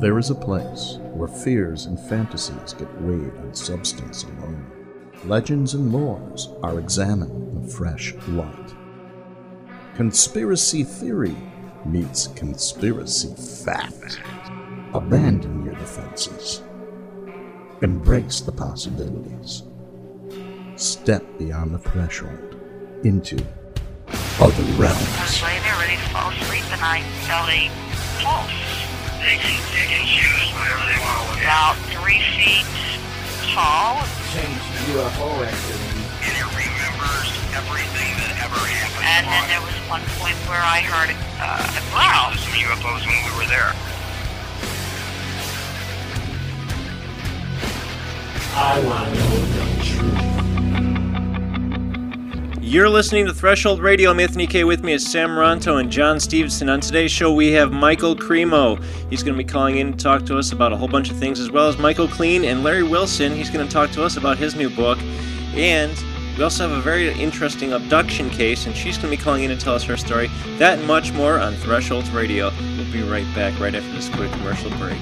There is a place where fears and fantasies get weighed on substance alone. Legends and lores are examined in a fresh light. Conspiracy theory meets conspiracy fact. Abandon your defenses. Embrace the possibilities. Step beyond the threshold into other realms. laying there ready to fall asleep, and I felt a pulse They can, they can choose whatever they want to look at. about three feet tall. change UFO activity. And it remembers everything that ever happened. And then there was one point where I heard uh, a growl. Some UFOs when we were there. I want to know the truth. You're listening to Threshold Radio. I'm Anthony K. With me is Sam Ronto and John Stevenson. On today's show, we have Michael Cremo. He's going to be calling in to talk to us about a whole bunch of things, as well as Michael Kleen and Larry Wilson. He's going to talk to us about his new book. And we also have a very interesting abduction case, and she's going to be calling in to tell us her story. That and much more on Threshold Radio. We'll be right back right after this quick commercial break.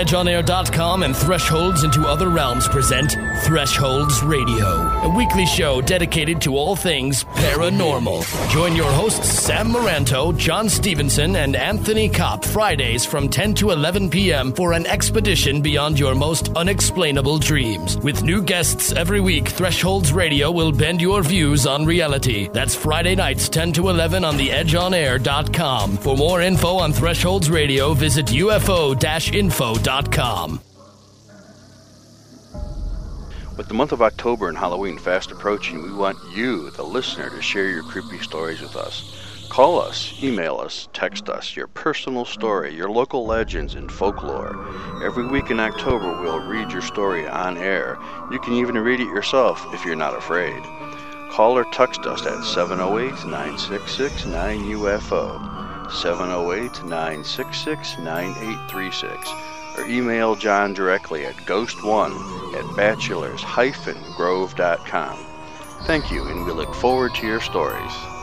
TheEdgeOnAir.com and Thresholds into Other Realms present Thresholds Radio, a weekly show dedicated to all things paranormal. Join your hosts Sam Moranto, John Stevenson, and Anthony Kopp Fridays from 10 to 11 p.m. for an expedition beyond your most unexplainable dreams. With new guests every week, Thresholds Radio will bend your views on reality. That's Friday nights 10 to 11 on TheEdgeOnAir.com. For more info on Thresholds Radio, visit UFO-info.com. With the month of October and Halloween fast approaching, we want you, the listener, to share your creepy stories with us. Call us, email us, text us your personal story, your local legends and folklore. Every week in October, we'll read your story on air. You can even read it yourself if you're not afraid. Call or text us at 708 966 9UFO, 708 966 9836, or email John directly at ghost1 at bachelors-grove.com. Thank you, and we look forward to your stories.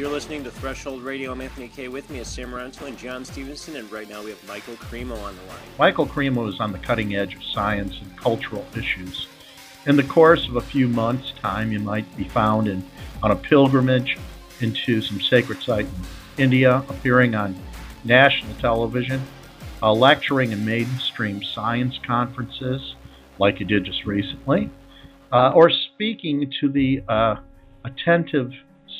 You're listening to Threshold Radio. I'm Anthony K. With me is Sam Ronto and John Stevenson, and right now we have Michael Cremo on the line. Michael Cremo is on the cutting edge of science and cultural issues. In the course of a few months' time, you might be found in, on a pilgrimage into some sacred site in India, appearing on national television, uh, lecturing in mainstream science conferences, like you did just recently, uh, or speaking to the uh, attentive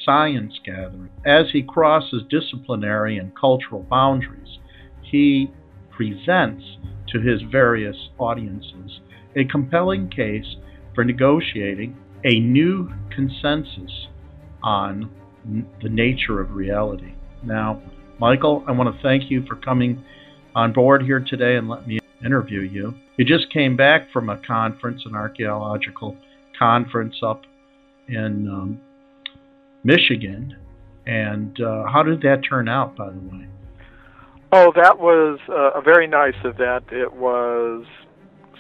science gathering. As he crosses disciplinary and cultural boundaries, he presents to his various audiences a compelling case for negotiating a new consensus on n- the nature of reality. Now, Michael, I want to thank you for coming on board here today and let me interview you. You just came back from a conference, an archaeological conference up in um, Michigan. And uh, how did that turn out, by the way? Oh, that was uh, a very nice event. It was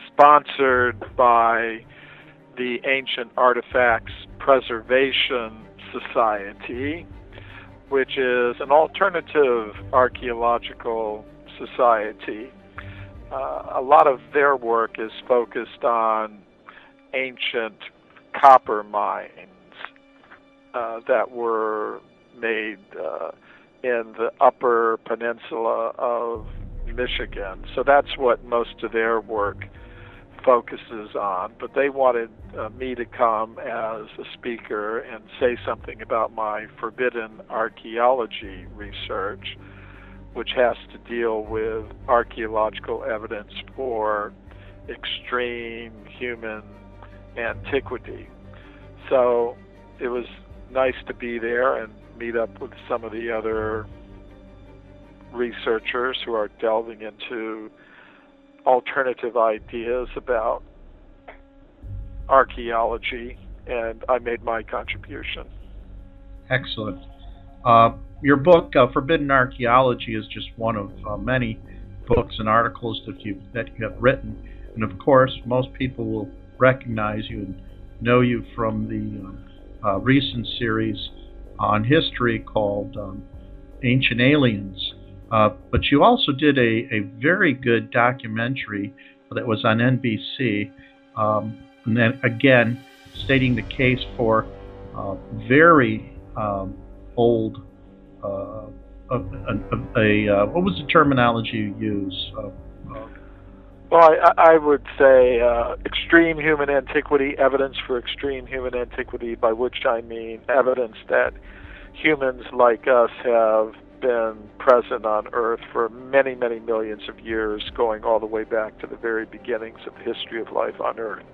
sponsored by the Ancient Artifacts Preservation Society, which is an alternative archaeological society. Uh, a lot of their work is focused on ancient copper mines uh, that were made uh, in the upper peninsula of Michigan. So that's what most of their work focuses on. But they wanted uh, me to come as a speaker and say something about my forbidden archaeology research, which has to deal with archaeological evidence for extreme human antiquity. So it was nice to be there and meet up with some of the other researchers who are delving into alternative ideas about archaeology, and I made my contribution. Excellent. Uh, your book, uh, Forbidden Archaeology, is just one of uh, many books and articles that you that you have written, and of course, most people will recognize you and know you from the uh, uh, recent series on history called um, Ancient Aliens. Uh, but you also did a, a very good documentary that was on NBC, um, and then again stating the case for uh, very um, old. Uh, a, a, a, uh, what was the terminology you use? Well, I, I would say uh, extreme human antiquity, evidence for extreme human antiquity, by which I mean evidence that humans like us have been present on Earth for many, many millions of years, going all the way back to the very beginnings of the history of life on Earth.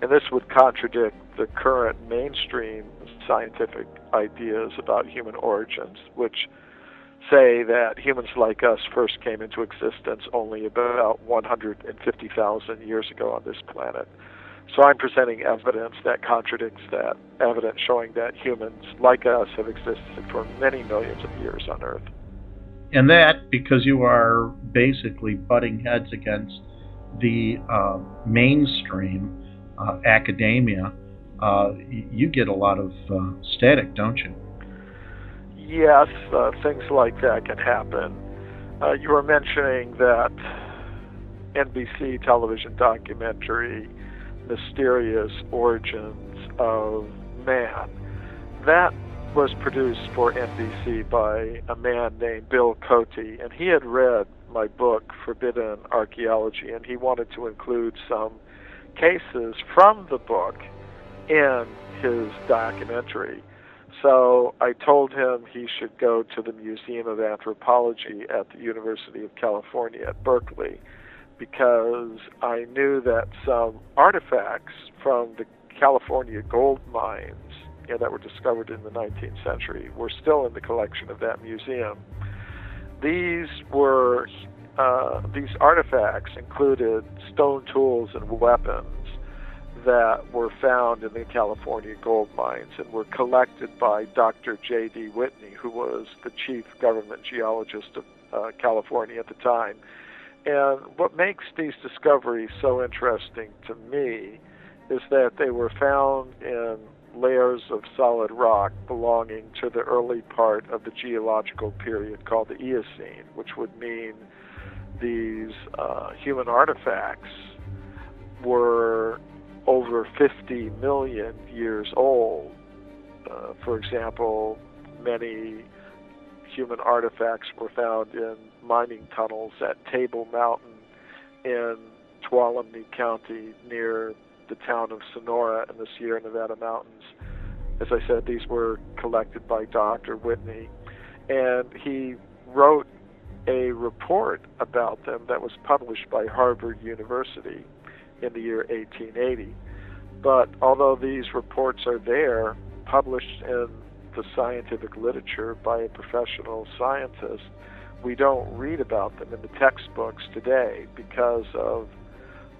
And this would contradict the current mainstream scientific ideas about human origins, which say that humans like us first came into existence only about 150,000 years ago on this planet. So I'm presenting evidence that contradicts that, evidence showing that humans like us have existed for many millions of years on Earth. And that because you are basically butting heads against the uh, mainstream uh, academia, uh, you get a lot of uh, static, don't you? Yes, uh, things like that can happen. Uh, you were mentioning that NBC television documentary mysterious origins of man. That was produced for NBC by a man named Bill Cote, and he had read my book, Forbidden Archaeology, and he wanted to include some cases from the book in his documentary. So I told him he should go to the Museum of Anthropology at the University of California at Berkeley because I knew that some artifacts from the California gold mines you know, that were discovered in the 19th century were still in the collection of that museum. These were uh, these artifacts included stone tools and weapons that were found in the California gold mines and were collected by Dr. J.D. Whitney, who was the chief government geologist of uh, California at the time. And what makes these discoveries so interesting to me is that they were found in layers of solid rock belonging to the early part of the geological period called the Eocene, which would mean these uh, human artifacts were over 50 million years old. Uh, for example, many human artifacts were found in mining tunnels at Table Mountain in Tuolumne County near the town of Sonora in the Sierra Nevada mountains. As I said, these were collected by Dr. Whitney, and he wrote a report about them that was published by Harvard University in the year 1880. But although these reports are there, published in the scientific literature by a professional scientist, we don't read about them in the textbooks today because of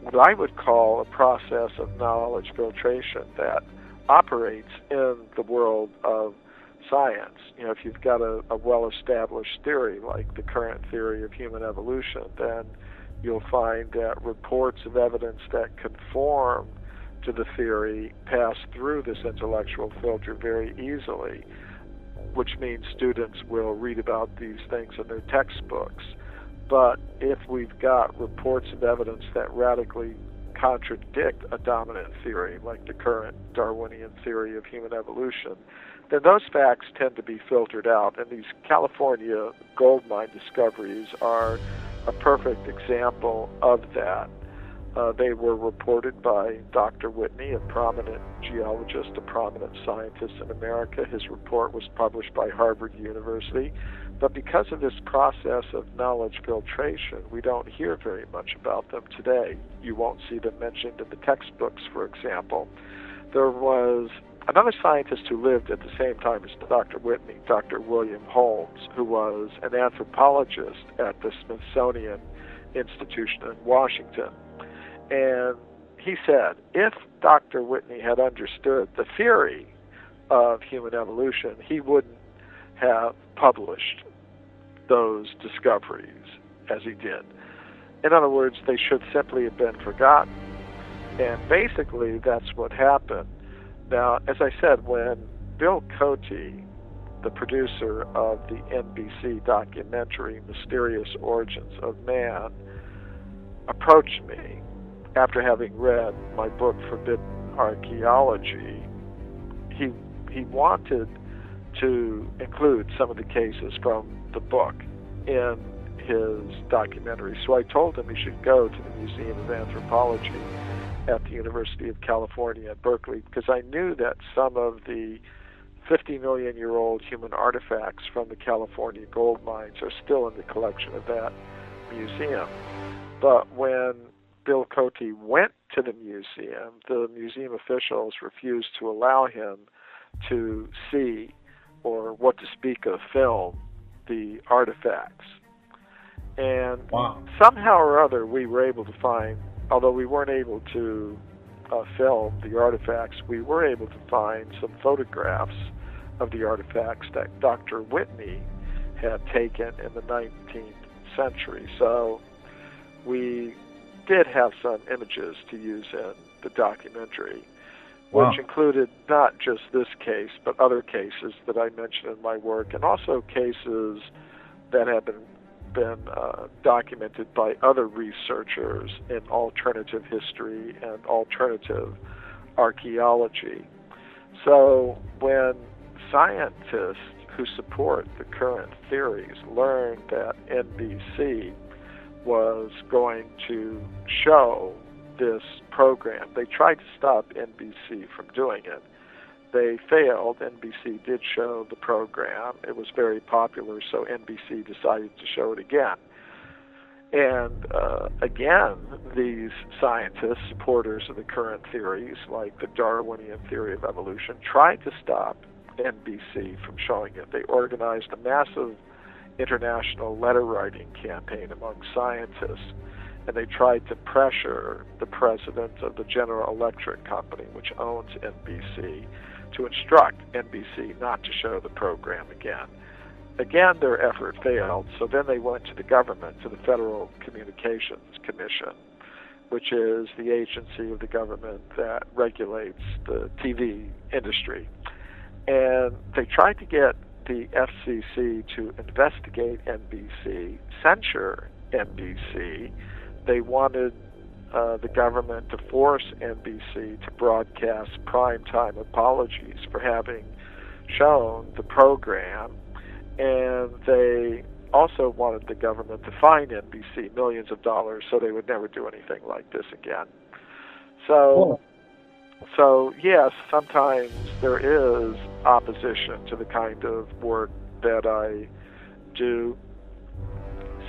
what I would call a process of knowledge filtration that operates in the world of science. You know, if you've got a, a well established theory like the current theory of human evolution, then you'll find that reports of evidence that conform to the theory pass through this intellectual filter very easily, which means students will read about these things in their textbooks. But if we've got reports of evidence that radically contradict a dominant theory, like the current Darwinian theory of human evolution, then those facts tend to be filtered out. And these California gold mine discoveries are a perfect example of that. Uh, they were reported by Dr. Whitney, a prominent geologist, a prominent scientist in America. His report was published by Harvard University. But because of this process of knowledge filtration, we don't hear very much about them today. You won't see them mentioned in the textbooks, for example. There was another scientist who lived at the same time as Dr. Whitney, Dr. William Holmes, who was an anthropologist at the Smithsonian Institution in Washington. And he said if Dr. Whitney had understood the theory of human evolution, he wouldn't have published those discoveries as he did. In other words, they should simply have been forgotten. And basically, that's what happened. Now, as I said, when Bill Cote, the producer of the NBC documentary Mysterious Origins of Man, approached me after having read my book Forbidden Archaeology, he he wanted to include some of the cases from the book in his documentary. So I told him he should go to the Museum of Anthropology at the University of California at Berkeley because I knew that some of the 50 million year old human artifacts from the California gold mines are still in the collection of that museum. But when Bill Cote went to the museum, the museum officials refused to allow him to see or what to speak of film the artifacts. And wow. somehow or other, we were able to find, although we weren't able to uh, film the artifacts, we were able to find some photographs of the artifacts that Dr. Whitney had taken in the 19th century. So we did have some images to use in the documentary, wow. which included not just this case, but other cases that I mentioned in my work, and also cases that have been been uh, documented by other researchers in alternative history and alternative archaeology. So when scientists who support the current theories learned that NBC was going to show this program. They tried to stop NBC from doing it. They failed. NBC did show the program. It was very popular, so NBC decided to show it again. And uh, again, these scientists, supporters of the current theories, like the Darwinian theory of evolution, tried to stop NBC from showing it. They organized a massive international letter writing campaign among scientists, and they tried to pressure the president of the General Electric Company, which owns NBC, to instruct NBC not to show the program again. Again, their effort failed, so then they went to the government, to the Federal Communications Commission, which is the agency of the government that regulates the TV industry. And they tried to get the FCC to investigate NBC, censure NBC. They wanted uh, the government to force NBC to broadcast primetime apologies for having shown the program, and they also wanted the government to fine NBC millions of dollars so they would never do anything like this again. So. So, yes, sometimes there is opposition to the kind of work that I do.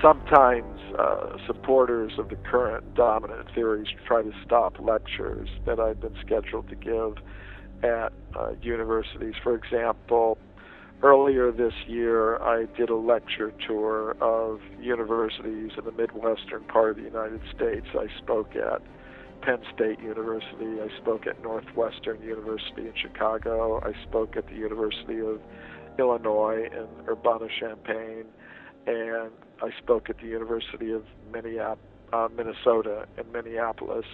Sometimes uh, supporters of the current dominant theories try to stop lectures that I've been scheduled to give at uh, universities. For example, earlier this year, I did a lecture tour of universities in the Midwestern part of the United States. I spoke at Penn State University. I spoke at Northwestern University in Chicago. I spoke at the University of Illinois in Urbana-Champaign, and I spoke at the University of uh, Minnesota in Minneapolis.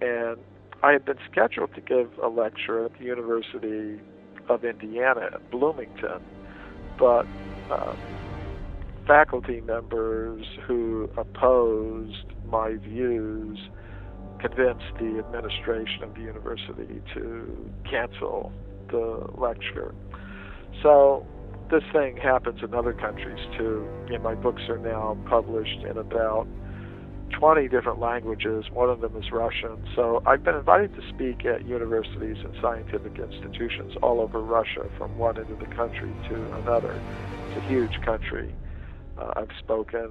And I had been scheduled to give a lecture at the University of Indiana at Bloomington, but uh, faculty members who opposed my views convinced the administration of the university to cancel the lecture. So this thing happens in other countries too. And my books are now published in about 20 different languages. One of them is Russian. So I've been invited to speak at universities and scientific institutions all over Russia, from one end of the country to another. It's a huge country. Uh, I've spoken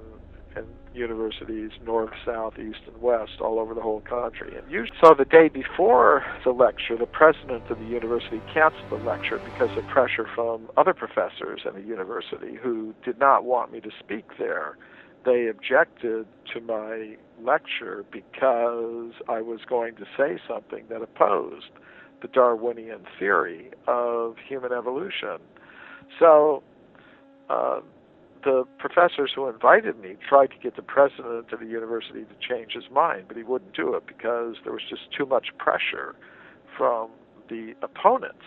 in universities north, south, east, and west all over the whole country. And usually, so the day before the lecture, the president of the university canceled the lecture because of pressure from other professors in the university who did not want me to speak there. They objected to my lecture because I was going to say something that opposed the Darwinian theory of human evolution. So uh, the professors who invited me tried to get the president of the university to change his mind, but he wouldn't do it because there was just too much pressure from the opponents.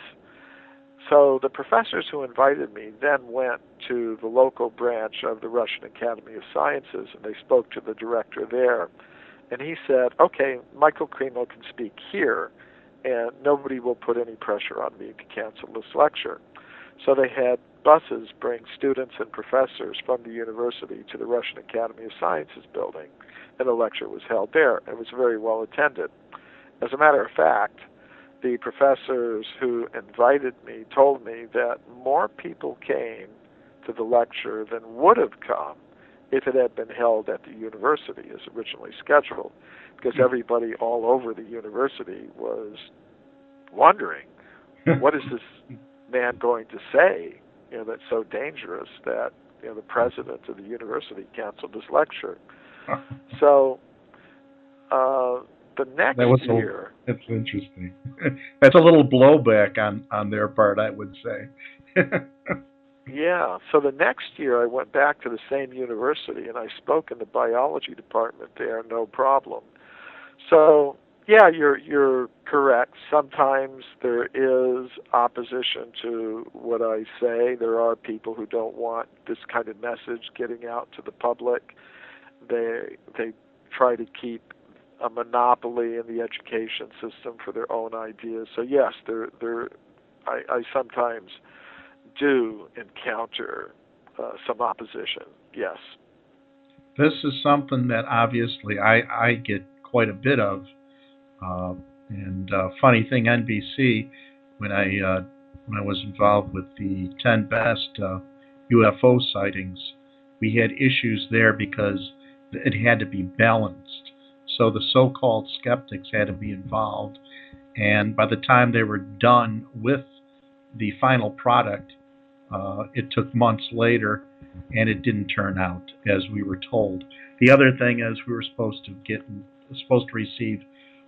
So the professors who invited me then went to the local branch of the Russian Academy of Sciences and they spoke to the director there. And he said, okay, Michael Cremo can speak here and nobody will put any pressure on me to cancel this lecture. So they had buses bring students and professors from the university to the Russian Academy of Sciences building, and the lecture was held there. It was very well attended. As a matter of fact, the professors who invited me told me that more people came to the lecture than would have come if it had been held at the university as originally scheduled, because hmm. everybody all over the university was wondering, what is this man going to say you know, that's so dangerous that you know the president of the university canceled his lecture. so uh, the next that was year, a, that's interesting. that's a little blowback on on their part, I would say. yeah. So the next year, I went back to the same university and I spoke in the biology department there, no problem. So yeah, you're you're correct. Sometimes there is opposition to what I say. There are people who don't want this kind of message getting out to the public. They they try to keep a monopoly in the education system for their own ideas. So yes, there there I, I sometimes do encounter uh, some opposition. Yes. This is something that obviously I, I get quite a bit of uh, and uh, funny thing, NBC, when I uh, when I was involved with the 10 best UFO sightings, we had issues there because it had to be balanced. So the so-called skeptics had to be involved, and by the time they were done with the final product, uh, it took months later, and it didn't turn out as we were told. The other thing is we were supposed to get supposed to receive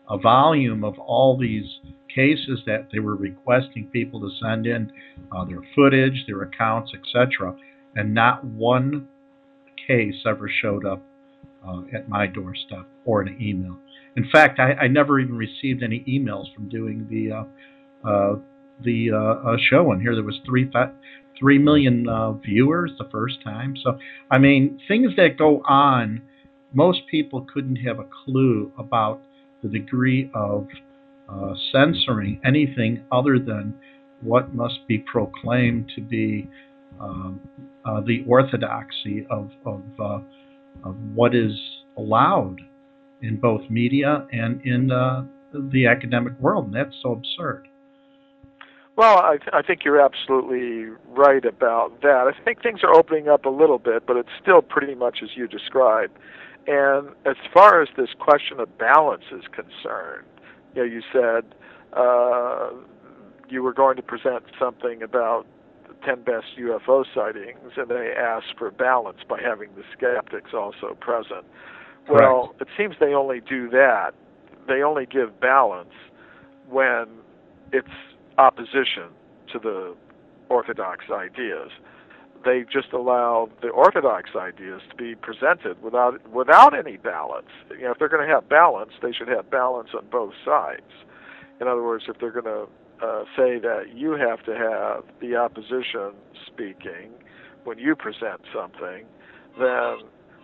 a volume of all these cases that they were requesting people to send in uh, their footage, their accounts, etc. And not one case ever showed up uh, at my doorstep or an email. In fact, I, I, never even received any emails from doing the uh, uh the uh, uh, show. And here there was three three million viewers the first time. So I mean, things that go on, most people couldn't have a clue about the degree of uh, censoring anything other than what must be proclaimed to be um, uh, the orthodoxy of, of, uh, of, what is allowed in both media and in uh, the academic world. And that's so absurd. Well, I, th- I think you're absolutely right about that. I think things are opening up a little bit, but it's still pretty much as you described. And as far as this question of balance is concerned, you know, you said uh, you were going to present something about the 10 best UFO sightings, and they asked for balance by having the skeptics also present. Correct. Well, it seems they only do that. They only give balance when it's opposition to the orthodox ideas they just allow the orthodox ideas to be presented without without any balance. You know, if they're going to have balance, they should have balance on both sides. In other words, if they're going to uh, say that you have to have the opposition speaking when you present something, then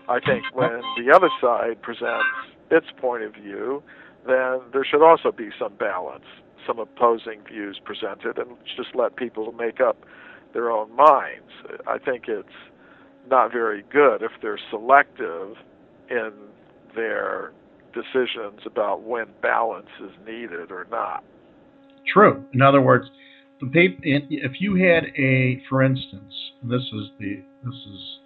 I think when the other side presents its point of view, then there should also be some balance, some opposing views presented, and just let people make up their own minds. I think it's not very good if they're selective in their decisions about when balance is needed or not. True. In other words, the paper, if you had a, for instance, this is the this is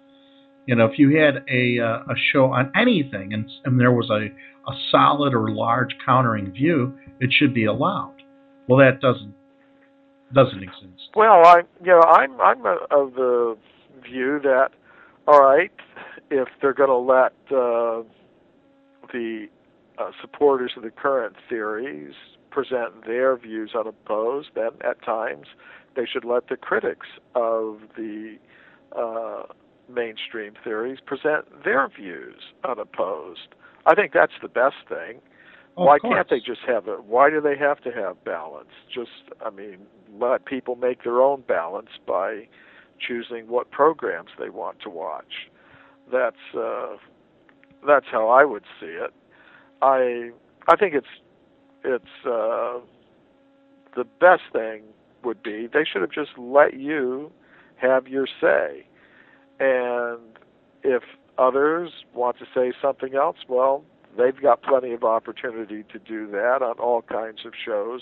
You know, if you had a uh, a show on anything and, and there was a, a solid or large countering view, it should be allowed. Well, that doesn't doesn't exist. Well, I you know I'm I'm of the view that all right, if they're going to let uh, the uh, supporters of the current theories present their views unopposed, then at times they should let the critics of the uh, mainstream theories present their views unopposed. I think that's the best thing. Oh, why can't they just have it? Why do they have to have balance? Just, I mean, let people make their own balance by choosing what programs they want to watch. That's uh, that's how I would see it. I I think it's it's uh, the best thing would be they should have just let you have your say, and if others want to say something else, well, they've got plenty of opportunity to do that on all kinds of shows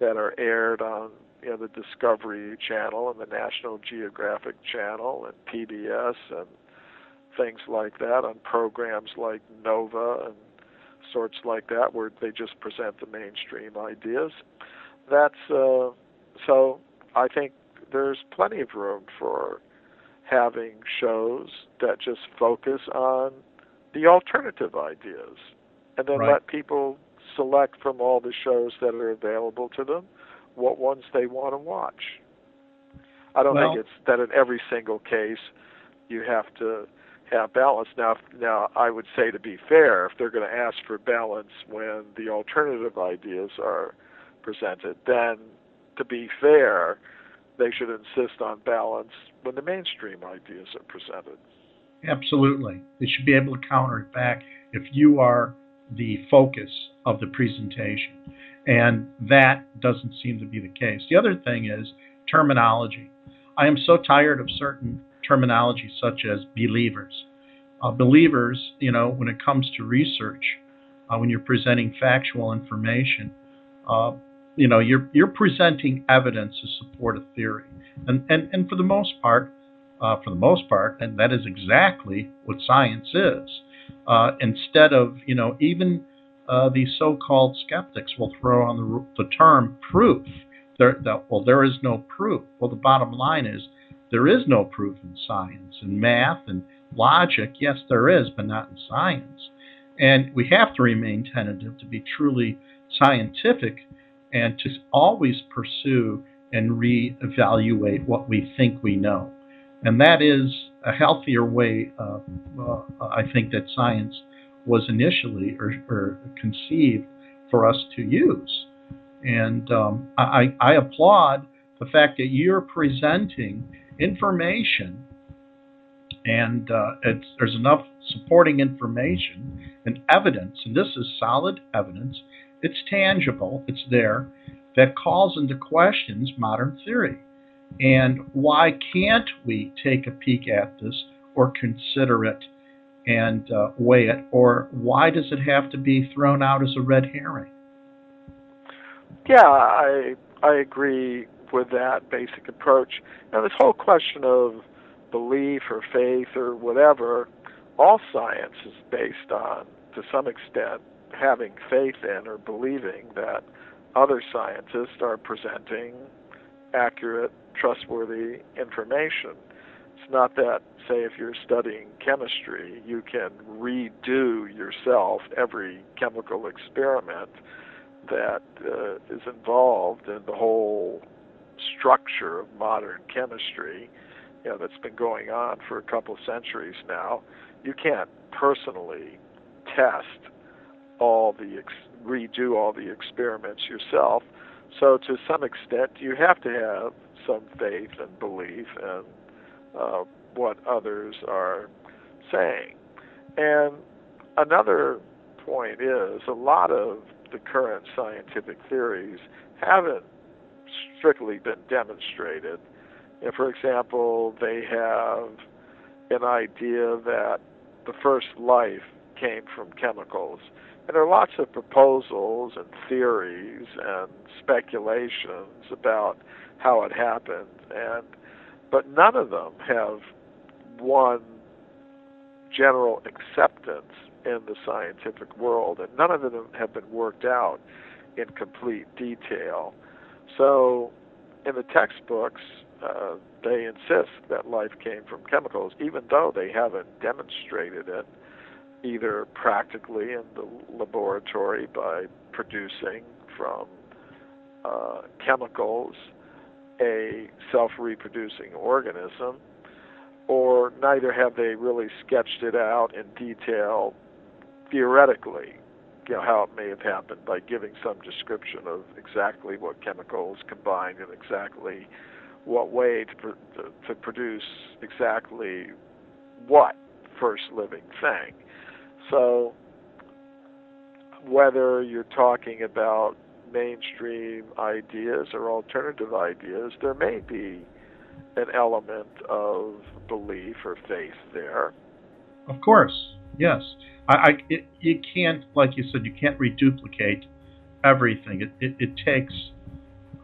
that are aired on you know the Discovery Channel and the National Geographic Channel and PBS and things like that on programs like Nova and sorts like that where they just present the mainstream ideas. That's uh, so I think there's plenty of room for having shows that just focus on the alternative ideas and then Right. let people select from all the shows that are available to them what ones they want to watch. I don't Well- think it's that in every single case you have to have balance. Now, now I would say to be fair, if they're going to ask for balance when the alternative ideas are presented, then to be fair, they should insist on balance when the mainstream ideas are presented. Absolutely. They should be able to counter it back if you are the focus of the presentation. And that doesn't seem to be the case. The other thing is terminology. I am so tired of certain terminology, such as believers. Uh, believers, you know, when it comes to research, uh, when you're presenting factual information, uh, you know, you're you're presenting evidence to support a theory, and and and for the most part, uh, for the most part, and that is exactly what science is. Uh, instead of, you know, even uh, these so-called skeptics will throw on the, the term proof. There, that, well, there is no proof. Well, the bottom line is there is no proof in science and math and logic. Yes, there is, but not in science. And we have to remain tentative to be truly scientific and to always pursue and reevaluate what we think we know. And that is a healthier way, uh, uh, I think, that science was initially or, or conceived for us to use. And um, I, I applaud the fact that you're presenting information and uh, there's enough supporting information and evidence, and this is solid evidence, it's tangible, it's there, that calls into questions modern theory. And why can't we take a peek at this or consider it and uh, weigh it? Or why does it have to be thrown out as a red herring? Yeah, I I agree with that basic approach. Now, this whole question of belief or faith or whatever, all science is based on, to some extent, having faith in or believing that other scientists are presenting accurate, trustworthy information. It's not that, say, if you're studying chemistry, you can redo yourself every chemical experiment that uh, is involved in the whole structure of modern chemistry, you know, that's been going on for a couple of centuries now. You can't personally test all the ex- redo all the experiments yourself. So to some extent, you have to have some faith and belief in uh, what others are saying. And another point is a lot of the current scientific theories haven't strictly been demonstrated. Know, for example, they have an idea that the first life came from chemicals. And there are lots of proposals and theories and speculations about how it happened and but none of them have won general acceptance in the scientific world, and none of them have been worked out in complete detail. So, in the textbooks, uh, they insist that life came from chemicals, even though they haven't demonstrated it either practically in the laboratory by producing from uh, chemicals a self reproducing organism, or neither have they really sketched it out in detail theoretically, you know, how it may have happened by giving some description of exactly what chemicals combined in exactly what way to, to, to produce exactly what first living thing. So, whether you're talking about mainstream ideas or alternative ideas, there may be an element of belief or faith there. Of course, yes. I, I it, you can't, like you said, you can't reduplicate everything. It, it, it takes,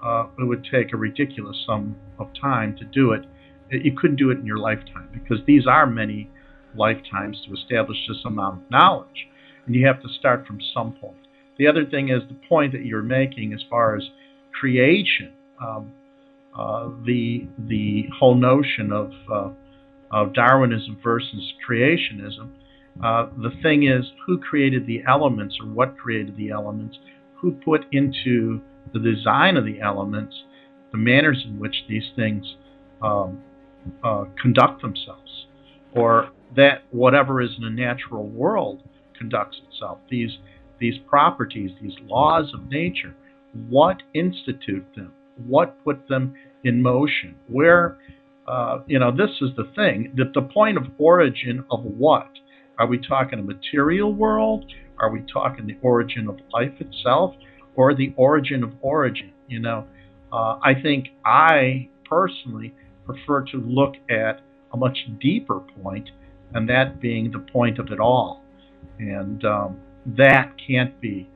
uh, it would take a ridiculous sum of time to do it. You couldn't do it in your lifetime because these are many lifetimes to establish this amount of knowledge, and you have to start from some point. The other thing is the point that you're making as far as creation. Um, uh, the the whole notion of uh, of Darwinism versus creationism. Uh, the thing is, who created the elements, or what created the elements? Who put into the design of the elements the manners in which these things um, uh, conduct themselves, or that whatever is in a natural world conducts itself. These these properties, these laws of nature, what institute them? What put them in motion? Where, uh, you know, this is the thing. The, the point of origin of what? Are we talking a material world? Are we talking the origin of life itself? Or the origin of origin? You know, uh, I think I personally prefer to look at a much deeper point, and that being the point of it all. And um, that can't be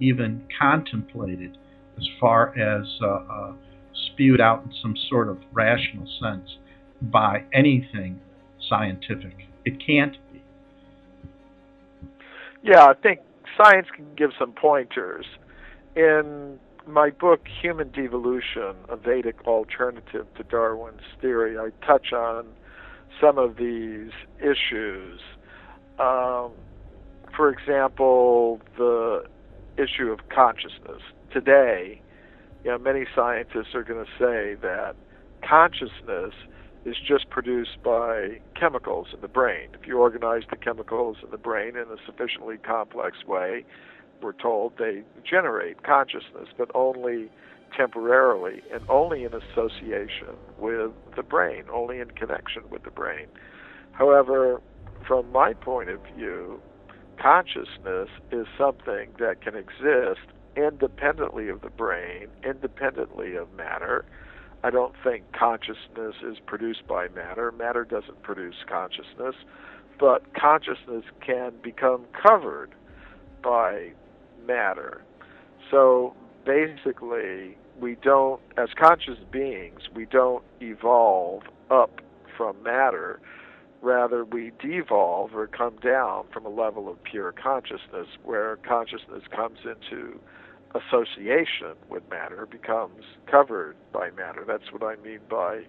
even contemplated as far as uh, uh, spewed out in some sort of rational sense by anything scientific. It can't be. Yeah, I think science can give some pointers. In my book, Human Devolution, a Vedic alternative to Darwin's theory, I touch on some of these issues. Um, for example, the issue of consciousness. Today, you know, many scientists are going to say that consciousness is just produced by chemicals in the brain. If you organize the chemicals in the brain in a sufficiently complex way, we're told they generate consciousness, but only temporarily and only in association with the brain, only in connection with the brain. However, from my point of view, consciousness is something that can exist independently of the brain, independently of matter. I don't think consciousness is produced by matter. Matter doesn't produce consciousness, but consciousness can become covered by matter. So basically, we don't, as conscious beings, we don't evolve up from matter Rather, we devolve or come down from a level of pure consciousness where consciousness comes into association with matter, becomes covered by matter. That's what I mean by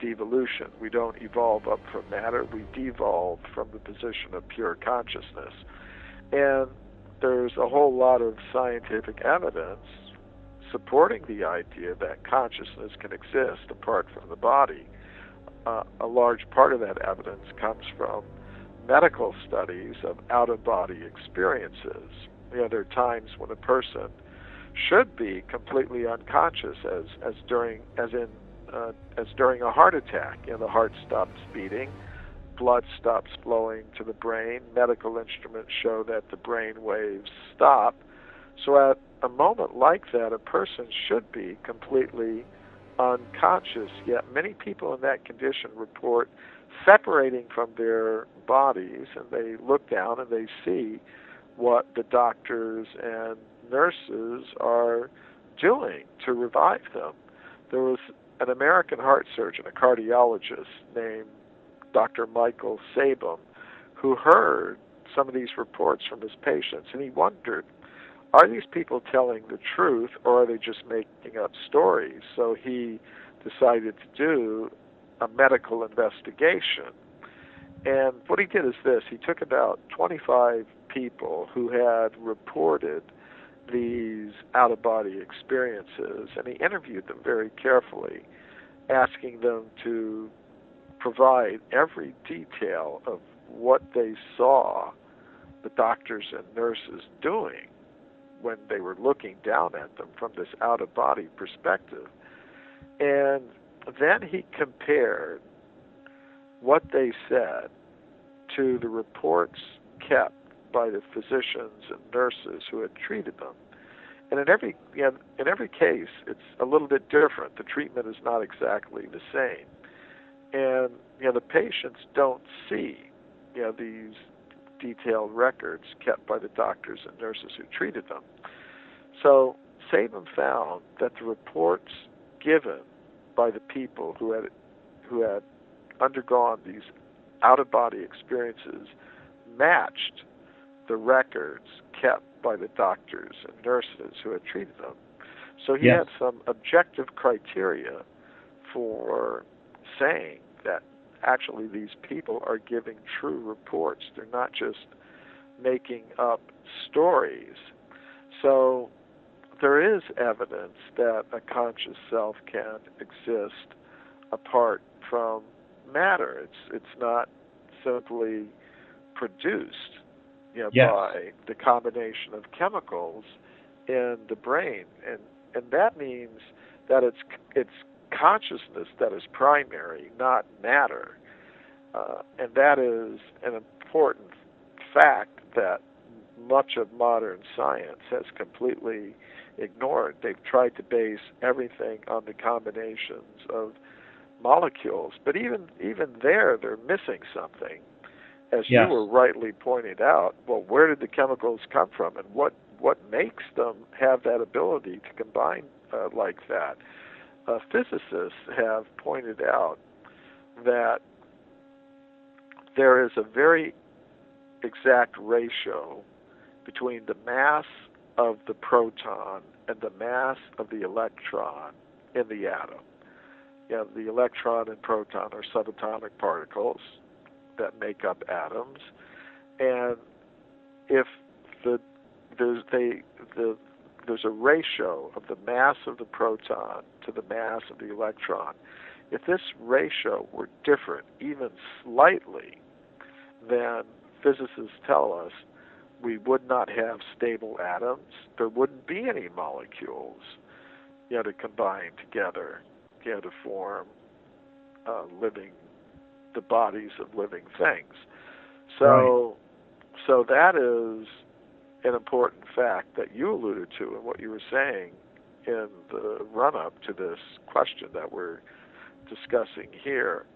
devolution. We don't evolve up from matter, we devolve from the position of pure consciousness. And there's a whole lot of scientific evidence supporting the idea that consciousness can exist apart from the body uh, a large part of that evidence comes from medical studies of out of body experiences. You know, there are times when a person should be completely unconscious, as as during as in uh, as during a heart attack. You know, the heart stops beating, blood stops flowing to the brain. Medical instruments show that the brain waves stop. So at a moment like that, a person should be completely unconscious, yet many people in that condition report separating from their bodies and they look down and they see what the doctors and nurses are doing to revive them. There was an American heart surgeon, a cardiologist named Dr. Michael Sabom, who heard some of these reports from his patients, and he wondered, are these people telling the truth or are they just making up stories? So he decided to do a medical investigation. And what he did is this he took about 25 people who had reported these out of body experiences and he interviewed them very carefully, asking them to provide every detail of what they saw the doctors and nurses doing when they were looking down at them from this out of body perspective. And then he compared what they said to the reports kept by the physicians and nurses who had treated them. And in every you know, in every case, it's a little bit different. The treatment is not exactly the same, and you know the patients don't see you know these detailed records kept by the doctors and nurses who treated them. So Sabom found that the reports given by the people who had who had undergone these out of body experiences matched the records kept by the doctors and nurses who had treated them. So he Yes. had some objective criteria for saying that actually these people are giving true reports. They're not just making up stories. So there is evidence that a conscious self can exist apart from matter. It's it's not simply produced you know, Yes. by the combination of chemicals in the brain, and and that means that it's it's consciousness that is primary, not matter, uh, and that is an important fact that much of modern science has completely ignored. They've tried to base everything on the combinations of molecules, but even even there, they're missing something. As Yes. you were rightly pointed out, well, where did the chemicals come from, and what what makes them have that ability to combine uh, like that? Uh, physicists have pointed out that there is a very exact ratio between the mass of the proton and the mass of the electron in the atom. You know, the electron and proton are subatomic particles that make up atoms, and if the there's they the there's a ratio of the mass of the proton to the mass of the electron. If this ratio were different, even slightly, then physicists tell us we would not have stable atoms. There wouldn't be any molecules, you know, to combine together, you know, to form uh, living, the bodies of living things. So, so that is an important fact that you alluded to in what you were saying in the run-up to this question that we're discussing here.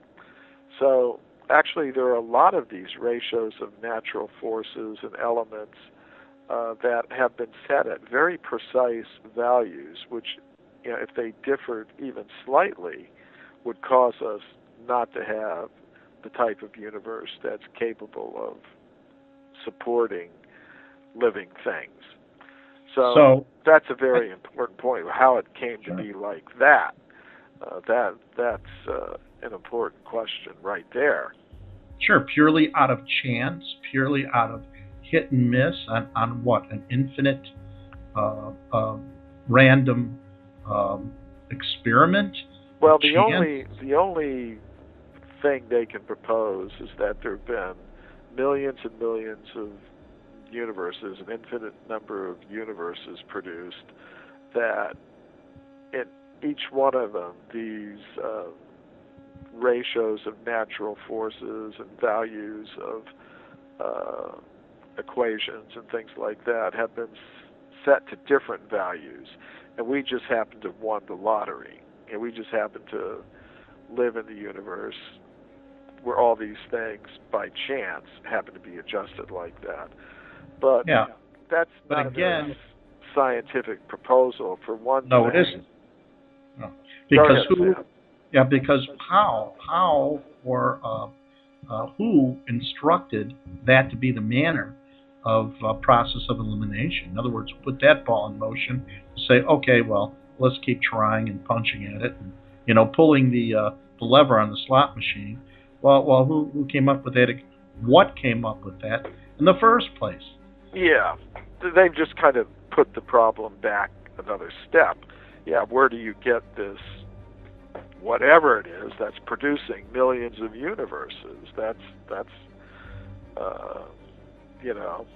So actually, there are a lot of these ratios of natural forces and elements uh, that have been set at very precise values, which, you know, if they differed even slightly, would cause us not to have the type of universe that's capable of supporting living things. So, So- that's a very important point. How it came to be like that. Uh, that that's uh, an important question right there. Sure, purely out of chance, purely out of hit and miss on, on what? An infinite uh, uh, random um, experiment? Well, the Chance? only the only thing they can propose is that there have been millions and millions of universes, an infinite number of universes produced, that in each one of them, these uh, ratios of natural forces and values of uh, equations and things like that have been set to different values, and we just happen to have won the lottery, and we just happen to live in the universe where all these things by chance happen to be adjusted like that. But Yeah. that's But not a again- scientific proposal for one No, it thing. isn't. No. Because who? Yeah, because how? How or uh, uh, who instructed that to be the manner of uh, process of elimination. In other words, put that ball in motion. To say, okay, well, let's keep trying and punching at it, and you know, pulling the uh, the lever on the slot machine. Well, well, who who came up with that? What came up with that in the first place? Yeah, they've just kind of put the problem back another step. Yeah, where do you get this? Whatever it is that's producing millions of universes. That's that's uh, you know,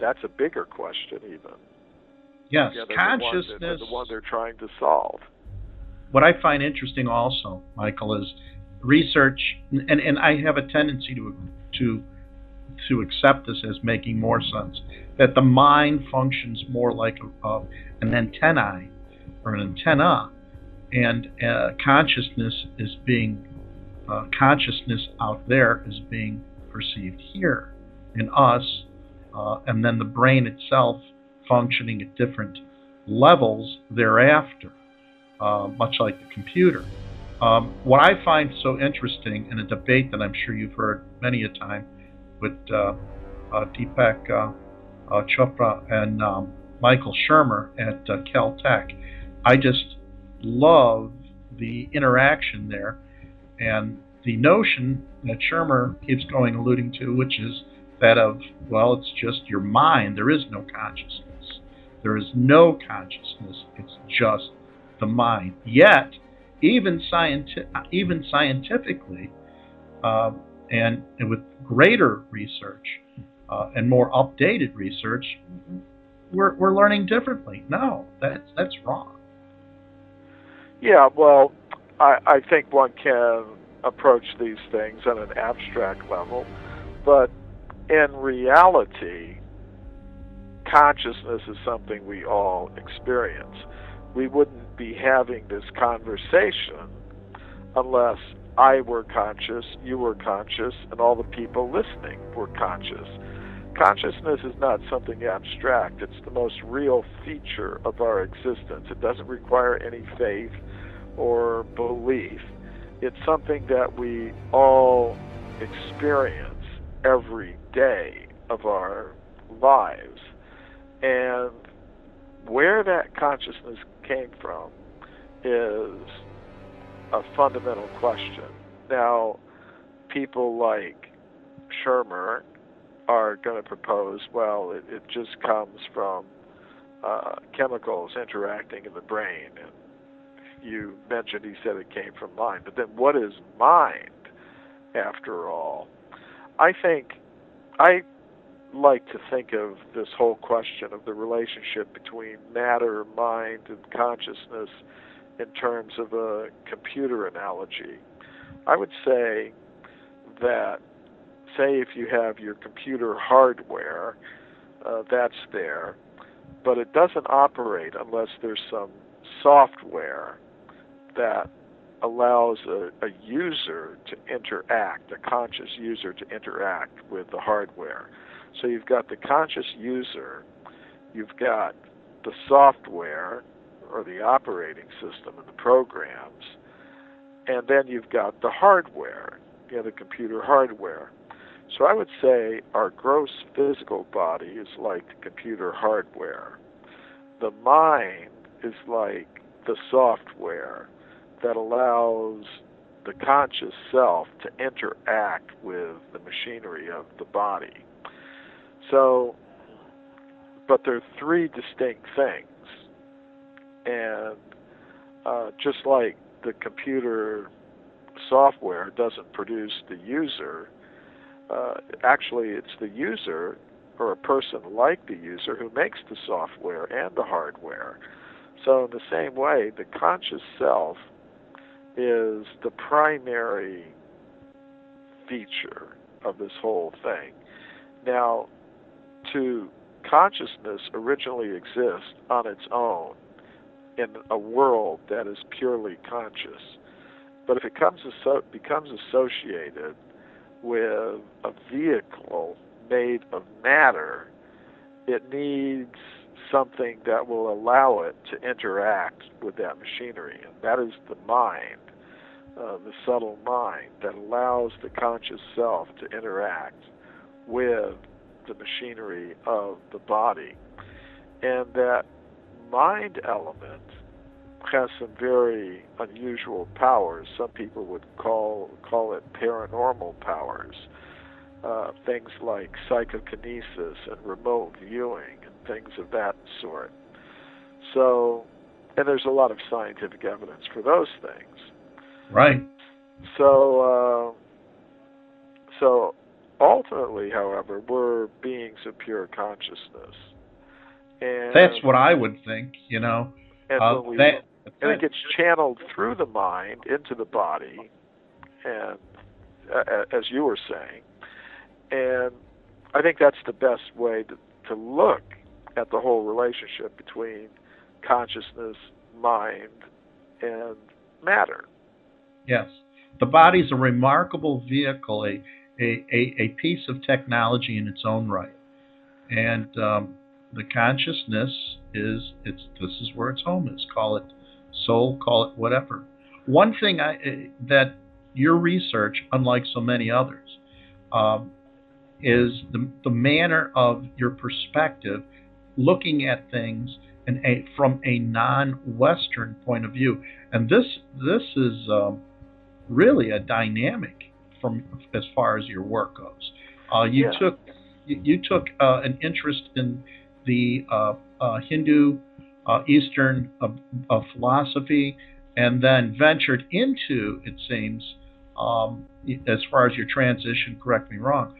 that's a bigger question even. Yes, yeah, consciousness. The one, the one they're trying to solve. What I find interesting also, Michael, is research, and, and I have a tendency to to to accept this as making more sense. That the mind functions more like a, uh, an antennae or an antenna, and uh, consciousness is being uh, consciousness out there is being perceived here in us, uh, and then the brain itself functioning at different levels thereafter, uh, much like the computer. Um, what I find so interesting in a debate that I'm sure you've heard many a time with uh, uh Deepak uh, Chopra and um, Michael Shermer at Caltech, I just love the interaction there and the notion that Shermer keeps going alluding to, which is that of, well, it's just your mind. There is no consciousness. There is no consciousness. It's just the mind. Yet, even, scienti- even scientifically, uh, and, and, with greater research uh, and more updated research, we're, we're learning differently. No, that's, that's wrong. Yeah, well, I, I think one can approach these things on an abstract level, but in reality, consciousness is something we all experience. We wouldn't be having this conversation unless I were conscious, you were conscious, and all the people listening were conscious. Consciousness is not something abstract, it's the most real feature of our existence. It doesn't require any faith or belief. It's something that we all experience every day of our lives. And where that consciousness came from is a fundamental question. Now, people like Shermer are going to propose, well, it, it just comes from uh, chemicals interacting in the brain. And you mentioned he said it came from mind. But then what is mind, after all? I think I like to think of this whole question of the relationship between matter, mind, and consciousness in terms of a computer analogy. I would say that, say, if you have your computer hardware, uh, that's there, but it doesn't operate unless there's some software that allows a, a user to interact, a conscious user to interact with the hardware. So you've got the conscious user, you've got the software or the operating system and the programs, and then you've got the hardware, you know, the computer hardware. So I would say our gross physical body is like the computer hardware. The mind is like the software that allows the conscious self to interact with the machinery of the body. So, but there are three distinct things. And uh, just like the computer software doesn't produce the user, uh, actually, it's the user or a person like the user who makes the software and the hardware. So, in the same way, the conscious self is the primary feature of this whole thing. Now, to consciousness originally exist on its own in a world that is purely conscious. But if it comes becomes associated with a vehicle made of matter, it needs something that will allow it to interact with that machinery, and that is the mind. uh, the subtle mind that allows the conscious self to interact with the machinery of the body. And that mind element has some very unusual powers. Some people would call call it paranormal powers. Uh, things like psychokinesis and remote viewing and things of that sort. So, and there's a lot of scientific evidence for those things. Right. So, uh, so ultimately, however, we're beings of pure consciousness. And That's what I would think. You know, and uh, that, and it gets channeled through the mind into the body, and uh, as you were saying, and I think that's the best way to, to look at the whole relationship between consciousness, mind, and matter. Yes. The body's a remarkable vehicle, a, a, a, a piece of technology in its own right. And um, the consciousness is it's this is where its home is. Call it soul, call it whatever. One thing I, eh, that your research, unlike so many others, um, is the, the manner of your perspective, looking at things in a, from a non-Western point of view, and this this is um, really a dynamic from as far as your work goes. Uh, you Yeah. took you, you took uh, an interest in the uh, uh, Hindu uh, Eastern philosophy, and then ventured into, it seems, um, as far as your transition, correct me wrong,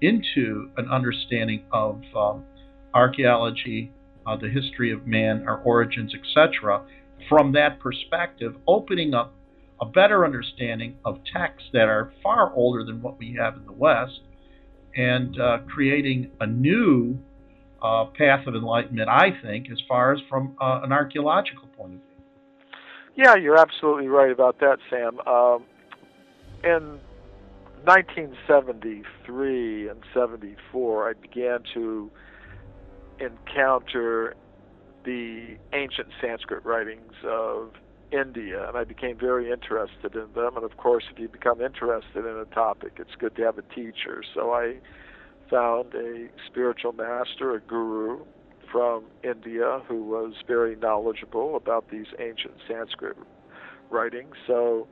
into an understanding of um, archaeology, uh, the history of man, our origins, etc. From that perspective, opening up a better understanding of texts that are far older than what we have in the West, and uh, creating a new uh, path of enlightenment, I think, as far as from uh, an archaeological point of view. Yeah, you're absolutely right about that, Sam. Um, in 1973 and 74, I began to encounter the ancient Sanskrit writings of India, and I became very interested in them. And of course, if you become interested in a topic, it's good to have a teacher. So I found a spiritual master, a guru from India, who was very knowledgeable about these ancient Sanskrit writings. So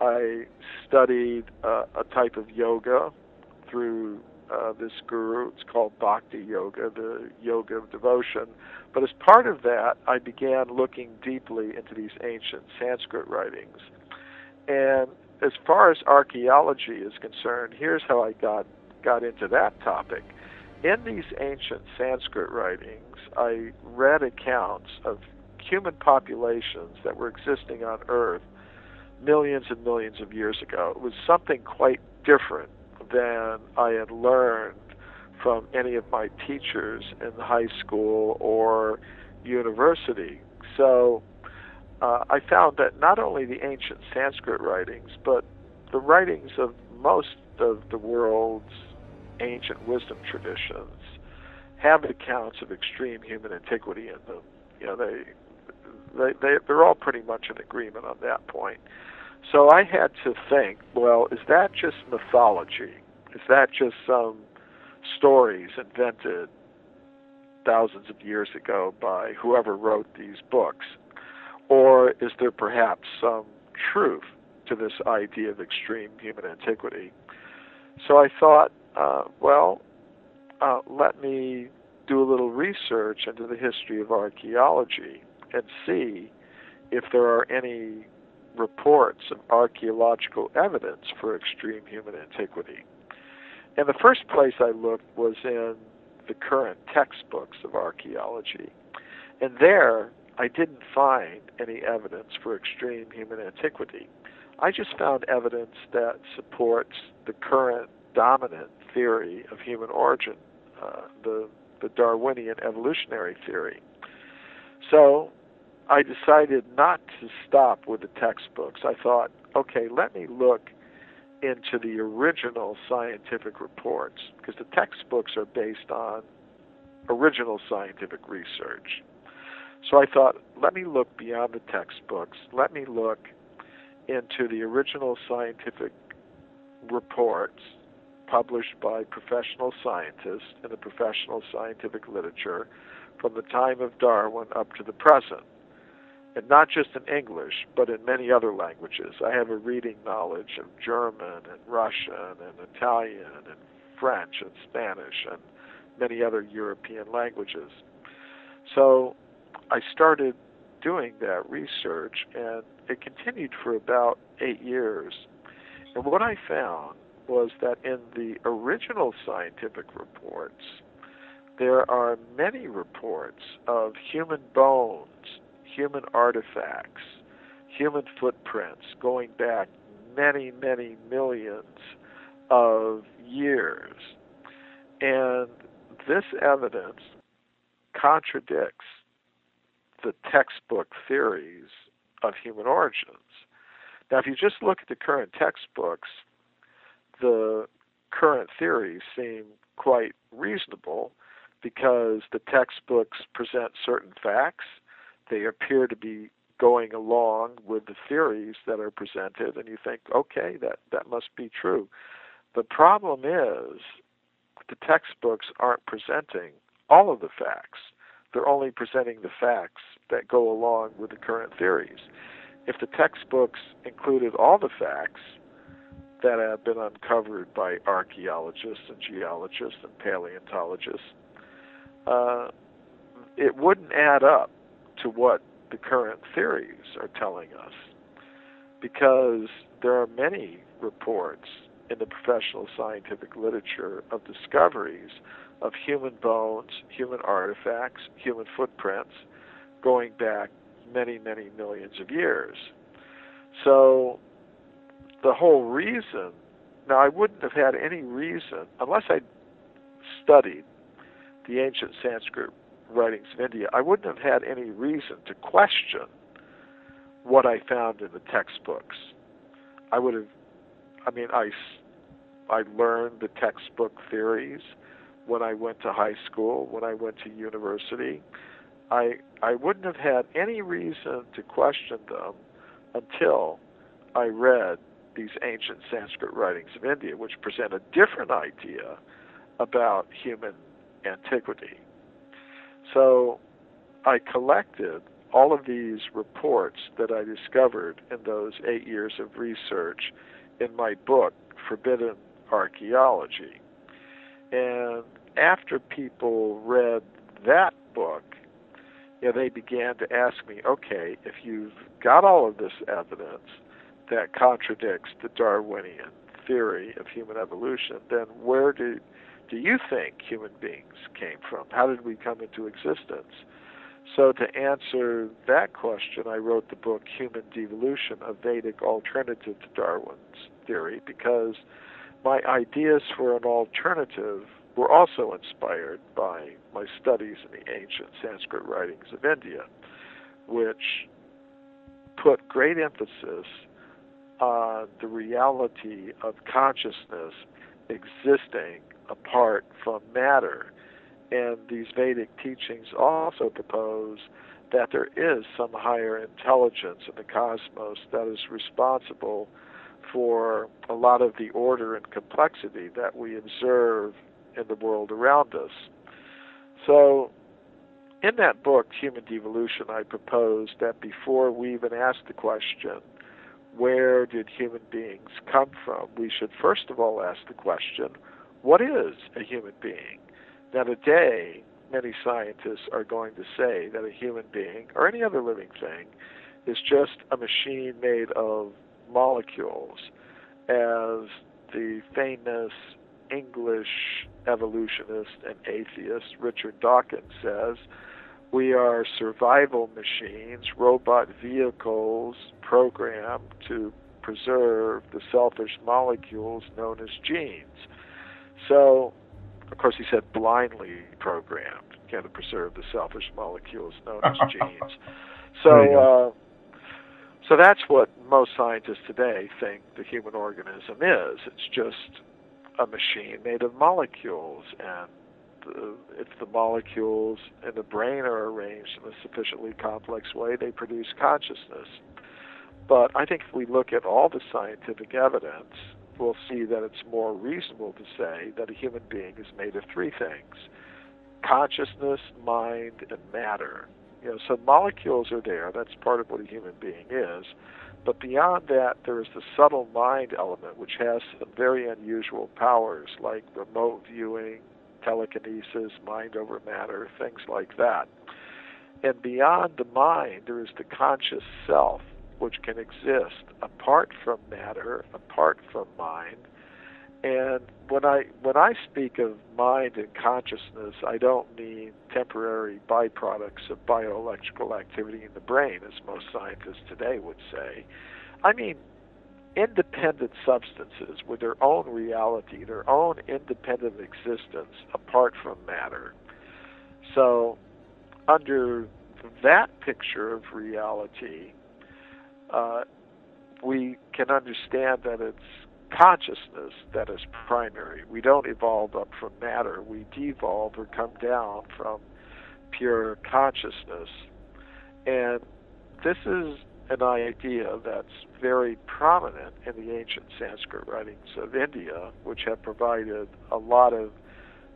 I studied uh, a type of yoga through uh, this guru. It's called Bhakti Yoga, the yoga of devotion. But as part of that, I began looking deeply into these ancient Sanskrit writings. And as far as archaeology is concerned, here's how I got got into that topic. In these ancient Sanskrit writings, I read accounts of human populations that were existing on Earth millions and millions of years ago. It was something quite different than I had learned from any of my teachers in high school or university. So uh, I found that not only the ancient Sanskrit writings, but the writings of most of the world's ancient wisdom traditions have accounts of extreme human antiquity in them. You know, they they, they they're all pretty much in agreement on that point. So I had to think, well, is that just mythology? Is that just some stories invented thousands of years ago by whoever wrote these books? Or is there perhaps some truth to this idea of extreme human antiquity? So I thought, uh, well, uh, let me do a little research into the history of archaeology and see if there are any reports of archaeological evidence for extreme human antiquity. And the first place I looked was in the current textbooks of archaeology. And there, I didn't find any evidence for extreme human antiquity. I just found evidence that supports the current dominant theory of human origin, uh, the, the Darwinian evolutionary theory. So I decided not to stop with the textbooks. I thought, okay, let me look into the original scientific reports because the textbooks are based on original scientific research. So I thought, let me look beyond the textbooks. Let me look into the original scientific reports published by professional scientists in the professional scientific literature from the time of Darwin up to the present. And not just in English, but in many other languages. I have a reading knowledge of German and Russian and Italian and French and Spanish and many other European languages. So I started doing that research, and it continued for about eight years. And what I found was that in the original scientific reports, there are many reports of human bones, human artifacts, human footprints going back many, many millions of years. And this evidence contradicts the textbook theories of human origins. Now, if you just look at the current textbooks, the current theories seem quite reasonable because the textbooks present certain facts. They appear to be going along with the theories that are presented, and you think, okay, that, that must be true. The problem is the textbooks aren't presenting all of the facts. They're only presenting the facts that go along with the current theories. If the textbooks included all the facts that have been uncovered by archaeologists and geologists and paleontologists, uh, it wouldn't add up to what the current theories are telling us because there are many reports in the professional scientific literature of discoveries of human bones, human artifacts, human footprints going back many, many millions of years. So the whole reason, now I wouldn't have had any reason, unless I studied the ancient Sanskrit writings of India, I wouldn't have had any reason to question what I found in the textbooks. I would have, I mean, I, I learned the textbook theories when I went to high school, when I went to university. I I wouldn't have had any reason to question them until I read these ancient Sanskrit writings of India, which present a different idea about human antiquity. So I collected all of these reports that I discovered in those eight years of research in my book, Forbidden Archaeology. And after people read that book, you know, they began to ask me, okay, if you've got all of this evidence that contradicts the Darwinian theory of human evolution, then where do do you think human beings came from? How did we come into existence? So to answer that question, I wrote the book Human Devolution, a Vedic alternative to Darwin's theory, because my ideas for an alternative were also inspired by my studies in the ancient Sanskrit writings of India, which put great emphasis on the reality of consciousness existing apart from matter. And these Vedic teachings also propose that there is some higher intelligence in the cosmos that is responsible for a lot of the order and complexity that we observe in the world around us. So, in that book, Human Devolution, I proposed that before we even ask the question, where did human beings come from, we should first of all ask the question, what is a human being? Now, today, many scientists are going to say that a human being, or any other living thing, is just a machine made of molecules, as the famous English evolutionist and atheist Richard Dawkins says, we are survival machines, robot vehicles programmed to preserve the selfish molecules known as genes. So, of course, he said blindly programmed you know, to preserve the selfish molecules known as genes. So, uh, so that's what most scientists today think the human organism is. It's just a machine made of molecules, and the, if the molecules in the brain are arranged in a sufficiently complex way, they produce consciousness. But I think if we look at all the scientific evidence, we'll see that it's more reasonable to say that a human being is made of three things consciousness, mind, and matter. You know, so molecules are there. That's part of what a human being is. But beyond that, there is the subtle mind element, which has some very unusual powers like remote viewing, telekinesis, mind over matter, things like that. And beyond the mind, there is the conscious self, which can exist apart from matter, apart from mind. And when I when I speak of mind and consciousness, I don't mean temporary byproducts of bioelectrical activity in the brain, as most scientists today would say. I mean independent substances with their own reality, their own independent existence apart from matter. So, under that picture of reality, uh, we can understand that it's consciousness that is primary. We don't evolve up from matter. We devolve or come down from pure consciousness. And this is an idea that's very prominent in the ancient Sanskrit writings of India, which have provided a lot of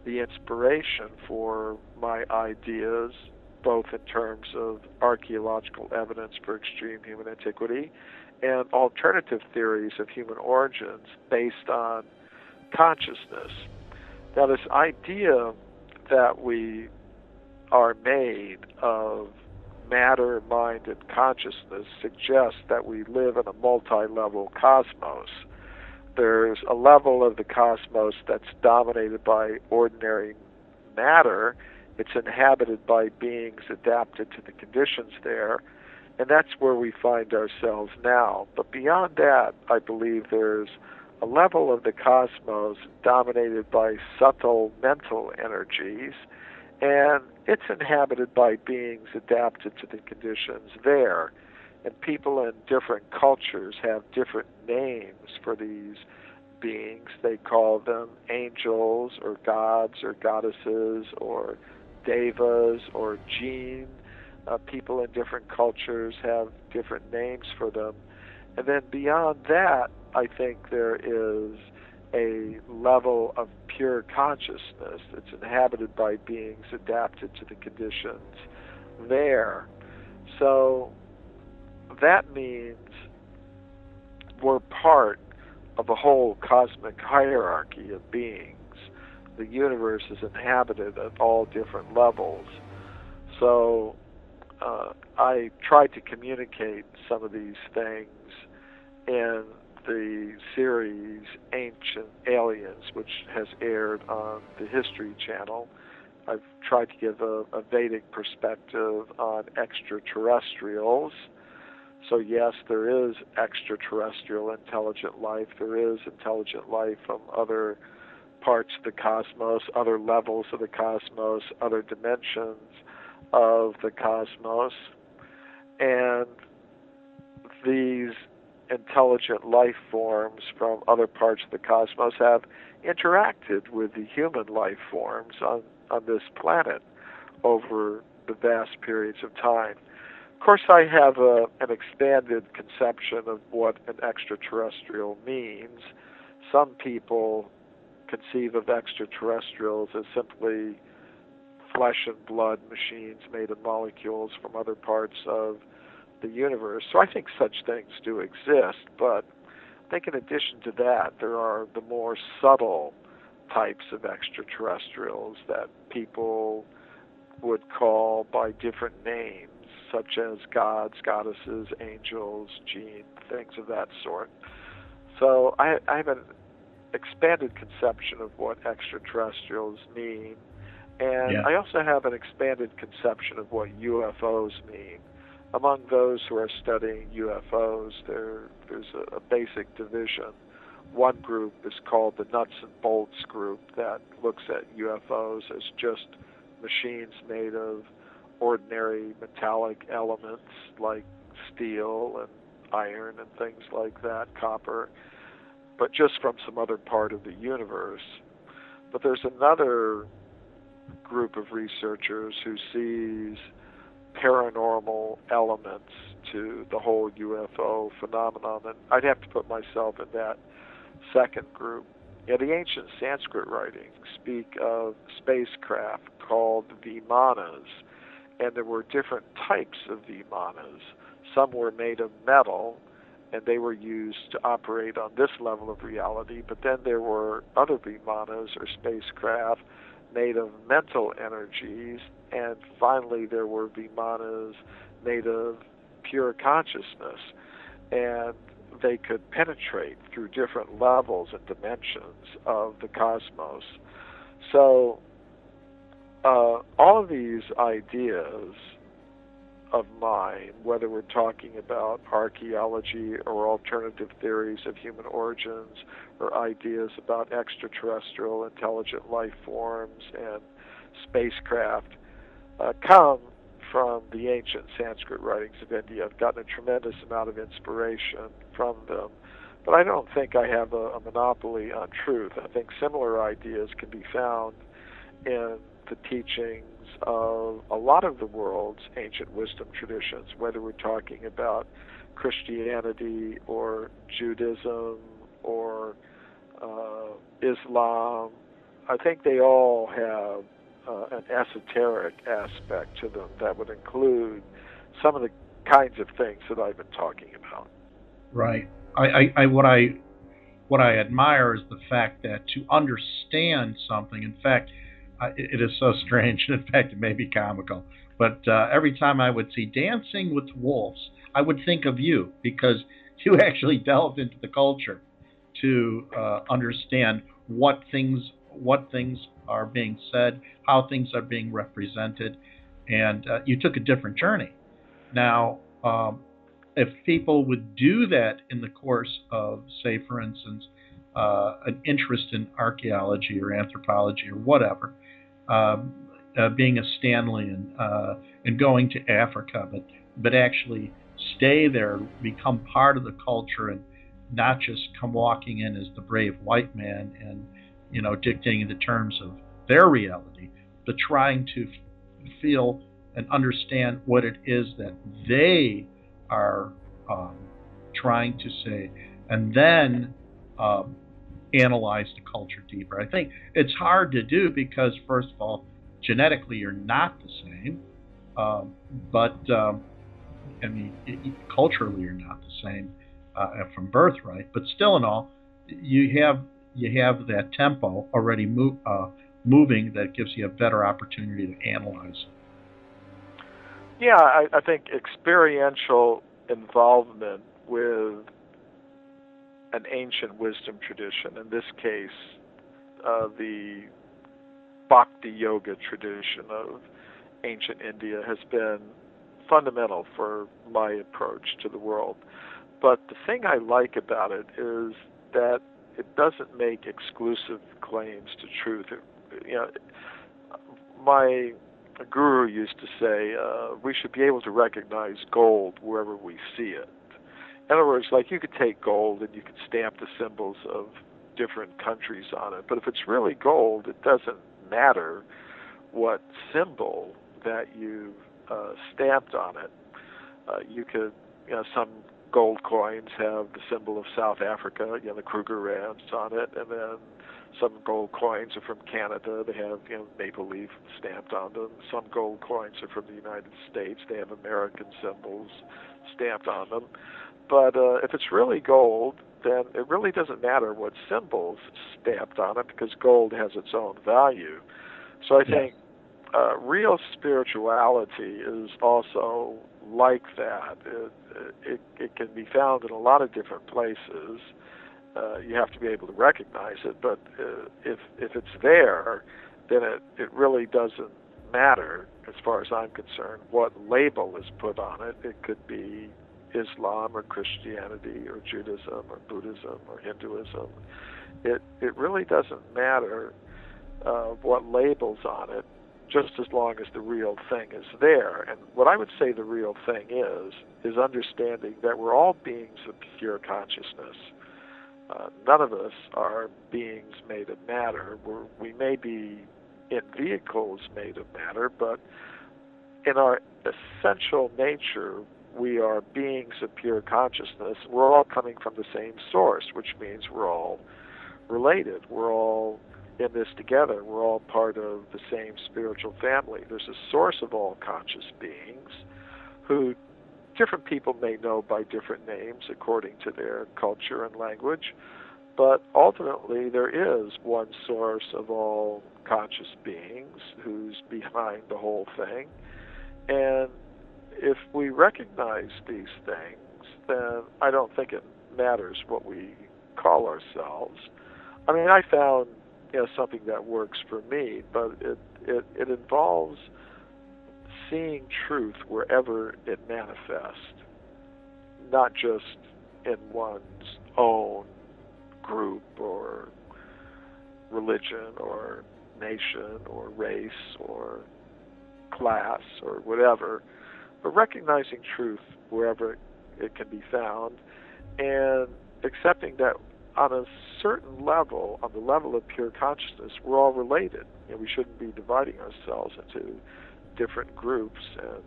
the inspiration for my ideas, both in terms of archaeological evidence for extreme human antiquity and alternative theories of human origins based on consciousness. Now, this idea that we are made of matter, mind, and consciousness suggests that we live in a multi level cosmos. There's a level of the cosmos that's dominated by ordinary matter, it's inhabited by beings adapted to the conditions there, and that's where we find ourselves now. But beyond that, I believe there's a level of the cosmos dominated by subtle mental energies, and it's inhabited by beings adapted to the conditions there. And people in different cultures have different names for these beings. They call them angels or gods or goddesses or devas or jinn uh, people in different cultures have different names for them. And then beyond that, I think there is a level of pure consciousness that's inhabited by beings adapted to the conditions there. So that means we're part of a whole cosmic hierarchy of beings. The universe is inhabited at all different levels. So uh, I tried to communicate some of these things in the series Ancient Aliens, which has aired on the History Channel. I've tried to give a, a Vedic perspective on extraterrestrials. So, yes, there is extraterrestrial intelligent life. There is intelligent life from other parts of the cosmos, other levels of the cosmos, other dimensions of the cosmos, and these intelligent life forms from other parts of the cosmos have interacted with the human life forms on, on this planet over the vast periods of time. Of course, I have a, an expanded conception of what an extraterrestrial means. Some people conceive of extraterrestrials as simply flesh and blood machines made of molecules from other parts of the universe. So I think such things do exist, but I think in addition to that, there are the more subtle types of extraterrestrials that people would call by different names, such as gods, goddesses, angels, jinn, things of that sort. So I, I have an expanded conception of what extraterrestrials mean and yeah. I also have an expanded conception of what UFOs mean. Among those who are studying UFOs, there, there's a, a basic division. One group is called the nuts and bolts group that looks at UFOs as just machines made of ordinary metallic elements like steel and iron and things like that, copper, but just from some other part of the universe. But there's another group of researchers who sees paranormal elements to the whole UFO phenomenon, and I'd have to put myself in that second group. Yeah, the ancient Sanskrit writings speak of spacecraft called vimanas, and there were different types of vimanas. Some were made of metal, and they were used to operate on this level of reality, but then there were other vimanas or spacecraft made of mental energies, and finally there were vimanas made of pure consciousness. And they could penetrate through different levels and dimensions of the cosmos. So, uh, all of these ideas of mine, whether we're talking about archaeology or alternative theories of human origins or ideas about extraterrestrial intelligent life forms and spacecraft, uh, come from the ancient Sanskrit writings of India. I've gotten a tremendous amount of inspiration from them. But I don't think I have a, a monopoly on truth. I think similar ideas can be found in the teachings of a lot of the world's ancient wisdom traditions, whether we're talking about Christianity or Judaism or uh, Islam. I think they all have uh, an esoteric aspect to them that would include some of the kinds of things that I've been talking about. Right. I, I, I what I what I admire is the fact that to understand something, in fact, it, it is so strange. In fact, it may be comical. But uh, every time I would see Dancing with Wolves, I would think of you because you actually delved into the culture to uh, understand what things what things are being said, how things are being represented, and uh, you took a different journey. Now, um, if people would do that in the course of, say, for instance, uh, an interest in archaeology or anthropology or whatever, um, uh, being a Stanleyan uh, and going to Africa, but but actually stay there, become part of the culture, and not just come walking in as the brave white man and you know, dictating the terms of their reality, but trying to feel and understand what it is that they are um, trying to say, and then um, analyze the culture deeper. I think it's hard to do because, first of all, genetically you're not the same, um, but um, I mean, it, culturally you're not the same uh, from birthright. But still, in all, you have you have that tempo already move, uh, moving that gives you a better opportunity to analyze. Yeah, I, I think experiential involvement with an ancient wisdom tradition, in this case, uh, the Bhakti Yoga tradition of ancient India, has been fundamental for my approach to the world. But the thing I like about it is that it doesn't make exclusive claims to truth. It, you know, my guru used to say uh, we should be able to recognize gold wherever we see it. In other words, like you could take gold and you could stamp the symbols of different countries on it, but if it's really gold, it doesn't matter what symbol that you uh, stamped on it. Uh, you could, you know, some gold coins have the symbol of South Africa, you know, the Krugerrand on it, and then some gold coins are from Canada. They have you know maple leaf stamped on them. Some gold coins are from the United States. They have American symbols stamped on them. But uh, if it's really gold, then it really doesn't matter what symbols stamped on it because gold has its own value. So I yes. think uh, real spirituality is also like that. It, it, it can be found in a lot of different places. Uh, you have to be able to recognize it, but uh, if if it's there, then it it really doesn't matter as far as I'm concerned what label is put on it. It could be Islam or Christianity or Judaism or Buddhism or Hinduism. It it really doesn't matter uh, what labels on it just as long as the real thing is there. And what I would say the real thing is, is understanding that we're all beings of pure consciousness. Uh, none of us are beings made of matter. We're, we may be in vehicles made of matter, but in our essential nature, we are beings of pure consciousness. We're all coming from the same source, which means we're all related. We're all in this together. We're all part of the same spiritual family. There's a source of all conscious beings who different people may know by different names according to their culture and language, but ultimately there is one source of all conscious beings who's behind the whole thing. And if we recognize these things, then I don't think it matters what we call ourselves. I mean, I found you something that works for me, but it it, it involves seeing truth wherever it manifests, not just in one's own group or religion or nation or race or class or whatever, but recognizing truth wherever it can be found and accepting that on a certain level, on the level of pure consciousness, we're all related. You know, we shouldn't be dividing ourselves into different groups and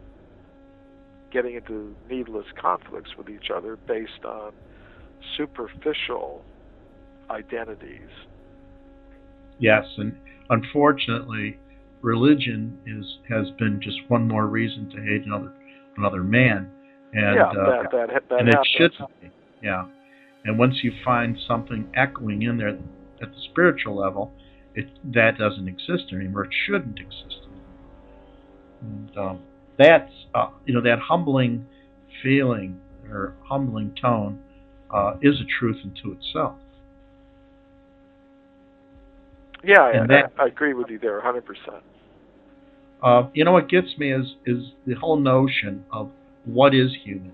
getting into needless conflicts with each other based on superficial identities. Yes, and unfortunately, religion is has been just one more reason to hate another another man, and yeah, uh, that, that, that and it shouldn't be. Yeah, and once you find something echoing in there at the spiritual level, it that doesn't exist anymore. It shouldn't exist anymore. And um, that's uh, you know that humbling feeling or humbling tone uh, is a truth unto itself. Yeah, I, that- I, I agree with you there, 100%. Uh, you know what gets me is is the whole notion of what is human.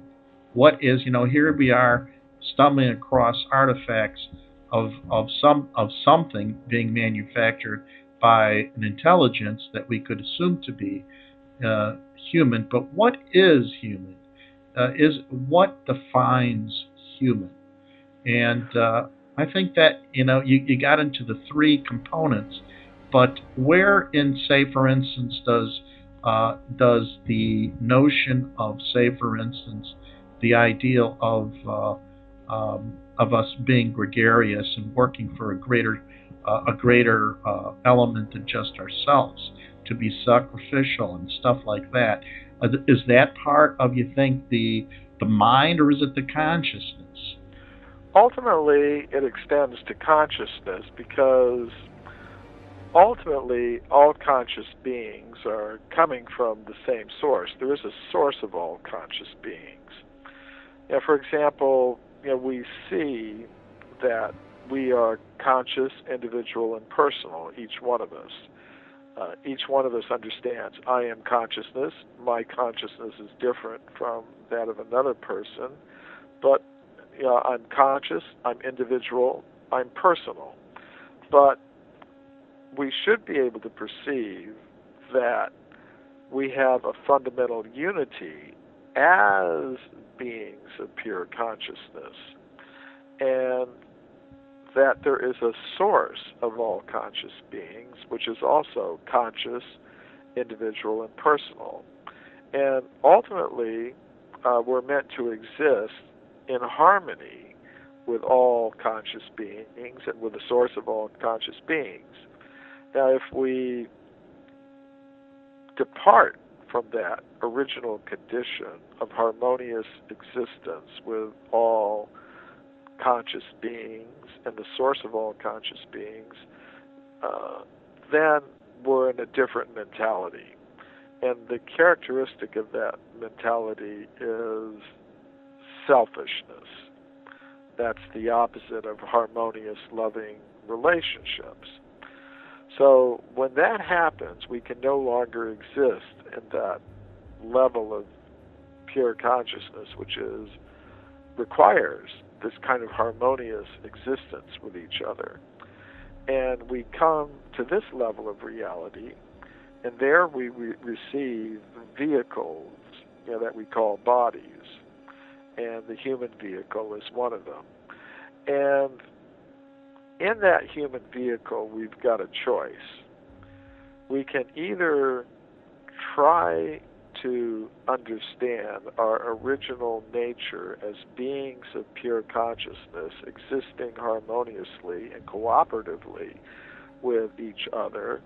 What is you know here we are stumbling across artifacts of of some of something being manufactured by an intelligence that we could assume to be uh, human. But what is human? Uh, is what defines human? And uh, I think that you know you, you got into the three components but where in say for instance does uh, does the notion of say for instance the ideal of uh, um, of us being gregarious and working for a greater uh, a greater uh, element than just ourselves to be sacrificial and stuff like that Uh, is that part of you think the the mind or is it the consciousness Ultimately, it extends to consciousness because ultimately all conscious beings are coming from the same source. There is a source of all conscious beings. You for example, you know, we see that we are conscious, individual, and personal, each one of us. Uh, each one of us understands I am consciousness. My consciousness is different from that of another person, but you know, I'm conscious, I'm individual, I'm personal. But we should be able to perceive that we have a fundamental unity as beings of pure consciousness, and that there is a source of all conscious beings, which is also conscious, individual, and personal. And ultimately, uh, we're meant to exist in harmony with all conscious beings and with the source of all conscious beings. Now, if we depart from that original condition of harmonious existence with all conscious beings and the source of all conscious beings, uh, then we're in a different mentality. And the characteristic of that mentality is selfishness. That's the opposite of harmonious, loving relationships. So when that happens, we can no longer exist in that level of pure consciousness, which is requires this kind of harmonious existence with each other. And we come to this level of reality, and there we re- receive vehicles you know, that we call bodies, and the human vehicle is one of them. And in that human vehicle, we've got a choice. We can either try to understand our original nature as beings of pure consciousness existing harmoniously and cooperatively with each other,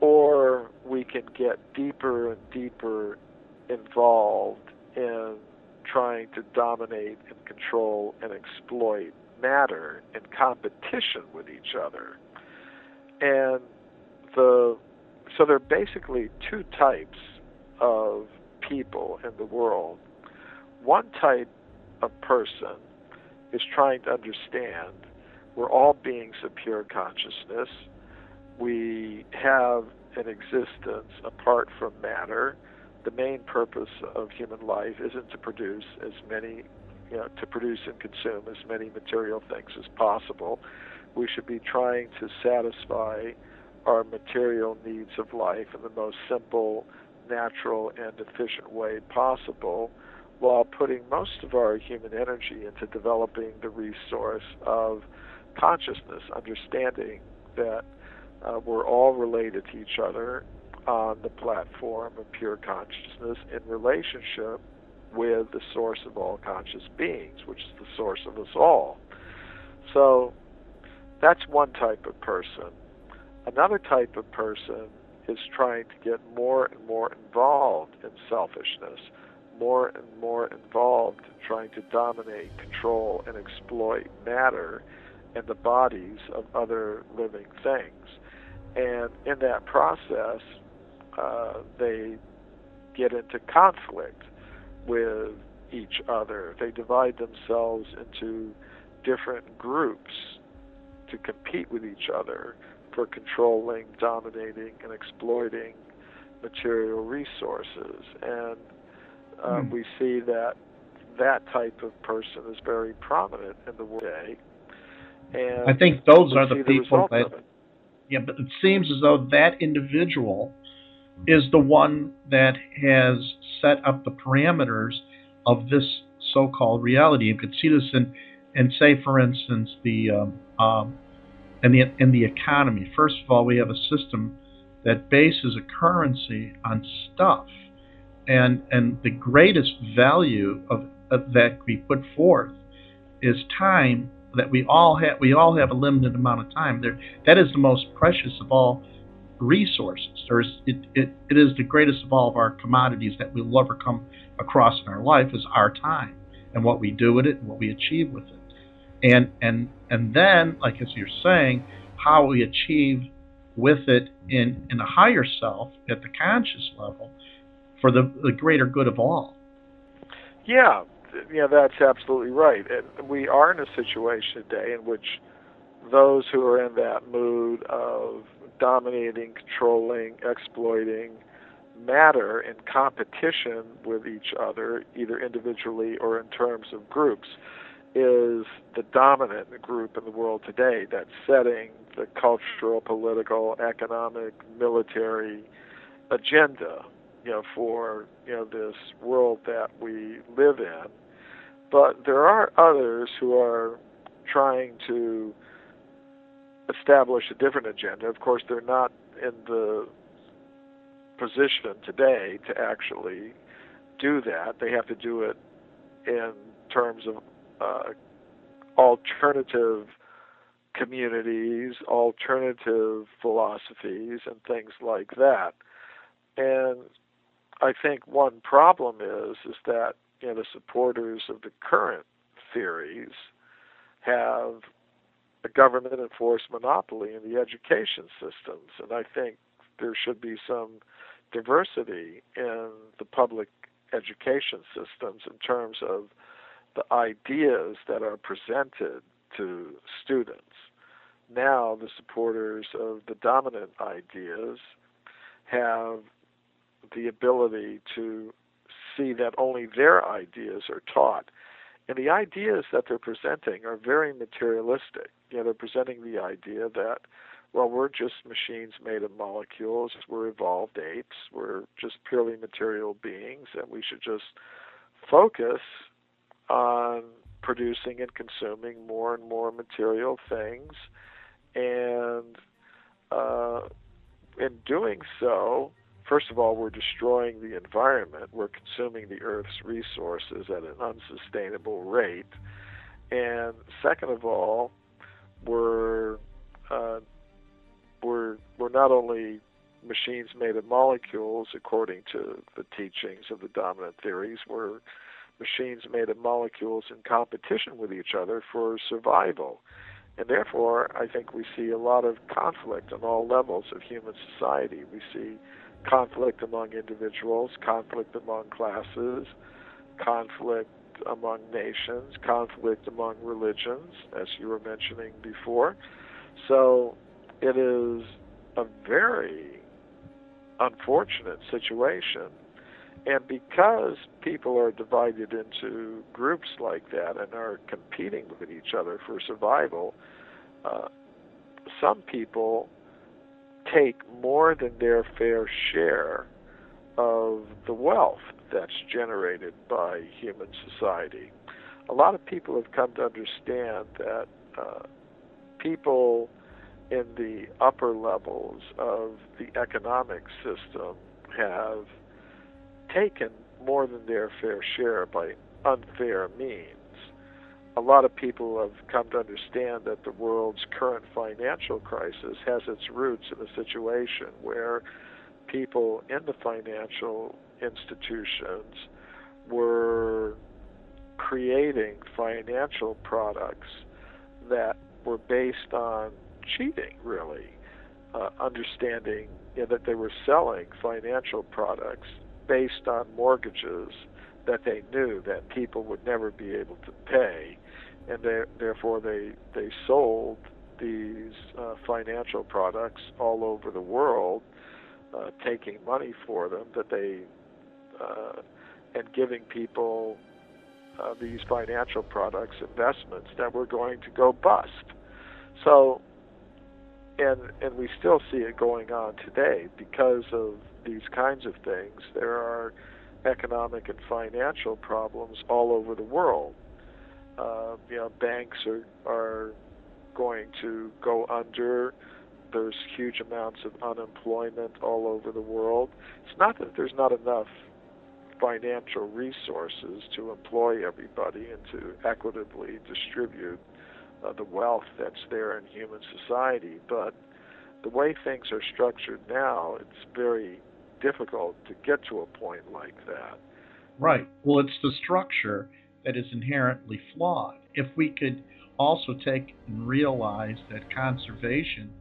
or we can get deeper and deeper involved in trying to dominate and control and exploit matter in competition with each other. And the so there are basically two types of people in the world. One type of person is trying to understand we're all beings of pure consciousness. We have an existence apart from matter. The main purpose of human life isn't to produce as many, you know, to produce and consume as many material things as possible. We should be trying to satisfy our material needs of life in the most simple, natural, and efficient way possible while putting most of our human energy into developing the resource of consciousness, understanding that uh, we're all related to each other on the platform of pure consciousness in relationship with the source of all conscious beings, which is the source of us all. So that's one type of person. Another type of person is trying to get more and more involved in selfishness, more and more involved in trying to dominate, control, and exploit matter and the bodies of other living things. And in that process, uh, they get into conflict with each other. They divide themselves into different groups to compete with each other for controlling, dominating, and exploiting material resources. And uh, hmm. we see that that type of person is very prominent in the world today. And I think those are the people the that. Yeah, but it seems as though that individual is the one that has set up the parameters of this so-called reality. You could see this in, in say, for instance, the um, um, in the in the economy. First of all, we have a system that bases a currency on stuff, and and the greatest value of, of that we put forth is time that we all have. We all have a limited amount of time. There, that is the most precious of all resources. There's it, it, it is the greatest of all of our commodities that we'll ever come across in our life is our time and what we do with it and what we achieve with it. And and and then like as you're saying how we achieve with it in in a higher self at the conscious level for the, the greater good of all. Yeah. Yeah that's absolutely right. We are in a situation today in which those who are in that mood of dominating controlling exploiting matter in competition with each other either individually or in terms of groups is the dominant group in the world today that's setting the cultural, political, economic, military agenda, you know, for you know this world that we live in. But there are others who are trying to establish a different agenda. Of course, they're not in the position today to actually do that. They have to do it in terms of uh, alternative communities, alternative philosophies, and things like that. And I think one problem is is that you know the supporters of the current theories have a government enforced monopoly in the education systems, and I think there should be some diversity in the public education systems in terms of the ideas that are presented to students. Now, the supporters of the dominant ideas have the ability to see that only their ideas are taught. And the ideas that they're presenting are very materialistic. You know, they're presenting the idea that, well, we're just machines made of molecules, we're evolved apes, we're just purely material beings, and we should just focus on producing and consuming more and more material things, and uh, in doing so, first of all, we're destroying the environment. We're consuming the Earth's resources at an unsustainable rate. And second of all, we're uh, we're we're not only machines made of molecules, according to the teachings of the dominant theories, we're machines made of molecules in competition with each other for survival. And therefore, I think we see a lot of conflict on all levels of human society. We see conflict among individuals, conflict among classes, conflict among nations, conflict among religions, as you were mentioning before. So it is a very unfortunate situation. And because people are divided into groups like that and are competing with each other for survival, uh, some people take more than their fair share of the wealth that's generated by human society. A lot of people have come to understand that uh, people in the upper levels of the economic system have taken more than their fair share by unfair means. A lot of people have come to understand that the world's current financial crisis has its roots in a situation where people in the financial institutions were creating financial products that were based on cheating, really, uh, understanding you know, that they were selling financial products based on mortgages that they knew that people would never be able to pay, and they, therefore they they sold these uh, financial products all over the world, uh, taking money for them that they uh, and giving people uh, these financial products investments that were going to go bust. So and and we still see it going on today because of these kinds of things. There are economic and financial problems all over the world. Uh, you know, banks are are going to go under. There's huge amounts of unemployment all over the world. It's not that there's not enough financial resources to employ everybody and to equitably distribute uh, the wealth that's there in human society. But the way things are structured now, it's very difficult to get to a point like that. Right. Well, it's the structure that is inherently flawed. If we could also take and realize that conservation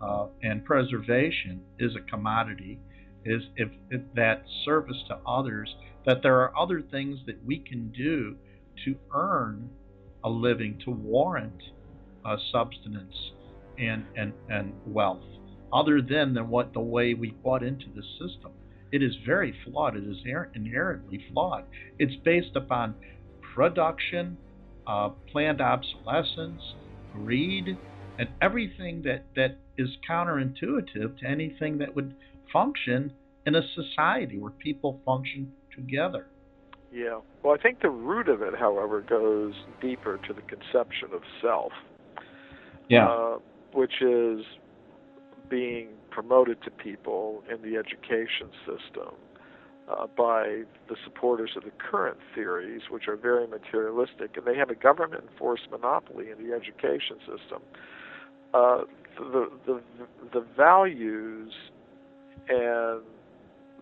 uh, and preservation is a commodity, is if, if that service to others, that there are other things that we can do to earn a living to warrant uh, substance and, and, and wealth other than, than what the way we bought into the system. It is very flawed. It is inherently flawed. It's based upon production, uh, planned obsolescence, greed, and everything that, that is counterintuitive to anything that would function in a society where people function together. Yeah. Well, I think the root of it, however, goes deeper to the conception of self. Yeah. Uh, which is being promoted to people in the education system uh, by the supporters of the current theories, which are very materialistic, and they have a government enforced monopoly in the education system. Uh, the, the the values and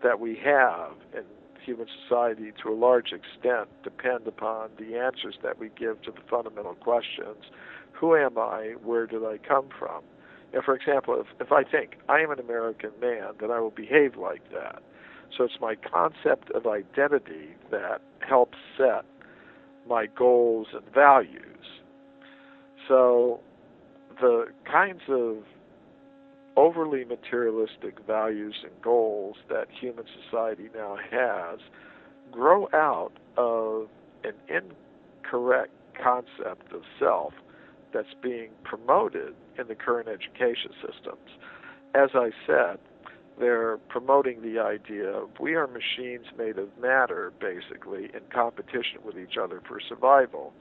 that we have in human society to a large extent depend upon the answers that we give to the fundamental questions who am I where did I come from for example if, if I think I am an American man then I will behave like that. So it's my concept of identity that helps set my goals and values. So the kinds of overly materialistic values and goals that human society now has grow out of an incorrect concept of self that's being promoted in the current education systems. As I said, they're promoting the idea of we are machines made of matter, basically, in competition with each other for survival.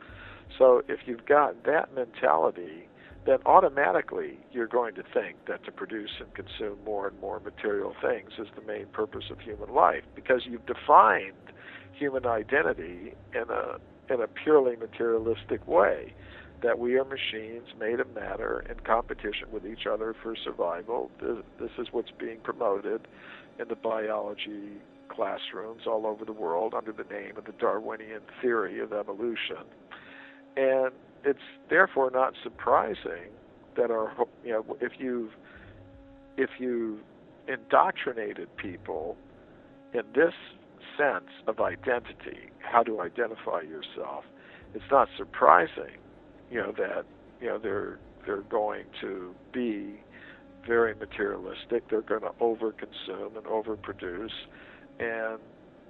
So if you've got that mentality, then automatically you're going to think that to produce and consume more and more material things is the main purpose of human life because you've defined human identity in a in a purely materialistic way that we are machines made of matter in competition with each other for survival. This, is what's being promoted in the biology classrooms all over the world under the name of the Darwinian theory of evolution. And it's therefore not surprising that our you know if you've if you indoctrinated people in this sense of identity, how to identify yourself, it's not surprising, you know, that you know they're they're going to be very materialistic. They're going to overconsume and overproduce and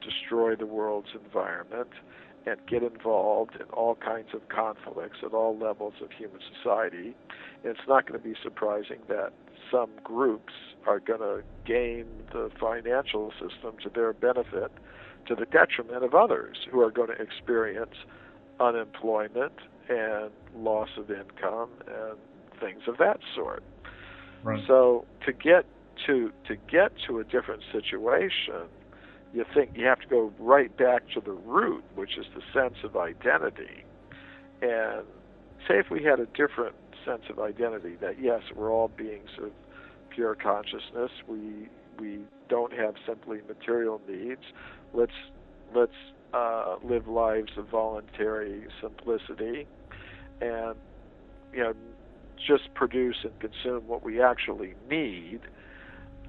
destroy the world's environment and get involved in all kinds of conflicts at all levels of human society. And it's not going to be surprising that some groups are going to gain the financial system to their benefit to the detriment of others who are going to experience unemployment and loss of income and things of that sort. Right. So to get to to get to a different situation, you think you have to go right back to the root, which is the sense of identity. And say if we had a different sense of identity, that yes, we're all beings of pure consciousness. We we don't have simply material needs. Let's let's uh, live lives of voluntary simplicity, and you know just produce and consume what we actually need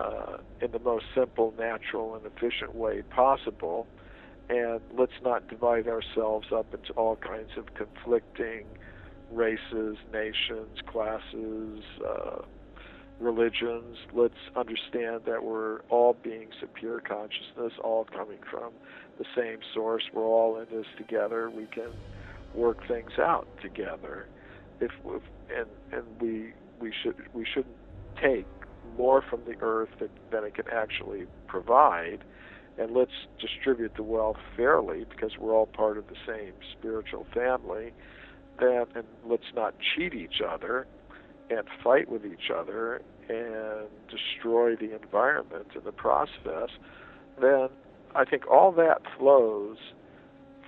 uh, in the most simple, natural, and efficient way possible. And let's not divide ourselves up into all kinds of conflicting races, nations, classes, uh, religions. Let's understand that we're all beings of pure consciousness, all coming from the same source. We're all in this together. We can work things out together. If, if and and we we should we shouldn't take more from the earth than, than it can actually provide, and let's distribute the wealth fairly because we're all part of the same spiritual family. Then, and let's not cheat each other and fight with each other and destroy the environment in the process. Then, I think all that flows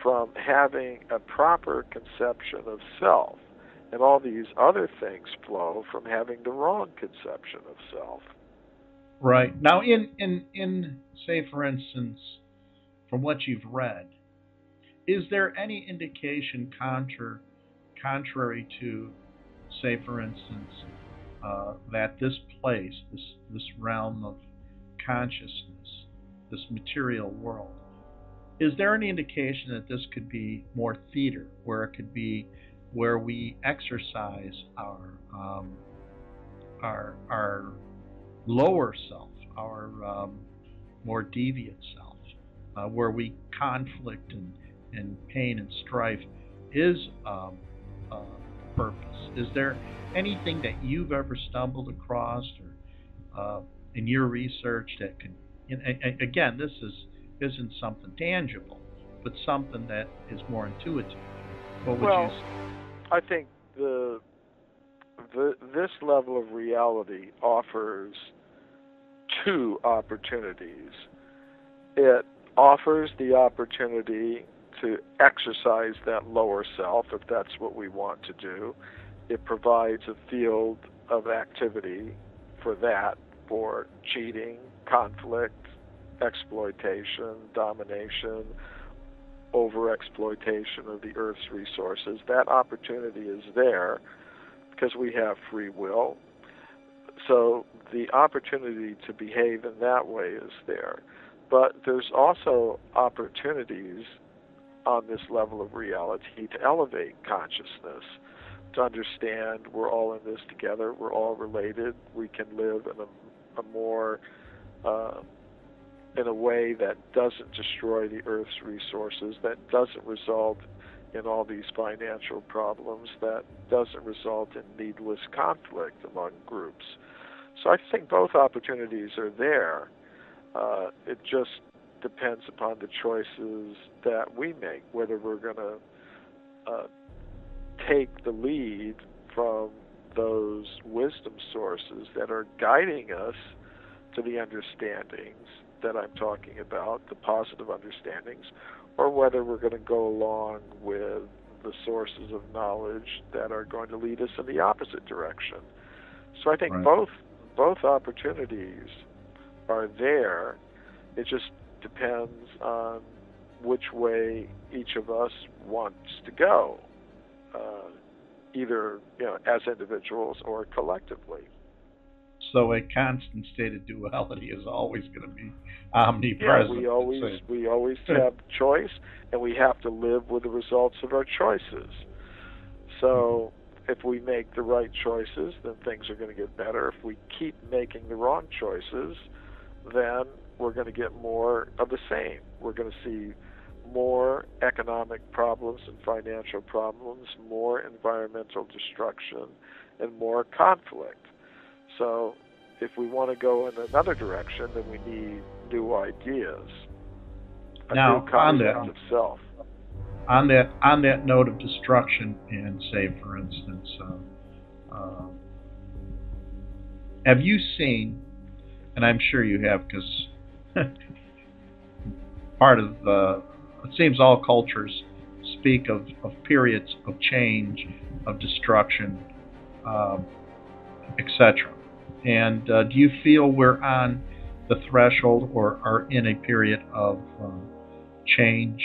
from having a proper conception of self and all these other things flow from having the wrong conception of self. Right. Now in in in say for instance from what you've read, is there any indication contra, contrary to say for instance uh, that this place, this this realm of consciousness, this material world, is there any indication that this could be more theater, where it could be where we exercise our um, our our lower self, our um, more deviant self, uh, where we conflict and, and pain and strife is um, uh, purpose. Is there anything that you've ever stumbled across or uh, in your research that could? And again, this is isn't something tangible, but something that is more intuitive. What would well, you say? I think the, the this level of reality offers two opportunities. It offers the opportunity to exercise that lower self if that's what we want to do. It provides a field of activity for that, for cheating, conflict, exploitation, domination, overexploitation of the Earth's resources. That opportunity is there because we have free will. So the opportunity to behave in that way is there. But there's also opportunities on this level of reality to elevate consciousness, to understand we're all in this together, we're all related, we can live in a, a more uh, in a way that doesn't destroy the Earth's resources, that doesn't result in all these financial problems, that doesn't result in needless conflict among groups. So I think both opportunities are there. Uh, it just depends upon the choices that we make, whether we're going to uh, take the lead from those wisdom sources that are guiding us to the understandings that I'm talking about, the positive understandings, or whether we're going to go along with the sources of knowledge that are going to lead us in the opposite direction. So I think Right. both both opportunities are there. It just depends on which way each of us wants to go, uh, either you know as individuals or collectively. So a constant state of duality is always going to be omnipresent. Yeah, we always we always have choice, and we have to live with the results of our choices. So, if we make the right choices, then things are going to get better. If we keep making the wrong choices, then we're going to get more of the same. We're going to see more economic problems and financial problems, more environmental destruction, and more conflict. So, if we want to go in another direction, then we need new ideas. A Now, new on concept that- of self. on that on that note of destruction, and say, for instance, uh, uh, have you seen? And I'm sure you have, because part of uh, it seems all cultures speak of, of periods of change, of destruction, um, etc. And uh, do you feel we're on the threshold or are in a period of um, change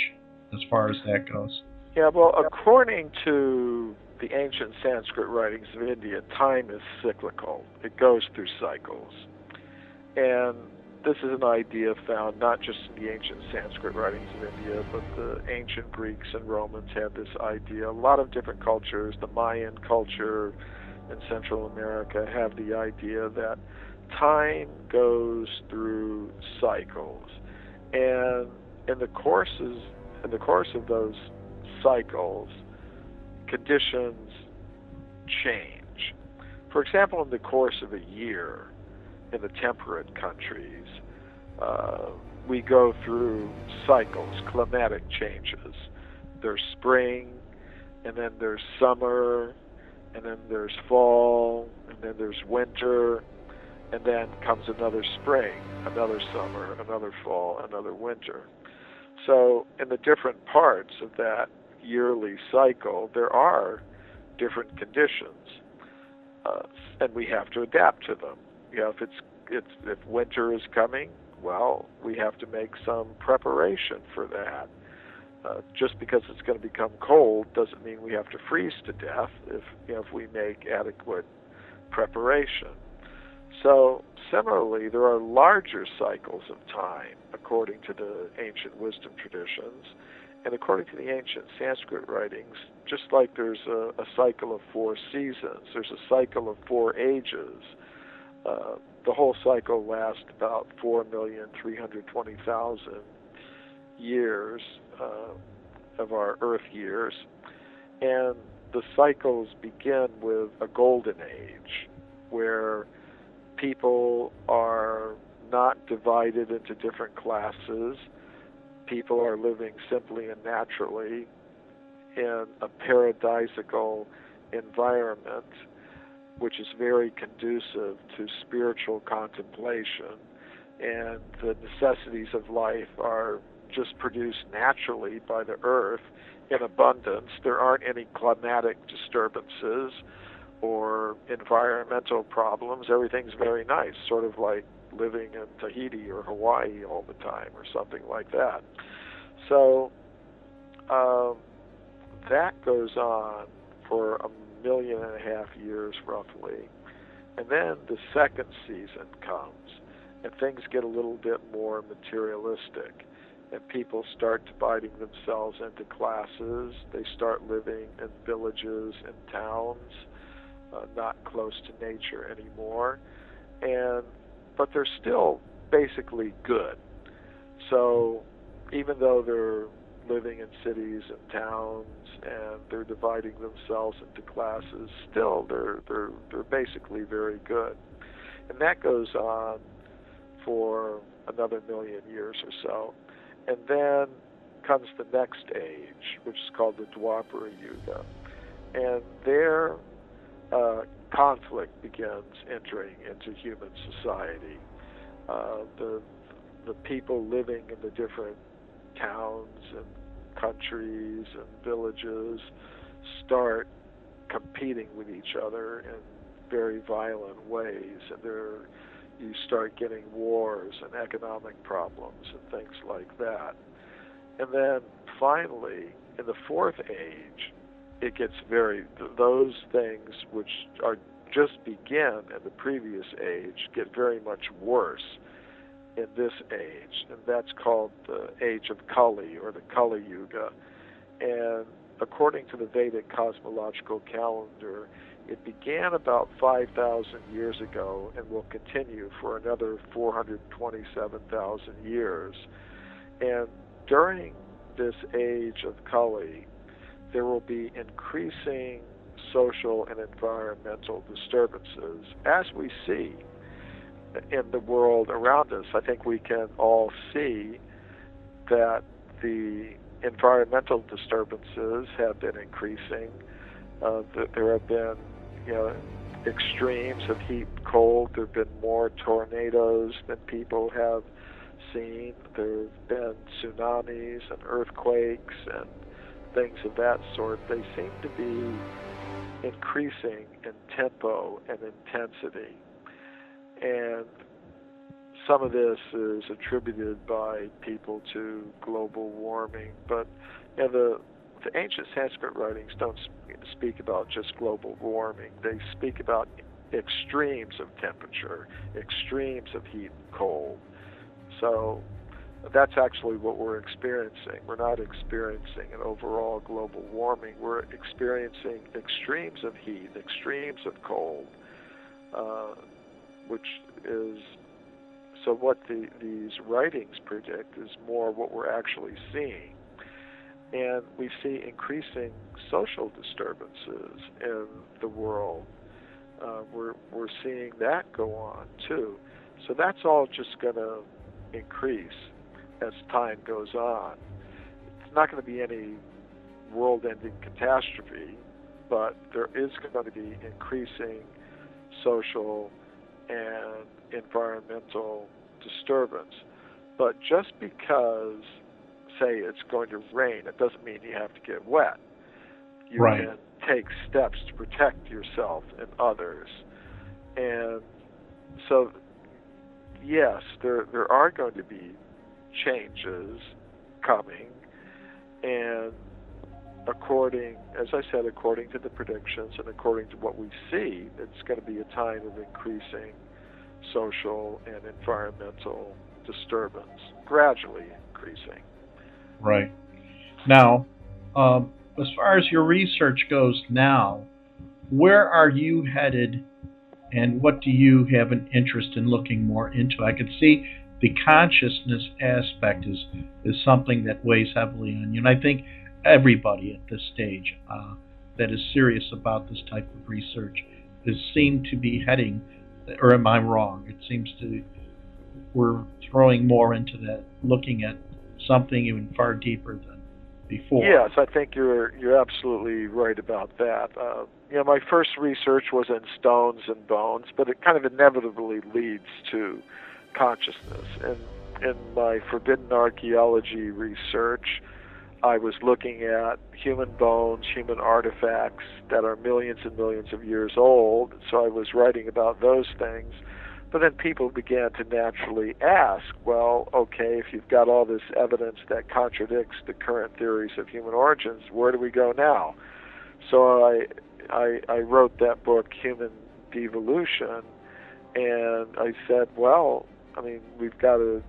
as far as that goes? Yeah, well, according to the ancient Sanskrit writings of India, time is cyclical. It goes through cycles. And this is an idea found not just in the ancient Sanskrit writings of India, but the ancient Greeks and Romans had this idea. A lot of different cultures, the Mayan culture in Central America, have the idea that time goes through cycles. And in the courses in the course of those cycles, conditions change. For example, in the course of a year in the temperate countries, uh, we go through cycles, climatic changes. There's spring, and then there's summer, and then there's fall, and then there's winter, and then comes another spring, another summer, another fall, another winter. So, in the different parts of that yearly cycle, there are different conditions, uh, and we have to adapt to them. You know, if it's, it's if winter is coming, well, we have to make some preparation for that. Uh, just because it's going to become cold doesn't mean we have to freeze to death if you know, if we make adequate preparation. So similarly, there are larger cycles of time according to the ancient wisdom traditions, and according to the ancient Sanskrit writings, just like there's a, a cycle of four seasons, there's a cycle of four ages. Uh, the whole cycle lasts about four million three hundred twenty thousand years uh, of our Earth years, and the cycles begin with a golden age, where people are not divided into different classes. People are living simply and naturally in a paradisical environment, which is very conducive to spiritual contemplation. And the necessities of life are just produced naturally by the earth in abundance. There aren't any climatic disturbances or environmental problems. Everything's very nice, sort of like living in Tahiti or Hawaii all the time or something like that. So um, that goes on for a million and a half years roughly. And then the second season comes, and things get a little bit more materialistic. And people start dividing themselves into classes. They start living in villages and towns, uh, not close to nature anymore. And but they're still basically good. So even though they're living in cities and towns and they're dividing themselves into classes, still they're they're they're basically very good. And that goes on for another million years or so. And then comes the next age, which is called the Dwapara Yuga. And there uh, conflict begins entering into human society. Uh, the the people living in the different towns and countries and villages start competing with each other in very violent ways, and there you start getting wars and economic problems and things like that. And then finally, in the fourth age, it gets very those things which are just begin in the previous age get very much worse in this age, and that's called the age of Kali or the Kali Yuga. And according to the Vedic cosmological calendar, it began about 5,000 years ago and will continue for another 427,000 years. And during this age of Kali, there will be increasing social and environmental disturbances, as we see in the world around us. I think we can all see that the environmental disturbances have been increasing. Uh, that there have been, you know, extremes of heat and cold. There have been more tornadoes than people have seen. There have been tsunamis and earthquakes and things of that sort. They seem to be increasing in tempo and intensity. And some of this is attributed by people to global warming, but you know, the the ancient Sanskrit writings don't speak about just global warming. They speak about extremes of temperature, extremes of heat and cold. So that's actually what we're experiencing. We're not experiencing an overall global warming. We're experiencing extremes of heat, extremes of cold, uh, which is so what the, these writings predict is more what we're actually seeing. And we see increasing social disturbances in the world. Uh, we're, we're seeing that go on too. So that's all just going to increase as time goes on. It's not going to be any world ending catastrophe, but there is going to be increasing social and environmental disturbance. But just because, say, it's going to rain, it doesn't mean you have to get wet. You right. can take steps to protect yourself and others. And so, yes, there there are going to be changes coming, and according, as I said, according to the predictions and according to what we see, it's going to be a time of increasing social and environmental disturbance, gradually increasing. Right. Now, um, as far as your research goes now, where are you headed and what do you have an interest in looking more into? I can see the consciousness aspect is, is something that weighs heavily on you. And I think everybody at this stage uh, that is serious about this type of research is seen to be heading or am I wrong? It seems to we're throwing more into that, looking at something even far deeper than before. Yes, I think you're you're absolutely right about that. Uh, you know, my first research was in stones and bones, but it kind of inevitably leads to consciousness. And in my forbidden archaeology research, I was looking at human bones, human artifacts that are millions and millions of years old. So I was writing about those things. But then people began to naturally ask, well, okay, if you've got all this evidence that contradicts the current theories of human origins, where do we go now? So I, I, I wrote that book, Human Devolution, and I said, well, I mean, we've got to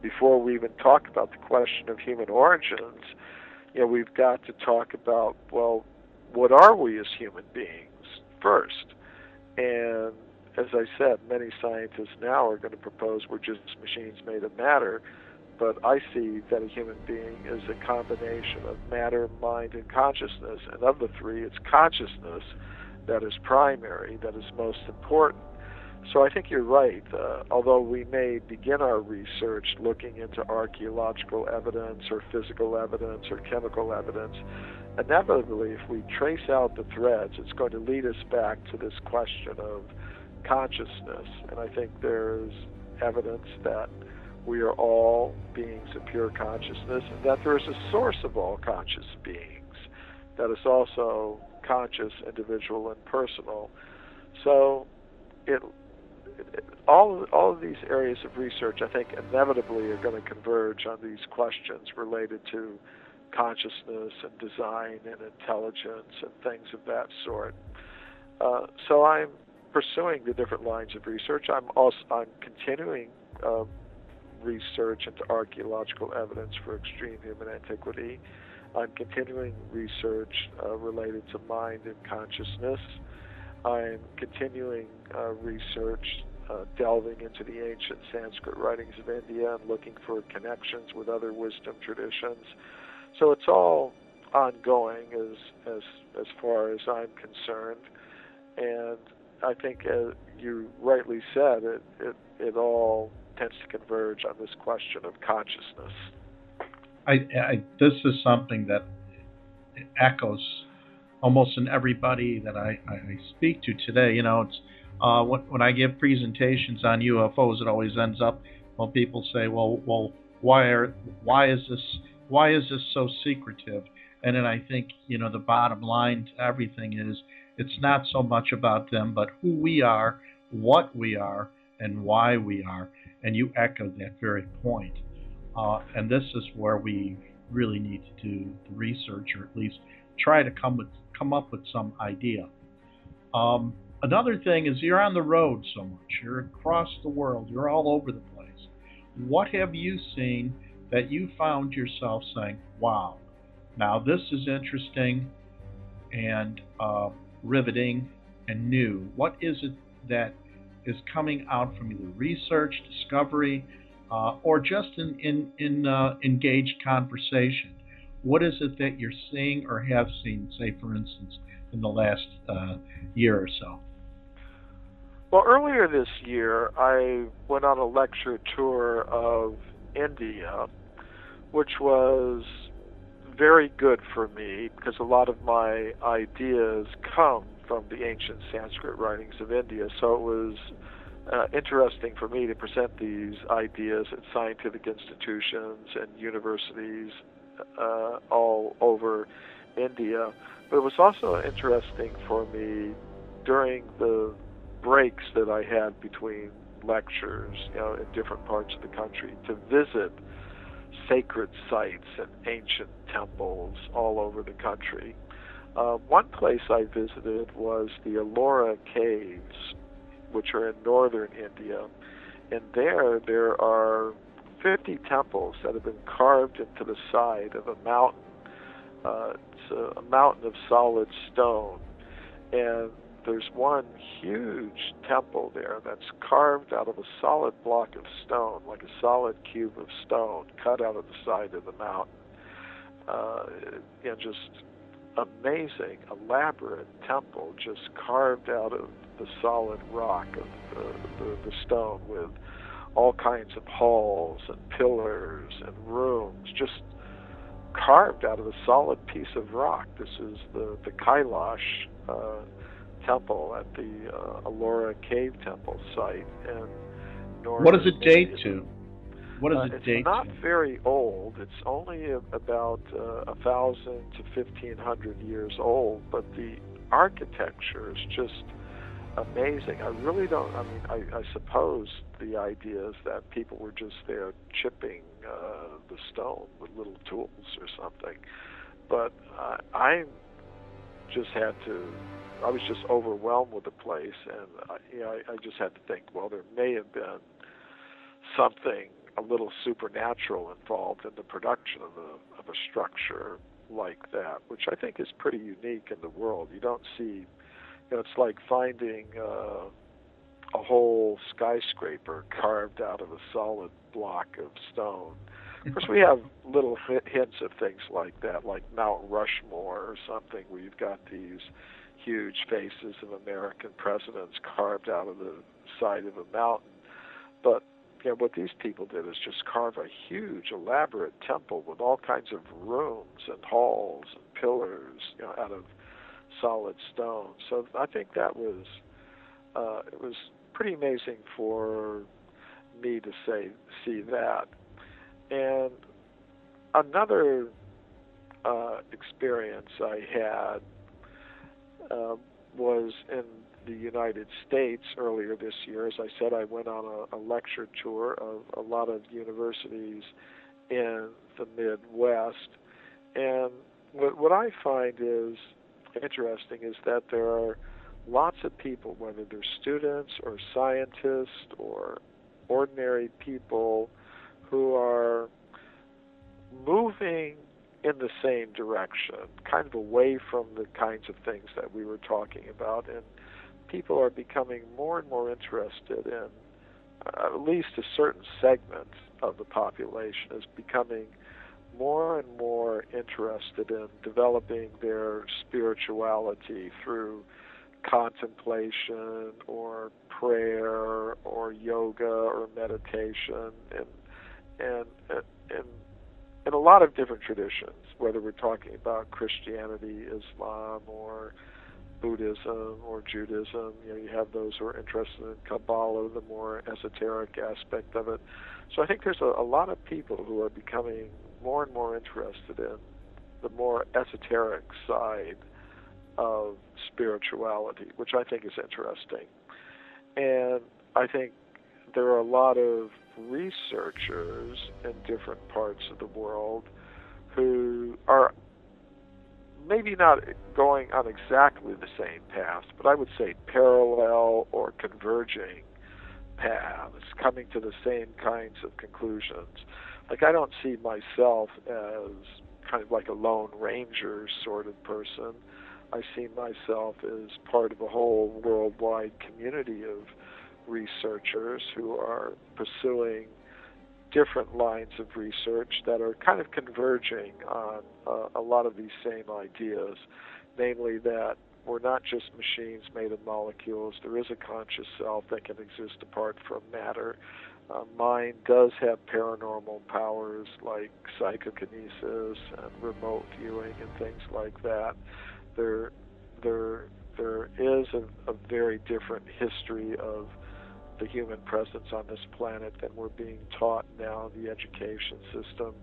before we even talk about the question of human origins, you know, we've got to talk about, well, what are we as human beings first? And as I said, many scientists now are going to propose we're just machines made of matter, but I see that a human being is a combination of matter, mind, and consciousness. And of the three, it's consciousness that is primary, that is most important. So I think you're right. Uh, although we may begin our research looking into archaeological evidence or physical evidence or chemical evidence, inevitably, if we trace out the threads, it's going to lead us back to this question of consciousness. And I think there's evidence that we are all beings of pure consciousness and that there is a source of all conscious beings that is also conscious, individual, and personal. So it, it all of, all of these areas of research, I think, inevitably are going to converge on these questions related to consciousness and design and intelligence and things of that sort. Uh, so I'm pursuing the different lines of research. I'm also I'm continuing uh, research into archaeological evidence for extreme human antiquity. I'm continuing research uh, related to mind and consciousness. I'm continuing uh, research uh, delving into the ancient Sanskrit writings of India and looking for connections with other wisdom traditions. So it's all ongoing as as as far as I'm concerned, and I think, as you rightly said, it it it all tends to converge on this question of consciousness. I, I this is something that echoes almost in everybody that I, I speak to today. You know, it's uh, when, when I give presentations on UFOs, it always ends up when people say, "Well, well, why are why is this why is this so secretive?" And then I think you know the bottom line to everything is it's not so much about them, but who we are, what we are, and why we are. And you echoed that very point. Uh, and this is where we really need to do the research, or at least try to come with come up with some idea. Um, another thing is you're on the road so much. You're across the world. You're all over the place. What have you seen that you found yourself saying, "Wow, now this is interesting," and uh, riveting, and new? What is it that is coming out from either research, discovery, uh, or just in, in, in uh, engaged conversation? What is it that you're seeing or have seen, say, for instance, in the last uh, year or so? Well, earlier this year, I went on a lecture tour of India, which was very good for me because a lot of my ideas come from the ancient Sanskrit writings of India. So it was uh, interesting for me to present these ideas at scientific institutions and universities uh, all over India. But it was also interesting for me during the breaks that I had between lectures, you know, in different parts of the country, to visit sacred sites and ancient temples all over the country. Uh, one place I visited was the Ellora Caves, which are in northern India. And there, there are 50 temples that have been carved into the side of a mountain. Uh, it's a, a mountain of solid stone. And there's one huge temple there that's carved out of a solid block of stone, like a solid cube of stone cut out of the side of the mountain. Uh, and just amazing, elaborate temple just carved out of the solid rock of the, the, the stone with all kinds of halls and pillars and rooms, just carved out of a solid piece of rock. This is the, the Kailash uh, temple at the uh, Cave Temple site. And what does it date to? What does uh, it date It's not to? very old. It's only a, about uh, a thousand to fifteen hundred years old, but the architecture is just amazing. I really don't. I mean, I, I suppose the idea is that people were just there chipping uh, the stone with little tools or something, but uh, I just had to. I was just overwhelmed with the place, and I, you know, I, I just had to think. Well, there may have been something a little supernatural involved in the production of a of a structure like that, which I think is pretty unique in the world. You don't see, you know, it's like finding uh, a whole skyscraper carved out of a solid block of stone. Of course, we have little hints of things like that, like Mount Rushmore or something, where you've got these huge faces of American presidents carved out of the side of a mountain. But you know, what these people did is just carve a huge, elaborate temple with all kinds of rooms and halls and pillars, you know, out of solid stone. So I think that was uh, it was pretty amazing for me to say see that. And another uh, experience I had uh, was in the United States earlier this year. As I said, I went on a, a lecture tour of a lot of universities in the Midwest. And what, what I find is interesting is that there are lots of people, whether they're students or scientists or ordinary people, who are moving in the same direction, kind of away from the kinds of things that we were talking about. And people are becoming more and more interested in, uh, at least a certain segment of the population is becoming more and more interested in developing their spirituality through contemplation or prayer or yoga or meditation and and and in a lot of different traditions whether we're talking about Christianity, Islam or Buddhism or Judaism. You know, you have those who are interested in Kabbalah, the more esoteric aspect of it. So I think there's a, a lot of people who are becoming more and more interested in the more esoteric side of spirituality, which I think is interesting. And I think there are a lot of researchers in different parts of the world who are maybe not going on exactly the same path, but I would say parallel or converging paths, coming to the same kinds of conclusions. Like I don't see myself as kind of like a lone ranger sort of person. I see myself as part of a whole worldwide community of researchers who are pursuing different lines of research that are kind of converging on uh, a lot of these same ideas, namely that we're not just machines made of molecules. There is a conscious self that can exist apart from matter. Uh, mind does have paranormal powers like psychokinesis and remote viewing and things like that. There, there, there is a, a very different history of the human presence on this planet than we're being taught now the education system.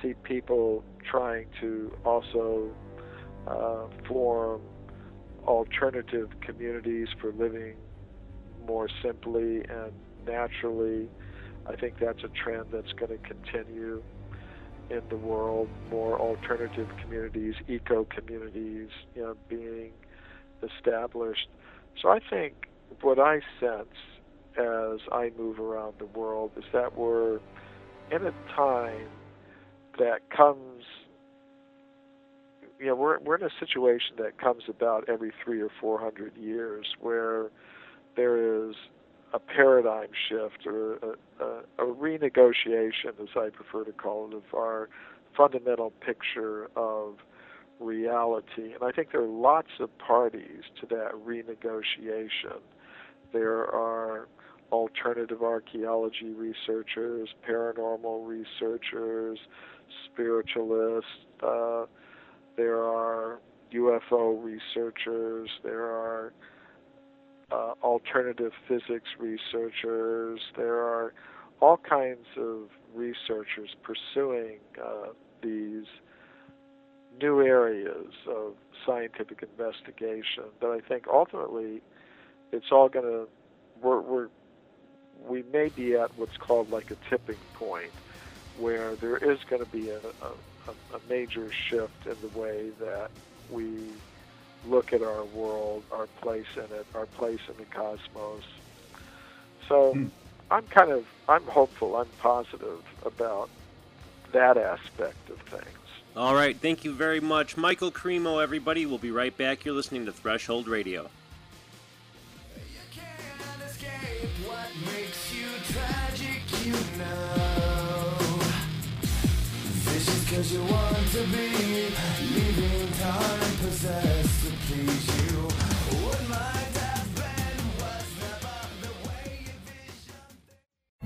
See people trying to also uh, form alternative communities for living more simply and naturally. I think that's a trend that's going to continue in the world. More alternative communities, eco communities, you know, being established. So I think what I sense as I move around the world is that we're in a time that comes you know we're we're in a situation that comes about every 3 or 400 years where there is a paradigm shift or a, a, a renegotiation as I prefer to call it of our fundamental picture of reality. And I think there are lots of parties to that renegotiation. There are alternative archaeology researchers, paranormal researchers, spiritualists. Uh, there are UFO researchers. There are uh, alternative physics researchers. There are all kinds of researchers pursuing uh, these new areas of scientific investigation that I think ultimately it's all going to we're, we're we may be at what's called like a tipping point where there is going to be a, a, a major shift in the way that we look at our world, our place in it, our place in the cosmos. So hmm. I'm kind of I'm hopeful, I'm positive about that aspect of things. All right, thank you very much, Michael Cremo. Everybody, we'll be right back. You're listening to Threshold Radio. This is cause you want to be leaving time possessed to please you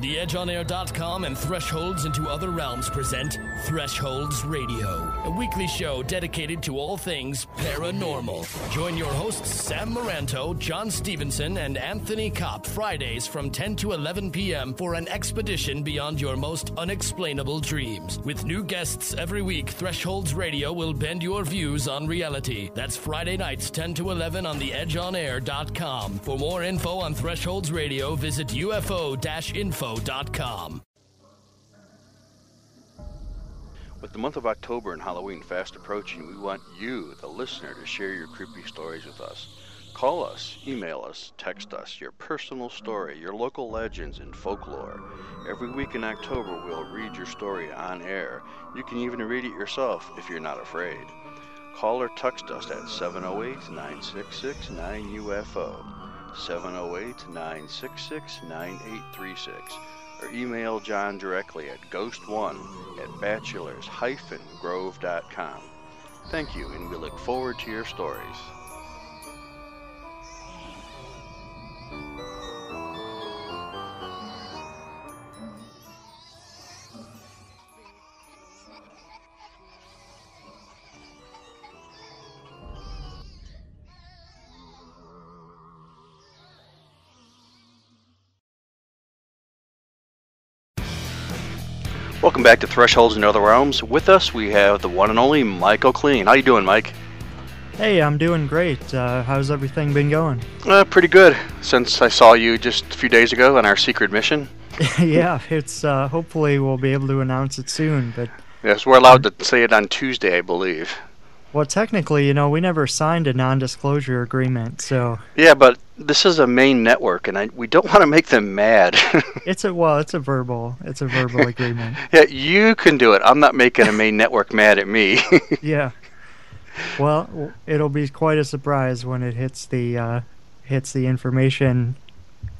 TheEdgeOnAir.com and Thresholds into Other Realms present Thresholds Radio, a weekly show dedicated to all things paranormal. Join your hosts Sam Moranto, John Stevenson, and Anthony Kopp Fridays from 10 to 11 p.m. for an expedition beyond your most unexplainable dreams. With new guests every week, Thresholds Radio will bend your views on reality. That's Friday nights 10 to 11 on TheEdgeOnAir.com. For more info on Thresholds Radio, visit UFO-info With the month of October and Halloween fast approaching, we want you, the listener, to share your creepy stories with us. Call us, email us, text us your personal story, your local legends, and folklore. Every week in October, we'll read your story on air. You can even read it yourself if you're not afraid. Call or text us at 708 966 9UFO. 708 966 9836 or email John directly at ghost1 at bachelors-grove.com. Thank you, and we look forward to your stories. Welcome back to Thresholds and Other Realms. With us, we have the one and only Michael Kleen. How you doing, Mike? Hey, I'm doing great. Uh, how's everything been going? Uh, pretty good. Since I saw you just a few days ago on our secret mission. yeah, it's uh, hopefully we'll be able to announce it soon. But yes, we're allowed to say it on Tuesday, I believe. Well, technically, you know, we never signed a non-disclosure agreement, so. Yeah, but this is a main network, and I, we don't want to make them mad. it's a well, it's a verbal, it's a verbal agreement. Yeah, you can do it. I'm not making a main network mad at me. yeah. Well, it'll be quite a surprise when it hits the uh, hits the information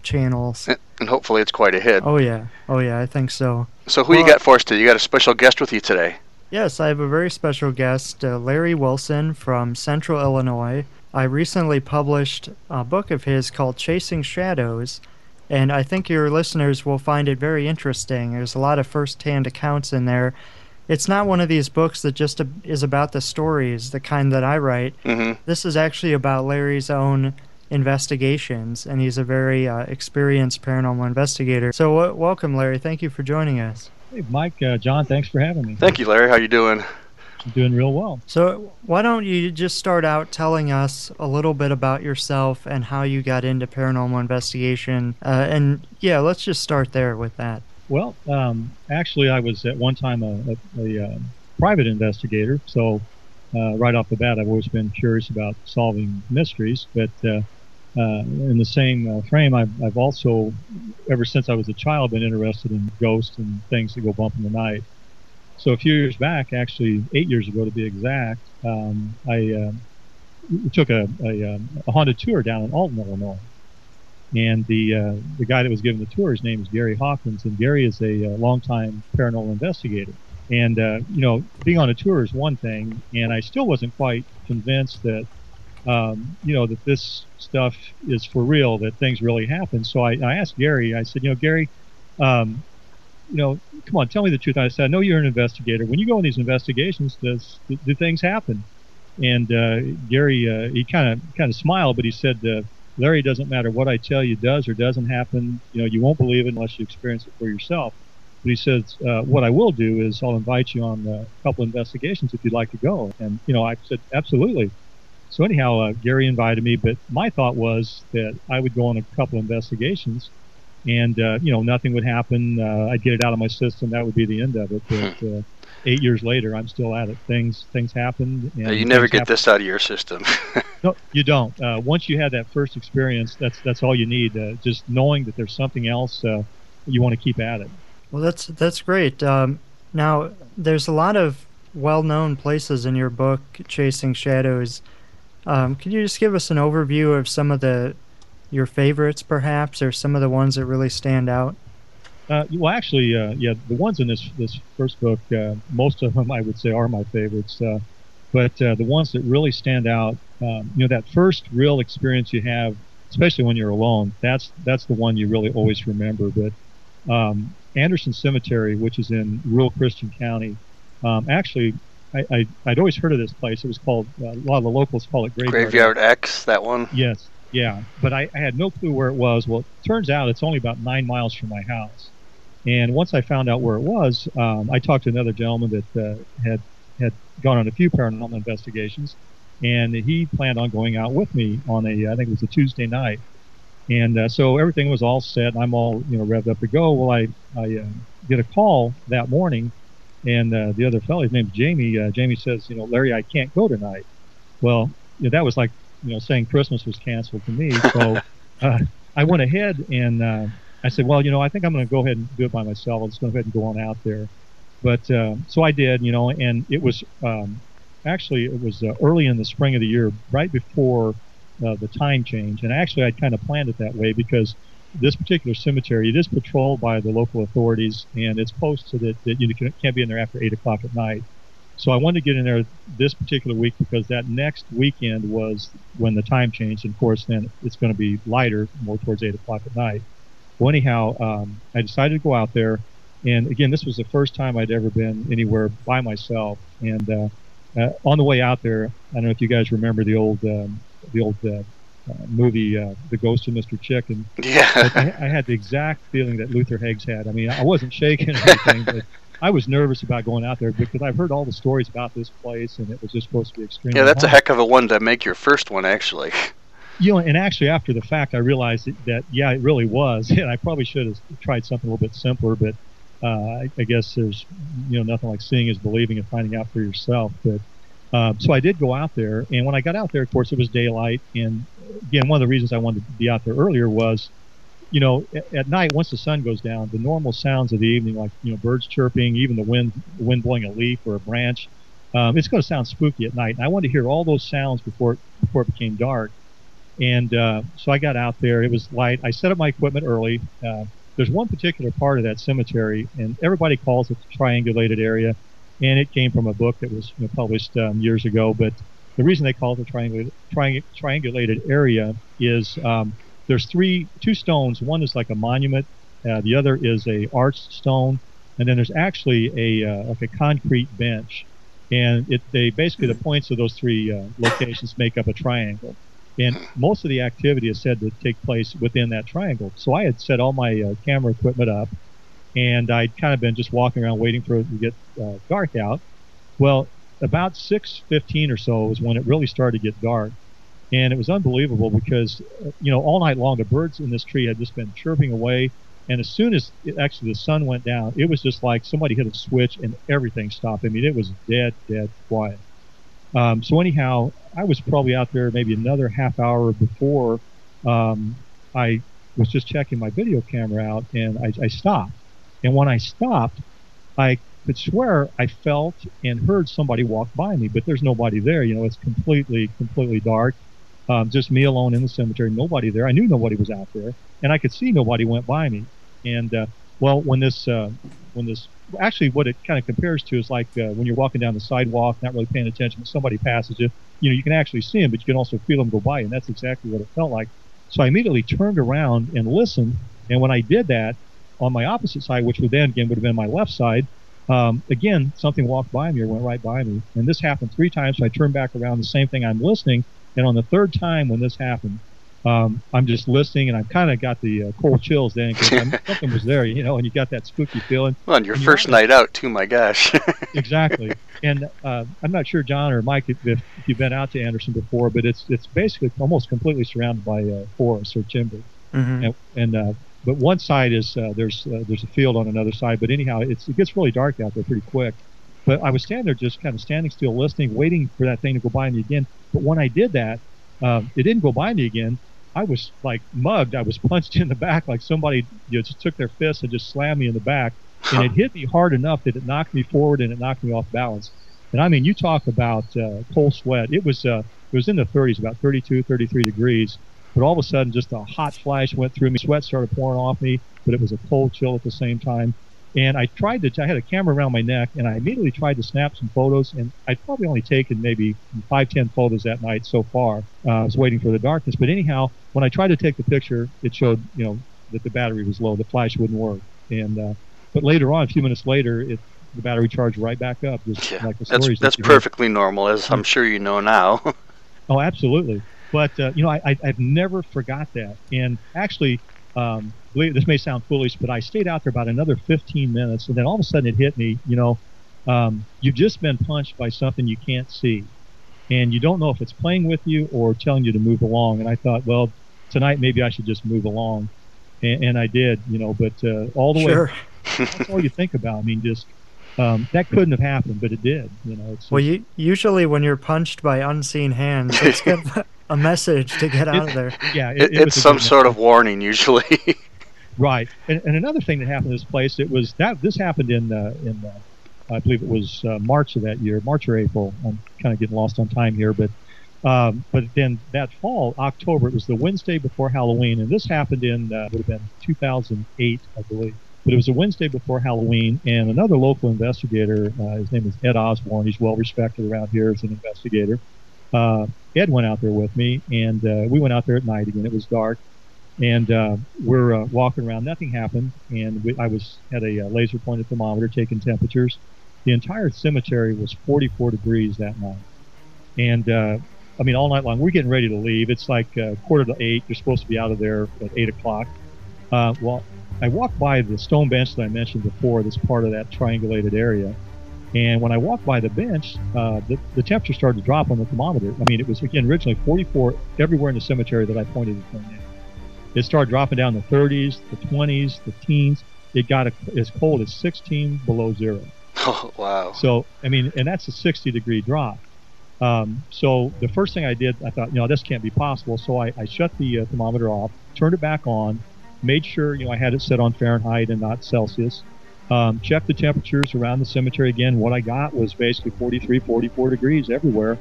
channels. And hopefully, it's quite a hit. Oh yeah, oh yeah, I think so. So who well, you got for us today? You got a special guest with you today. Yes, I have a very special guest, uh, Larry Wilson from Central Illinois. I recently published a book of his called Chasing Shadows, and I think your listeners will find it very interesting. There's a lot of first hand accounts in there. It's not one of these books that just is about the stories, the kind that I write. Mm-hmm. This is actually about Larry's own investigations, and he's a very uh, experienced paranormal investigator. So, w- welcome, Larry. Thank you for joining us. Hey, Mike, uh, John, thanks for having me. Thank you, Larry. How you doing? I'm doing real well. So, why don't you just start out telling us a little bit about yourself and how you got into paranormal investigation? Uh, and yeah, let's just start there with that. Well, um, actually, I was at one time a, a, a, a private investigator, so uh, right off the bat, I've always been curious about solving mysteries. But uh, in the same uh, frame, I've, I've also, ever since I was a child, been interested in ghosts and things that go bump in the night. So a few years back, actually eight years ago to be exact, um, I uh, took a, a, um, a, haunted tour down in Alton, Illinois. And the uh, the guy that was giving the tour, his name is Gary Hawkins, and Gary is a, a uh, longtime paranormal investigator. And uh, you know, being on a tour is one thing, and I still wasn't quite convinced that um, you know, that this stuff is for real, that things really happen. So I, I asked Gary, I said, you know, Gary, um, you know, come on, tell me the truth. I said, I know you're an investigator. When you go on these investigations, does do, things happen? And uh, Gary, uh, he kind of kind of smiled, but he said, uh, Larry, doesn't matter what I tell you does or doesn't happen. You know, you won't believe it unless you experience it for yourself. But he says, uh, what I will do is I'll invite you on a couple investigations if you'd like to go. And you know, I said, absolutely. So anyhow, uh, Gary invited me, but my thought was that I would go on a couple investigations, and uh, you know nothing would happen. Uh, I'd get it out of my system. That would be the end of it. But uh, eight years later, I'm still at it. Things things happened. And you never get this out of your system. no, you don't. Uh, once you had that first experience, that's that's all you need. Uh, just knowing that there's something else you want to keep at it. Well, that's that's great. Um, now, there's a lot of well-known places in your book, Chasing Shadows um, can you just give us an overview of some of the your favorites, perhaps, or some of the ones that really stand out? Uh, well, actually, uh, yeah, the ones in this this first book, uh, most of them I would say are my favorites. Uh, but uh, the ones that really stand out, um, you know, that first real experience you have, especially when you're alone, that's that's the one you really always remember. But um, Anderson Cemetery, which is in rural Christian County. Um, actually, I, I, would always heard of this place. It was called, uh, a lot of the locals call it Graveyard, Graveyard X, that one? Yes, yeah. But I, I had no clue where it was. Well, it turns out it's only about nine miles from my house. And once I found out where it was, um, I talked to another gentleman that uh, had had gone on a few paranormal investigations, and he planned on going out with me on a I think it was a Tuesday night, and uh, so everything was all set. And I'm all you know revved up to go. Well, I I uh, get a call that morning, and uh, the other fellow, his name's Jamie. Uh, Jamie says, you know, Larry, I can't go tonight. Well, know, that was like you know saying Christmas was canceled to me. So uh, I went ahead and uh, I said, well, you know, I think I'm going to go ahead and do it by myself. I'll just go ahead and go on out there. But uh, so I did, you know, and it was um, actually it was uh, early in the spring of the year, right before uh, the time change. And actually, I kind of planned it that way because this particular cemetery it is patrolled by the local authorities, and it's posted that, that you can't be in there after eight o'clock at night. So I wanted to get in there this particular week because that next weekend was when the time changed. And of course, then it's going to be lighter, more towards eight o'clock at night. Well, anyhow, um, I decided to go out there, and again, this was the first time I'd ever been anywhere by myself. And uh, uh, on the way out there, I don't know if you guys remember the old um, the old uh movie, uh, The Ghost of Mr. Chicken. Yeah. I, I, had the exact feeling that Luther Heggs had. I mean, I wasn't shaking or anything, but I was nervous about going out there because I've heard all the stories about this place, and it was just supposed to be extremely. Yeah, that's hot. a heck of a one to make your first one, actually you know, and actually after the fact, I realized that, that, yeah, it really was, and I probably should have tried something a little bit simpler. But uh, I, I, guess there's, you know, nothing like seeing is believing and finding out for yourself. But uh, so I did go out there, and when I got out there, of course, it was daylight. And again, one of the reasons I wanted to be out there earlier was, you know, at, at night once the sun goes down, the normal sounds of the evening, like you know, birds chirping, even the wind, wind blowing a leaf or a branch, um, it's going to sound spooky at night. And I wanted to hear all those sounds before before it became dark. And uh, so I got out there. It was light. I set up my equipment early. Uh, there's one particular part of that cemetery, and everybody calls it the triangulated area. And it came from a book that was you know, published um, years ago. But the reason they call it the triangulated, triang- triangulated area is um, there's three, two stones. One is like a monument. Uh, the other is a arched stone, and then there's actually a uh, like a concrete bench. And it, they basically the points of those three uh, locations make up a triangle. And most of the activity is said to take place within that triangle. So I had set all my uh, camera equipment up, and I'd kind of been just walking around waiting for it to get uh, dark out. Well, about 6:15 or so was when it really started to get dark, and it was unbelievable because you know all night long the birds in this tree had just been chirping away, and as soon as it, actually the sun went down, it was just like somebody hit a switch and everything stopped. I mean, it was dead, dead quiet. Um, so anyhow, I was probably out there maybe another half hour before um, I was just checking my video camera out, and I, I stopped. And when I stopped, I could swear I felt and heard somebody walk by me, but there's nobody there. You know, it's completely, completely dark. Um, just me alone in the cemetery, nobody there. I knew nobody was out there, and I could see nobody went by me. And uh, well, when this uh, when this actually what it kind of compares to is like uh, when you're walking down the sidewalk, not really paying attention, but somebody passes you. You know, you can actually see them, but you can also feel them go by, and that's exactly what it felt like. So I immediately turned around and listened, and when I did that, on my opposite side, which would then again would have been my left side, um, again something walked by me or went right by me, and this happened three times. So I turned back around, the same thing. I'm listening, and on the third time when this happened, um, I'm just listening, and I've kind of got the uh, cold chills then because something was there, you know, and you got that spooky feeling. Well, on your first night out, too, my gosh. exactly, and uh, I'm not sure, John or Mike, if, if, you've been out to Anderson before, but it's it's basically almost completely surrounded by uh, forest or timber, mm-hmm. and, and uh, but one side is uh, there's uh, there's a field on another side, but anyhow, it's it gets really dark out there pretty quick. But I was standing there just kind of standing still, listening, waiting for that thing to go by me again. But when I did that, um, it didn't go by me again I was like mugged. I was punched in the back like somebody you know, just took their fist and just slammed me in the back. And it hit me hard enough that it knocked me forward and it knocked me off balance. And I mean, you talk about uh, cold sweat. It was uh, it was in the 30s, about 32, 33 degrees. But all of a sudden, just a hot flash went through me. Sweat started pouring off me, but it was a cold chill at the same time. And I tried to, I had a camera around my neck and I immediately tried to snap some photos. And I'd probably only taken maybe five, ten photos that night so far. Uh, I was waiting for the darkness. But anyhow, when I tried to take the picture, it showed, you know, that the battery was low. The flash wouldn't work. And uh, but later on, a few minutes later, it the battery charged right back up, just Yeah, like the that's stories. that that's you heard. perfectly normal, as I'm sure you know now. Oh, absolutely. But uh, you know, I, I, I've never forgot that. And actually, um, believe this may sound foolish, but I stayed out there about another 15 minutes, and then all of a sudden it hit me. You know, um, you've just been punched by something you can't see, and you don't know if it's playing with you or telling you to move along. And I thought, well, tonight maybe I should just move along, and, and I did. You know, but uh, all the Sure. way, that's all you think about. I mean, just um, that couldn't have happened, but it did. You know, it's Well, you, usually when you're punched by unseen hands, it's a message to get out of there. yeah, it, It, it it's some good sort of warning usually. Right, and, and another thing that happened in this place, it was that this happened in uh, in uh, I believe it was uh, March of that year, March or April. I'm kind of getting lost on time here, but um, but then that fall, October, it was the Wednesday before Halloween, and this happened in uh, would have been 2008, I believe. But it was a Wednesday before Halloween, and another local investigator, uh, his name is Ed Osborne. He's well respected around here as an investigator. Ed went out there with me, and uh, we went out there at night again. It was dark, and uh, we're uh, walking around. Nothing happened, and we, I was had a uh, laser pointed thermometer taking temperatures. The entire cemetery was 44 degrees that night, and uh, I mean all night long. We're getting ready to leave. It's like uh, quarter to eight. You're supposed to be out of there at eight o'clock. Well, I walked by the stone bench that I mentioned before. That's part of that triangulated area. And when I walked by the bench, uh, the, the temperature started to drop on the thermometer. I mean, it was again originally 44 everywhere in the cemetery that I pointed the thing at. It started dropping down the 30s, the 20s, the teens. It got a, as cold as 16 below zero. oh wow! So, I mean, and that's a 60 degree drop. Um, so the first thing I did, I thought, you know, this can't be possible. So I, I shut the uh, thermometer off, turned it back on, made sure, you know, I had it set on Fahrenheit and not Celsius. Um, checked the temperatures around the cemetery again. What I got was basically 43, 44 degrees everywhere.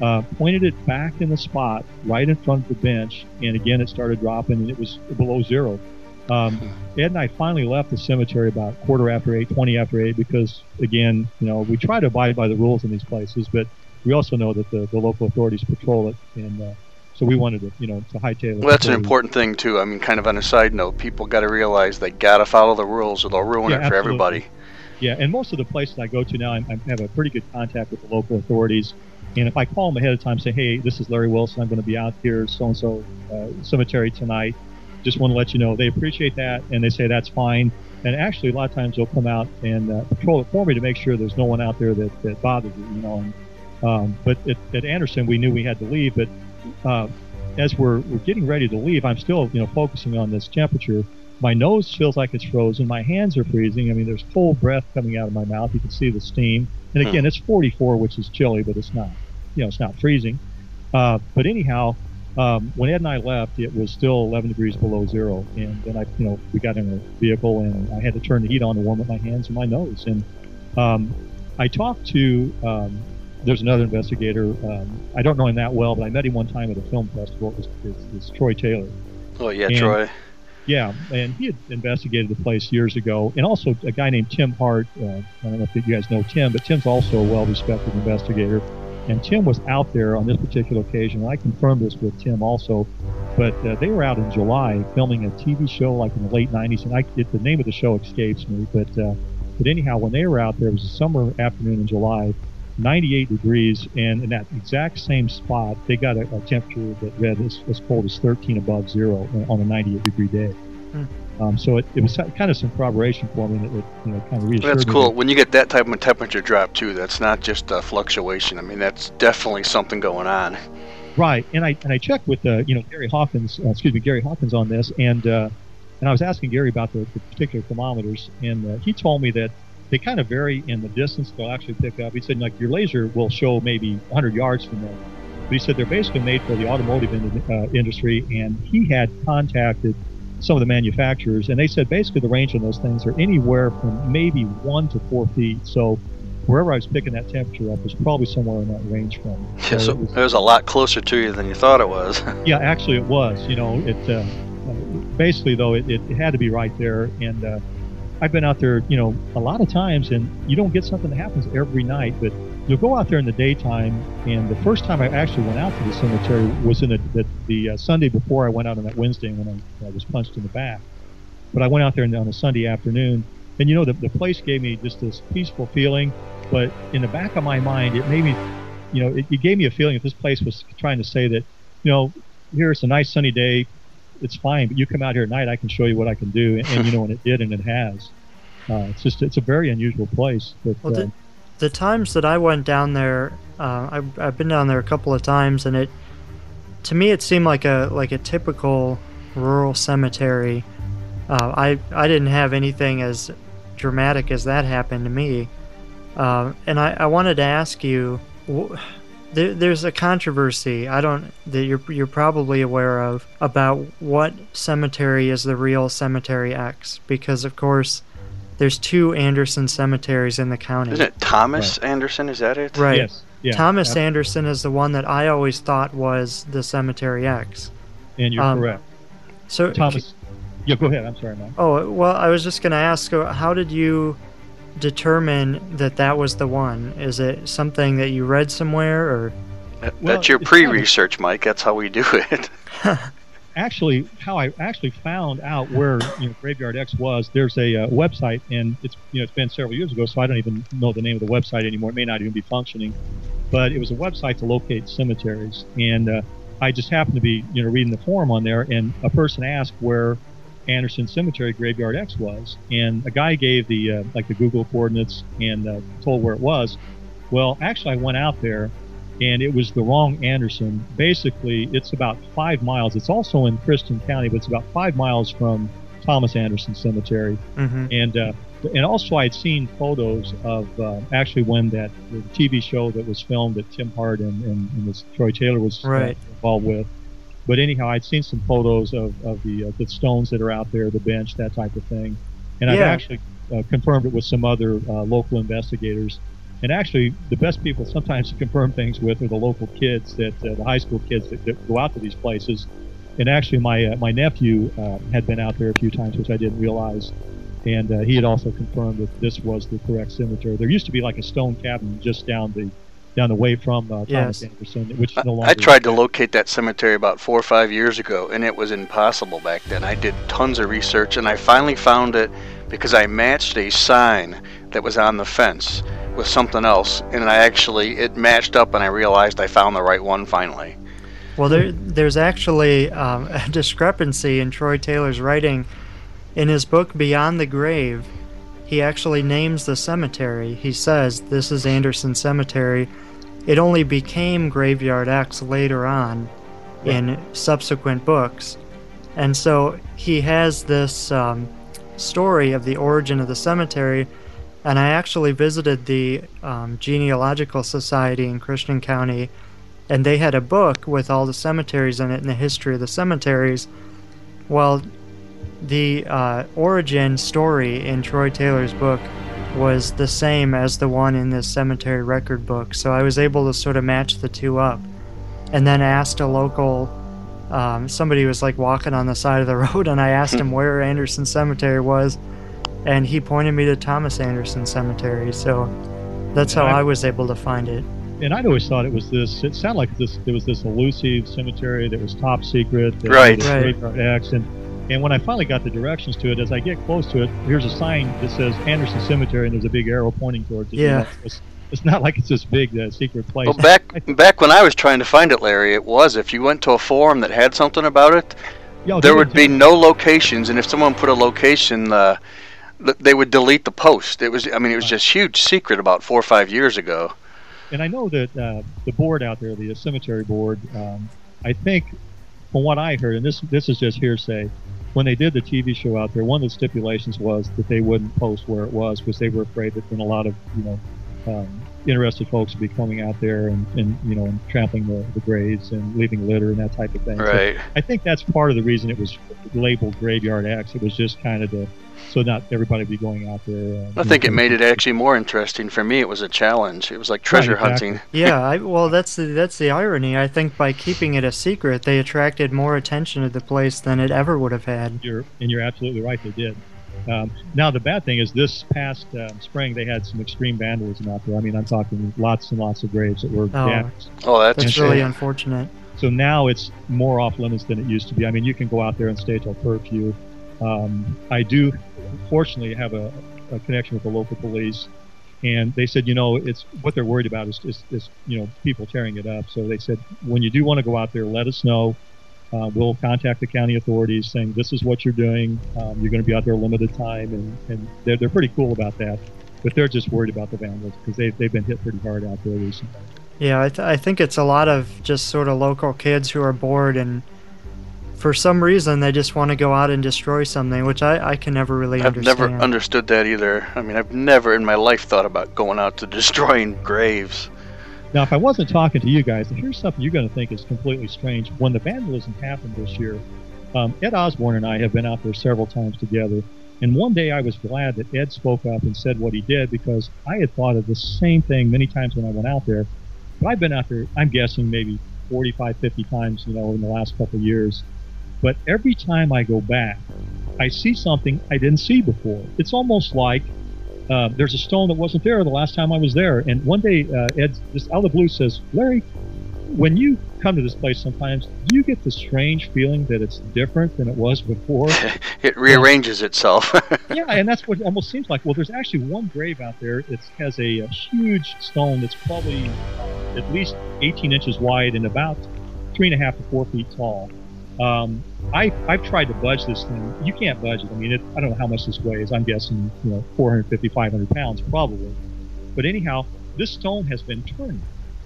Uh, pointed it back in the spot right in front of the bench, and again it started dropping, and it was below zero. Um, Ed and I finally left the cemetery about quarter after eight, 20 after eight, because again, you know, we try to abide by the rules in these places, but we also know that the, the local authorities patrol it, and uh, so we wanted to, you know, to hightail it. Well, that's an important thing too. I mean, kind of on a side note, people got to realize they got to follow the rules, or they'll ruin Yeah, it for absolutely. everybody. Yeah, and most of the places I go to now, I, I have a pretty good contact with the local authorities. And if I call them ahead of time, say, hey, this is Larry Wilson, I'm going to be out here, so and so cemetery tonight. Just want to let you know. They appreciate that, and they say that's fine. And actually, a lot of times they'll come out and uh, patrol it for me to make sure there's no one out there that, that bothers you, you know. And, um, but at, at Anderson, we knew we had to leave. But uh, as we're, we're getting ready to leave, I'm still, you know, focusing on this temperature. My nose feels like it's frozen. My hands are freezing. I mean, there's cold breath coming out of my mouth. You can see the steam. And again, it's 44, which is chilly, but it's not, you know, it's not freezing. Uh, but anyhow, um, when Ed and I left, it was still 11 degrees below zero. And then I, you know, we got in a vehicle and I had to turn the heat on to warm up my hands and my nose. And um, I talked to, um, there's another investigator. Um, I don't know him that well, but I met him one time at a film festival. It was, it was Troy Taylor. Oh yeah, And- Troy. Yeah, and he had investigated the place years ago, and also a guy named Tim Hart. Uh, I don't know if you guys know Tim, but Tim's also a well-respected investigator. And Tim was out there on this particular occasion. And I confirmed this with Tim also, but uh, they were out in July filming a TV show like in the late '90s, and I it, the name of the show escapes me. But uh, but anyhow, when they were out there, it was a summer afternoon in July, 98 degrees, and in that exact same spot, they got a, a temperature that read as, as cold as 13 above zero on a 98 degree day. Hmm. Um, so it, it was kind of some corroboration for me, that it, it you know kind of reassured That's me cool. that- When you get that type of a temperature drop too, that's not just a fluctuation. I mean, that's definitely something going on. Right, and I and I checked with uh, you know Gary Hawkins, uh, excuse me, Gary Hawkins on this, and uh, and I was asking Gary about the, the particular thermometers, and uh, he told me that they kind of vary in the distance they'll actually pick up. He said like your laser will show maybe 100 yards from there, but he said they're basically made for the automotive in, uh, industry, and he had contacted some of the manufacturers, and they said basically the range on those things are anywhere from maybe one to four feet. So wherever I was picking that temperature up was probably somewhere in that range from. Yeah, so it was- it was a lot closer to you than you thought it was. yeah, actually, it was. You know, it uh, uh, basically though it, it, it had to be right there. And uh, I've been out there, you know, a lot of times, and you don't get something that happens every night, but you'll go out there in the daytime. And the first time I actually went out to the cemetery was in the the, the uh, Sunday before I went out on that Wednesday when I, I was punched in the back. but I went out there on a Sunday afternoon, and you know the the place gave me just this peaceful feeling. But in the back of my mind, it made me, you know, it, it gave me a feeling that this place was trying to say that, you know, here it's a nice sunny day, it's fine, but you come out here at night, I can show you what I can do, and, and you know, and it did, and it has. Uh, it's just it's a very unusual place. But Well, uh, the, the times that I went down there, uh, I've, I've been down there a couple of times, and it to me it seemed like a like a typical rural cemetery. Uh, I I didn't have anything as dramatic as that happen to me, uh, and I, I wanted to ask you. wh- There, there's a controversy I don't that you're you're probably aware of about what cemetery is the real cemetery X because of course there's two Anderson cemeteries in the county. Isn't it Thomas Anderson? Is that it? Right. Yes. Yeah. Thomas Ab- Anderson is the one that I always thought was the Cemetery X. and you're um, correct. So Thomas. Yeah, go ahead. I'm sorry, Mike. Oh well, I was just going to ask, uh, how did you determine that that was the one? Is it something that you read somewhere, or That- Well, That's your it's kind of- pre-research, Mike. That's how we do it. actually how I actually found out where you know Graveyard X was. There's a uh, website, and it's you know it's been several years ago, so I don't even know the name of the website anymore. It may not even be functioning, but it was a website to locate cemeteries, and uh, I just happened to be you know reading the forum on there, and a person asked where Anderson Cemetery Graveyard X was, and a guy gave the uh, like the Google coordinates and uh, told where it was. Well, actually, I went out there and it was the wrong Anderson. Basically, it's about five miles. It's also in Christian County, but it's about five miles from Thomas Anderson Cemetery. Mhm. And uh, and also, I had seen photos of uh, actually when that the TV show that was filmed that Tim Hart and, and, and this Troy Taylor was uh, Right. involved with. But anyhow, I'd seen some photos of, of the uh, the stones that are out there, the bench, that type of thing, and I've actually uh, confirmed it with some other uh, local investigators. And actually, the best people sometimes to confirm things with are the local kids, that uh, the high school kids that, that go out to these places. And actually, my uh, my nephew uh, had been out there a few times, which I didn't realize, and uh, he had also confirmed that this was the correct cemetery. There used to be like a stone cabin just down the down the way from uh, Thomas Yes. Anderson, which is no longer. I tried to locate that cemetery about four or five years ago, and it was impossible back then. I did tons of research, and I finally found it because I matched a sign that was on the fence with something else, and I actually it matched up, and I realized I found the right one finally. well, there there's actually um, a discrepancy in Troy Taylor's writing. In his book Beyond the Grave, he actually names the cemetery. He says this is Anderson Cemetery. It only became Graveyard X later on in subsequent books. And so he has this um, story of the origin of the cemetery. And I actually visited the um, Genealogical Society in Christian County, and they had a book with all the cemeteries in it and the history of the cemeteries. Well, the uh, origin story in Troy Taylor's book was the same as the one in this cemetery record book, so I was able to sort of match the two up. And then asked a local, um, somebody was like walking on the side of the road, and I asked him where Anderson Cemetery was, and he pointed me to Thomas Anderson Cemetery, so that's how I- I was able to find it. and I'd always thought it was this. It sounded like this. There was this elusive cemetery that was top secret. That Right. was Right. Graveyard X, and and when I finally got the directions to it, as I get close to it, here's a sign that says Anderson Cemetery, and there's a big arrow pointing towards it. You Yeah. know, It's, it's not like it's this big uh, secret place. Well, back back when I was trying to find it, Larry, it was if you went to a forum that had something about it, Yeah, there would be no locations, and if someone put a location, uh, they would delete the post. It was, I mean, it was just huge secret about four or five years ago. and I know that uh, the board out there, the cemetery board, um, I think, from what I heard, and this this is just hearsay, when they did the TV show out there, one of the stipulations was that they wouldn't post where it was because they were afraid that then a lot of you know um, interested folks would be coming out there and, and you know and trampling the, the graves and leaving litter and that type of thing. So Right. I think that's part of the reason it was labeled Graveyard X. It was just kind of to so not everybody be going out there. Uh, I think it made it actually more interesting for me. It was a challenge. It was like treasure exactly. hunting. yeah, I, well, that's the that's the irony. I think by keeping it a secret, they attracted more attention to the place than it ever would have had. You're and you're absolutely right. They did. Um, now the bad thing is this past um, spring they had some extreme vandalism out there. I mean, I'm talking lots and lots of graves that were Oh. damaged. Oh, that's, That's really unfortunate. So now it's more off limits than it used to be. I mean, you can go out there and stay till curfew, Um, I do, fortunately, have a, a connection with the local police, and they said, you know, it's what they're worried about is, is, is you know people tearing it up. So they said, when you do want to go out there, let us know. Uh, we'll contact the county authorities saying this is what you're doing. Um, you're going to be out there a limited time, and, and they're, they're pretty cool about that. But they're just worried about the vandals because they've, they've been hit pretty hard out there recently. Yeah, I, th- I think it's a lot of just sort of local kids who are bored and for some reason they just want to go out and destroy something, which I, I can never really understand. I've never understood that either. I mean, I've never in my life thought about going out to destroying graves. Now, if I wasn't talking to you guys, here's something you're going to think is completely strange. When the vandalism happened this year, um, Ed Osborne and I have been out there several times together. And one day I was glad that Ed spoke up and said what he did because I had thought of the same thing many times when I went out there. But I've been out there, I'm guessing maybe 45, 50 times, you know, in the last couple of years. But every time I go back, I see something I didn't see before. It's almost like uh, there's a stone that wasn't there the last time I was there. And one day, uh, Ed just out of the blue says, Larry, when you come to this place sometimes, do you get the strange feeling that it's different than it was before? it rearranges itself. yeah, and that's what it almost seems like. Well, there's actually one grave out there. It has a, a huge stone that's probably at least 18 inches wide and about three and a half to four feet tall. Um, I, I've tried to budge this thing. You can't budge it. I mean, it, I don't know how much this weighs. I'm guessing, you know, 450, 500 pounds probably. But anyhow, this stone has been turned,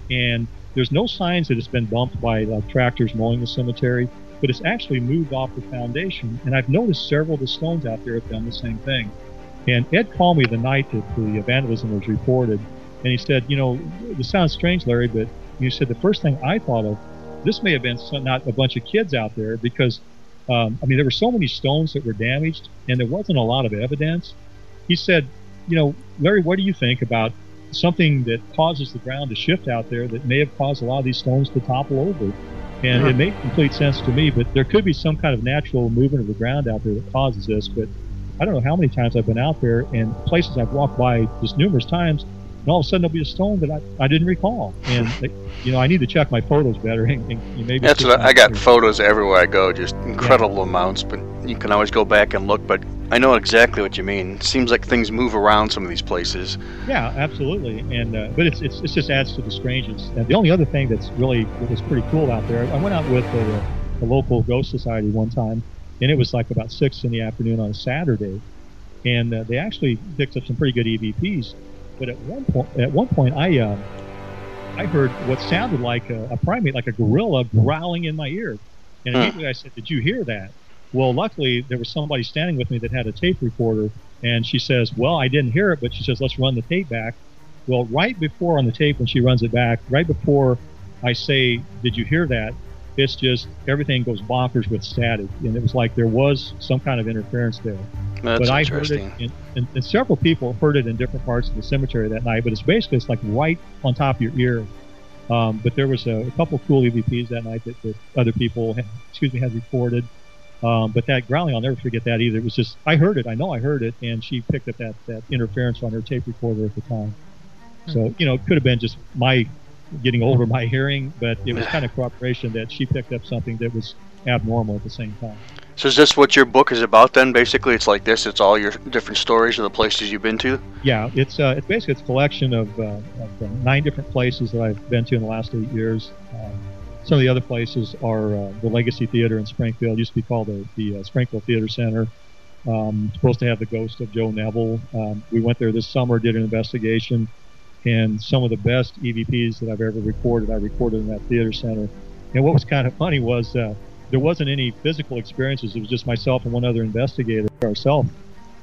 and there's no signs that it's been bumped by like tractors mowing the cemetery, but it's actually moved off the foundation. And I've noticed several of the stones out there have done the same thing. And Ed called me the night that the vandalism was reported, and he said, you know, this sounds strange, Larry, but you said the first thing I thought of this may have been some, not a bunch of kids out there because, um, I mean, there were so many stones that were damaged and there wasn't a lot of evidence. He said, you know, Larry, what do you think about something that causes the ground to shift out there that may have caused a lot of these stones to topple over? And Uh-huh. it made complete sense to me, but there could be some kind of natural movement of the ground out there that causes this. But I don't know how many times I've been out there and places I've walked by just numerous times and all of a sudden there'll be a stone that I, I didn't recall. And you know, I need to check my photos better. And, and maybe That's what I, got photos everywhere I go, just incredible amounts. But you can always go back and look. But I know exactly what you mean. Seems like things move around some of these places. Yeah, absolutely. And uh, but it's, it's it just adds to the strangeness. And the only other thing that's really that was pretty cool out there, I went out with a, a local ghost society one time, and it was like about six in the afternoon on a Saturday, and uh, they actually picked up some pretty good EVPs. But at one point, at one point, I uh, I heard what sounded like a, a primate, like a gorilla, growling in my ear, and Huh. immediately I said, "Did you hear that?" Well, luckily there was somebody standing with me that had a tape recorder, and she says, "Well, I didn't hear it, but she says let's run the tape back." Well, right before on the tape when she runs it back, right before I say, "Did you hear that?" It's just everything goes bonkers with static, and it was like there was some kind of interference there. That's but I heard it, and, and, and several people heard it in different parts of the cemetery that night. But it's basically it's like right on top of your ear. Um, but there was a, a couple cool EVPs that night that, that other people, had, excuse me, had recorded. Um, but that growling, I'll never forget that either. It was just I heard it, I know I heard it, and she picked up that that interference on her tape recorder at the time. So you know, it could have been just my getting over my hearing, but it was kind of cooperation that she picked up something that was abnormal at the same time. So is this what your book is about then? Basically, it's like this. It's all your different stories of the places you've been to. Yeah, it's uh, it's basically it's a collection of, uh, of uh, nine different places that I've been to in the last eight years. Um, some of the other places are uh, the Legacy Theater in Springfield. It used to be called the, the uh, Springfield Theater Center. Um, supposed to have the ghost of Joe Neville. Um, we went there this summer, did an investigation, and some of the best EVPs that I've ever recorded, I recorded in that theater center. And what was kind of funny was uh, there wasn't any physical experiences. It was just myself and one other investigator, ourselves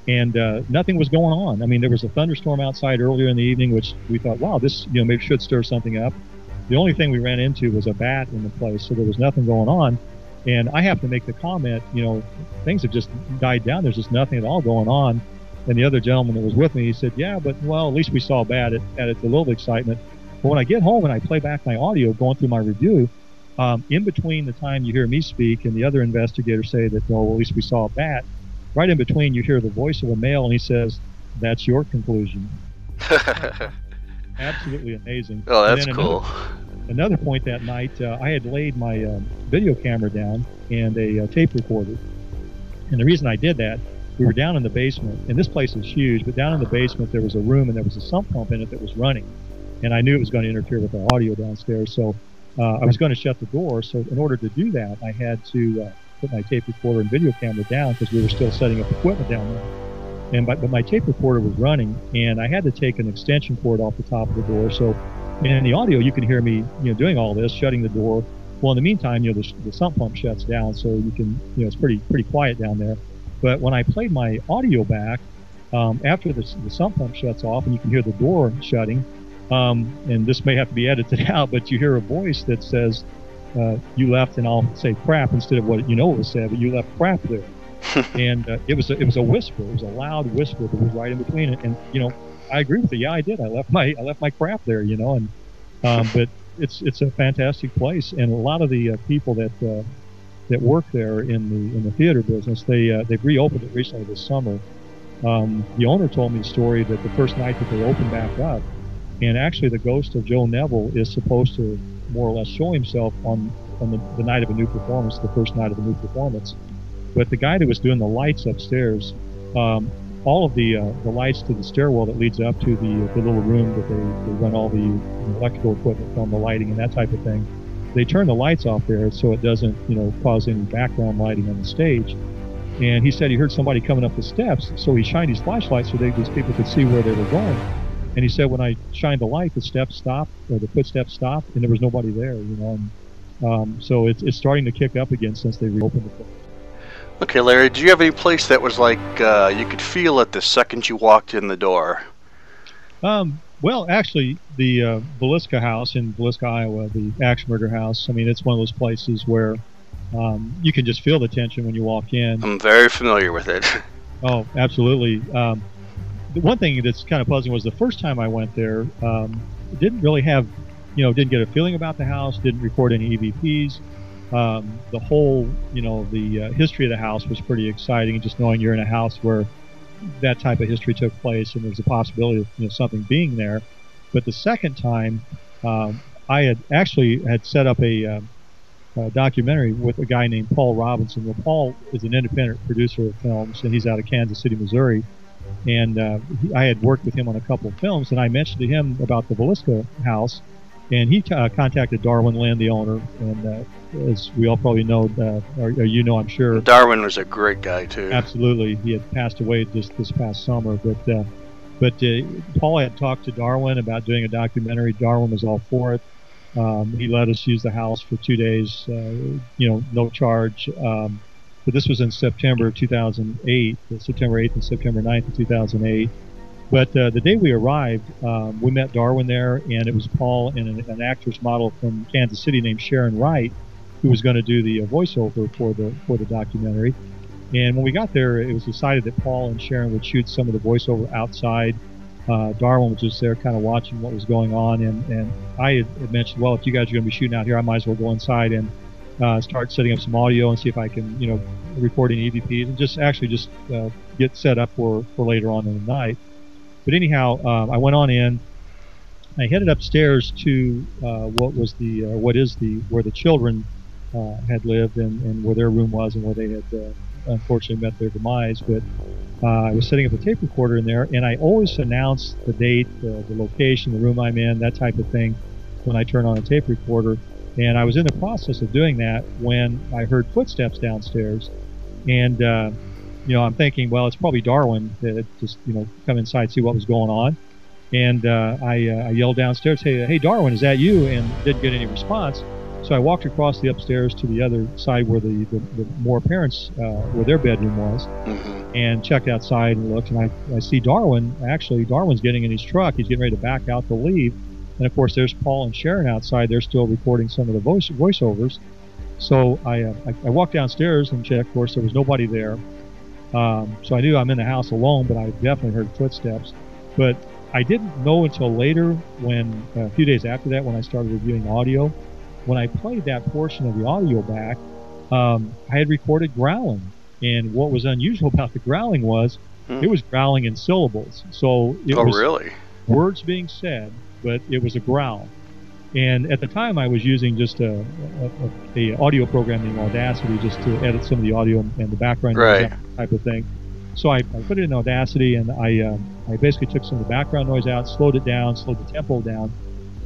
and uh, nothing was going on. I mean, there was a thunderstorm outside earlier in the evening, which we thought, wow, this you know maybe should stir something up. The only thing we ran into was a bat in the place, so there was nothing going on. And I have to make the comment, you know, things have just died down. There's just nothing at all going on. And the other gentleman that was with me, he said, yeah, but well, at least we saw a bat. It added a little excitement. But when I get home and I play back my audio going through my review, um, in between the time you hear me speak and the other investigator say that, well, at least we saw a bat, right in between you hear the voice of a male and he says, that's your conclusion. Absolutely amazing. Oh, that's then cool. Another, another point that night, uh, I had laid my uh, video camera down and a uh, tape recorder. And the reason I did that, we were down in the basement, and this place is huge, but down in the basement there was a room and there was a sump pump in it that was running. And I knew it was going to interfere with our audio downstairs, so uh, I was going to shut the door. So in order to do that, I had to uh, put my tape recorder and video camera down because we were still setting up equipment down there. And but, but my tape recorder was running, and I had to take an extension cord off the top of the door. So in the audio, you can hear me, you know, doing all this, shutting the door. Well, in the meantime, you know, the, the sump pump shuts down, so you can, you know, it's pretty pretty quiet down there. But when I played my audio back, um, after the, the sump pump shuts off and you can hear the door shutting, um, and this may have to be edited out, but you hear a voice that says, uh, "You left," and I'll say "crap" instead of what you know it was said, but you left crap there. and uh, it was a, it was a whisper, it was a loud whisper that was right in between it. And you know, I agree with you. Yeah, I did. I left my I left my crap there. You know, and um, but it's it's a fantastic place, and a lot of the uh, people that uh, that work there in the in the theater business, they uh, they've reopened it recently this summer. Um, the owner told me a story that the first night that they opened back up, and actually the ghost of Joe Neville is supposed to more or less show himself on on the, the night of a new performance, the first night of a new performance. But the guy that was doing the lights upstairs, um, all of the uh, the lights to the stairwell that leads up to the the little room that they, they run all the electrical equipment from, the lighting and that type of thing. They turn the lights off there so it doesn't you know cause any background lighting on the stage. And he said he heard somebody coming up the steps, so he shined his flashlight so they, these people could see where they were going. And he said when I shined the light, the steps stopped, or the footsteps stopped, and there was nobody there. You know, and, um, so it's it's starting to kick up again since they reopened the place. Okay, Larry, do you have any place that was like uh, you could feel it the second you walked in the door? Um, well, actually, the uh, Villisca House in Villisca, Iowa, the Axe Murder House. I mean, it's one of those places where um, you can just feel the tension when you walk in. I'm very familiar with it. oh, absolutely. Um, the one thing that's kind of puzzling was the first time I went there, um, didn't really have, you know, didn't get a feeling about the house, didn't record any EVPs um, the whole, you know, the uh, history of the house was pretty exciting. Just knowing you're in a house where that type of history took place and there's a possibility of you know, something being there. But the second time, um, I had actually had set up a, uh, a, documentary with a guy named Paul Robinson. Well, Paul is an independent producer of films, and he's out of Kansas City, Missouri. And uh, he, I had worked with him on a couple of films, and I mentioned to him about the Villisca house and he uh, contacted Darwin Linn, the owner, and uh, as we all probably know, uh, or, or, you know, I'm sure. Darwin was a great guy too. Absolutely, he had passed away this this past summer, but uh, but uh, Paul had talked to Darwin about doing a documentary. Darwin was all for it. Um, he let us use the house for two days, uh, you know, no charge. Um, but this was in September 2008, September 8th and September 9th of 2008. But uh, the day we arrived, um, we met Darwin there, and it was Paul and an, an, actress model from Kansas City named Sharon Wright, who was going to do the uh, voiceover for the for the documentary. And when we got there, it was decided that Paul and Sharon would shoot some of the voiceover outside. Uh, Darwin was just there, kind of watching what was going on, and, and I had, mentioned, well, if you guys are going to be shooting out here, I might as well go inside and uh, start setting up some audio and see if I can, you know, record any EVPs and just actually just uh, get set up for, for later on in the night. But anyhow, um, I went on in. I headed upstairs to uh, what was the uh, what is the where the children uh, had lived and, and where their room was and where they had uh, unfortunately met their demise. But uh, I was setting up a tape recorder in there, and I always announce the date, the location, the room I'm in, that type of thing, when I turn on a tape recorder. And I was in the process of doing that when I heard footsteps downstairs, and uh, you know, I'm thinking, well, it's probably Darwin that just, you know, come inside, see what was going on. And uh, I, uh, I yelled downstairs, hey, hey, Darwin, is that you? And didn't get any response. So I walked across the upstairs to the other side where the, the, the Moore parents, uh, where their bedroom was, mm-hmm. and checked outside and looked. And I, I see Darwin, actually, Darwin's getting in his truck. He's getting ready to back out to leave. And of course, there's Paul and Sharon outside. They're still recording some of the voice voiceovers. So I, uh, I, I walked downstairs and checked. Of course, there was nobody there. Um, so I knew I'm in the house alone, but I definitely heard footsteps. But I didn't know until later, when a few days after that, when I started reviewing audio, when I played that portion of the audio back, um, I had recorded growling. And what was unusual about the growling was hmm. it was growling in syllables. So it oh, was really? words being said, but it was a growl. And at the time, I was using just a, a, a, audio program named Audacity just to edit some of the audio and the background right. type of thing. So I, I, put it in Audacity and I um, I basically took some of the background noise out, slowed it down, slowed the tempo down,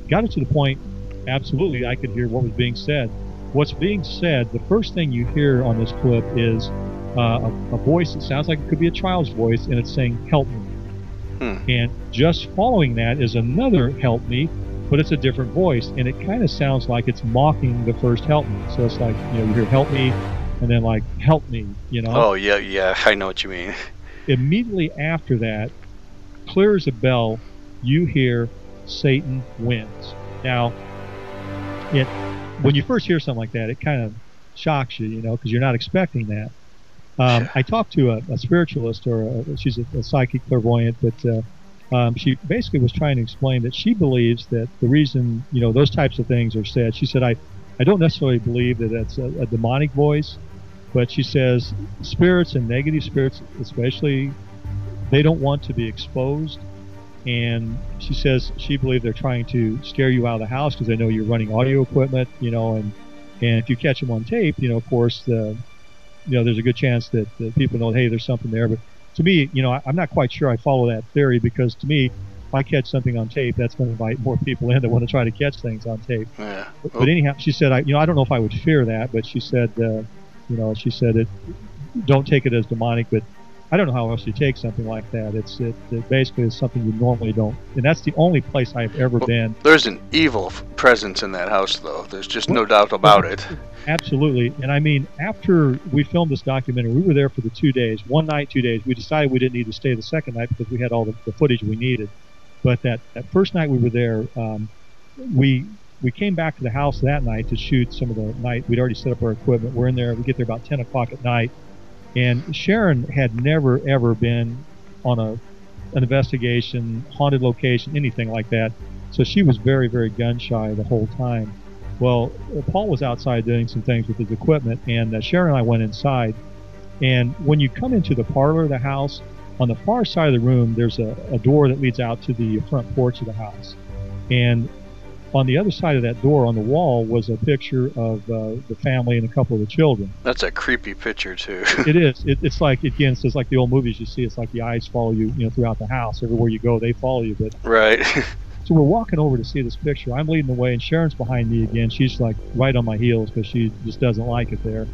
got it to the point absolutely I could hear what was being said. What's being said, the first thing you hear on this clip is uh, a, a, voice that sounds like it could be a child's voice, and it's saying, Help me. Hmm. And just following that is another Help me, but it's a different voice, and it kind of sounds like it's mocking the first Help me. So it's like, you know, you hear Help me, and then like, Help me, you know? Oh, yeah, yeah, I know what you mean. Immediately after that, clear as a bell, you hear Satan wins. Now, it when you first hear something like that, it kind of shocks you, you know, because you're not expecting that. Um, I talked to a, a spiritualist, or a, she's a, a, psychic clairvoyant, but uh, um, she basically was trying to explain that she believes that the reason, you know, those types of things are said. She said, "I, I don't necessarily believe that that's a, a demonic voice, but she says spirits and negative spirits, especially, they don't want to be exposed." And she says she believes they're trying to scare you out of the house because they know you're running audio equipment, you know, and and if you catch them on tape, you know, of course, the you know, there's a good chance that, that people know, hey, there's something there. But to me, you know, I, I'm not quite sure I follow that theory because to me, if I catch something on tape, that's going to invite more people in that want to try to catch things on tape. Yeah. But, but anyhow, she said, I, you know, I don't know if I would fear that, but she said, uh, you know, she said it, don't take it as demonic, but I don't know how else you take something like that. It's it, it basically is something you normally don't, and that's the only place I've ever well, been. There's an evil presence in that house, though. There's just well, no doubt about it. Absolutely, and I mean, after we filmed this documentary, we were there for the two days, one night, two days. We decided we didn't need to stay the second night because we had all the, the footage we needed. But that, that first night we were there, um, we we came back to the house that night to shoot some of the night. We'd already set up our equipment. We're in there. We get there about 10 o'clock at night and Sharon had never ever been on a an investigation, haunted location, anything like that. So she was very, very gun shy the whole time. Well, Paul was outside doing some things with his equipment, and uh, Sharon and I went inside. And when you come into the parlor of the house, on the far side of the room, there's a, a door that leads out to the front porch of the house. And on the other side of that door on the wall was a picture of uh, the family and a couple of the children. That's a creepy picture too. it is. It, it's like again, it's like the old movies you see. It's like the eyes follow you, you know, throughout the house. Everywhere you go, they follow you. But right. so we're walking over to see this picture. I'm leading the way, and Sharon's behind me again. She's like right on my heels because she just doesn't like it there.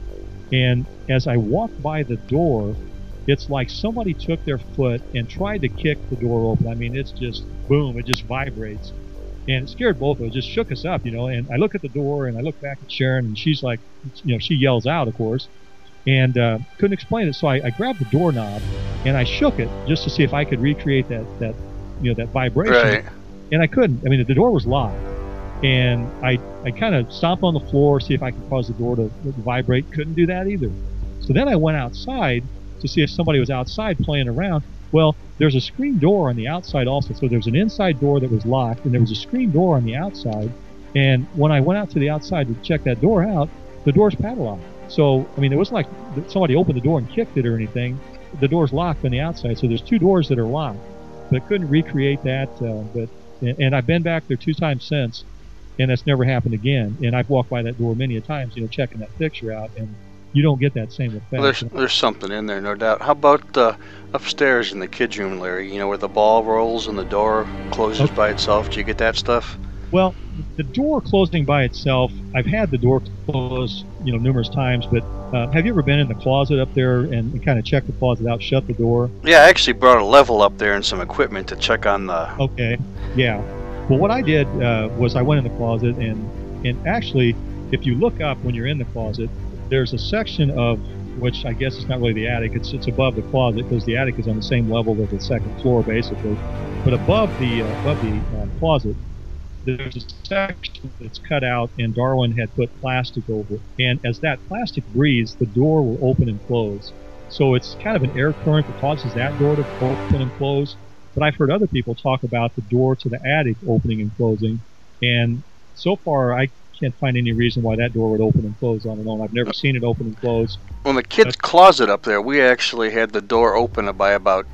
And as I walk by the door, it's like somebody took their foot and tried to kick the door open. I mean, it's just boom, it just vibrates and it scared both of us. Just shook us up, you know. And I look at the door and I look back at Sharon, and she's like, you know, she yells out, of course, and uh, couldn't explain it. So I, I grabbed the doorknob and I shook it just to see if I could recreate that that you know that vibration. Right. And I couldn't. I mean, the door was locked, and I I kind of stomped on the floor, see if I could cause the door to, to vibrate. Couldn't do that either. So then I went outside to see if somebody was outside playing around. Well, there's a screen door on the outside also. So there's an inside door that was locked, and there was a screen door on the outside. And when I went out to the outside to check that door out, the door's padlocked. So, I mean, it wasn't like somebody opened the door and kicked it or anything. The door's locked on the outside. So there's two doors that are locked. But I couldn't recreate that. Uh, but and I've been back there two times since, and that's never happened again. And I've walked by that door many a times, you know, checking that picture out, and you don't get that same effect. Well, there's there's something in there, no doubt. How about uh, upstairs in the kids' room, Larry? You know where the ball rolls and the door closes okay. by itself. Do you get that stuff? Well, the door closing by itself, I've had the door close, you know, numerous times. But uh, have you ever been in the closet up there and, and kind of check the closet out, shut the door? Yeah, I actually brought a level up there and some equipment to check on the. Okay. Yeah. Well, what I did uh, was I went in the closet and and actually, if you look up when you're in the closet, there's a section of which I guess is not really the attic. It's it's above the closet because the attic is on the same level as the second floor, basically. But above the uh, above the uh, closet, there's a section that's cut out, and Darwin had put plastic over it. And as that plastic breathes, the door will open and close. So it's kind of an air current that causes that door to open and close. But I've heard other people talk about the door to the attic opening and closing, and so far I can't find any reason why that door would open and close on its own. I've never seen it open and close. Well, the kids' closet up there, we actually had the door open by about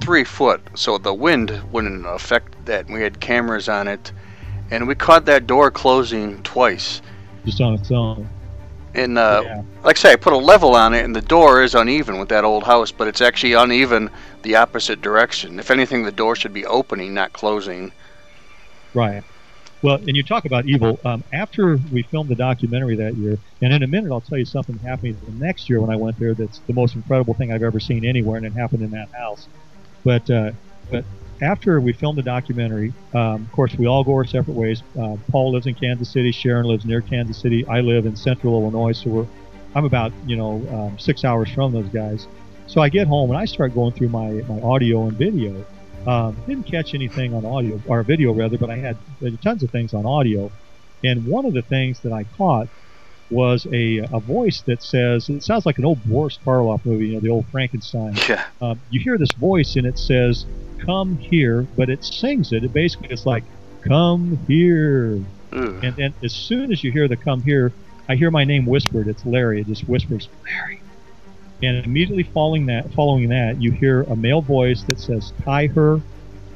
three foot, so the wind wouldn't affect that. We had cameras on it, and we caught that door closing twice. Just on its own. And uh, Yeah. like I say, I put a level on it, and the door is uneven with that old house, but it's actually uneven the opposite direction. If anything, the door should be opening, not closing. Right. Well, and you talk about evil. Um, after we filmed the documentary that year, and in a minute I'll tell you something happening the next year when I went there. That's the most incredible thing I've ever seen anywhere, and it happened in that house. But uh, but after we filmed the documentary, um, of course we all go our separate ways. Uh, Paul lives in Kansas City. Sharon lives near Kansas City. I live in Central Illinois, so we're I'm about you know um, six hours from those guys. So I get home and I start going through my my audio and video. Um, didn't catch anything on audio or video rather, but I had tons of things on audio. And one of the things that I caught was a a voice that says it sounds like an old Boris Karloff movie, you know, the old Frankenstein. Yeah. Um, you hear this voice and it says "Come here," but it sings it. It basically it's like "Come here," Ugh. and then as soon as you hear the "Come here," I hear my name whispered. It's Larry. It just whispers Larry. And immediately following that, following that, you hear a male voice that says "Tie her,"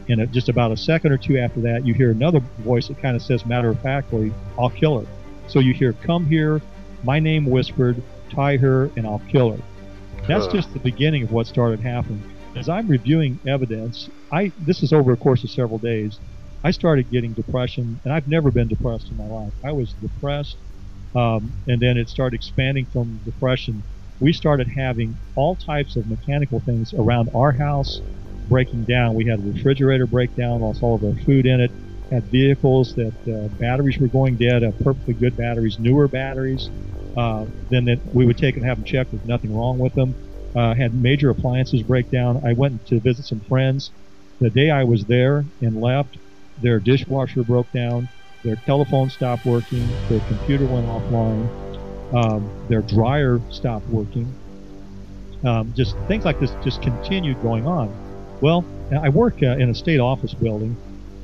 and just about a second or two after that, you hear another voice that kind of says matter of factly, "I'll kill her." So you hear "Come here," my name whispered, "Tie her," and I'll kill her. That's just the beginning of what started happening. As I'm reviewing evidence, I this is over a course of several days. I started getting depression, and I've never been depressed in my life. I was depressed, um, and then it started expanding from depression. We started having all types of mechanical things around our house breaking down. We had a refrigerator break down, lost all of our food in it. Had vehicles that uh, batteries were going dead, uh, perfectly good batteries, newer batteries. Uh, then that we would take and have them checked. There's nothing wrong with them. Uh, had major appliances break down. I went to visit some friends. The day I was there and left, their dishwasher broke down. Their telephone stopped working. Their computer went offline. Um, their dryer stopped working. Um, just things like this just continued going on. Well, I work uh, in a state office building,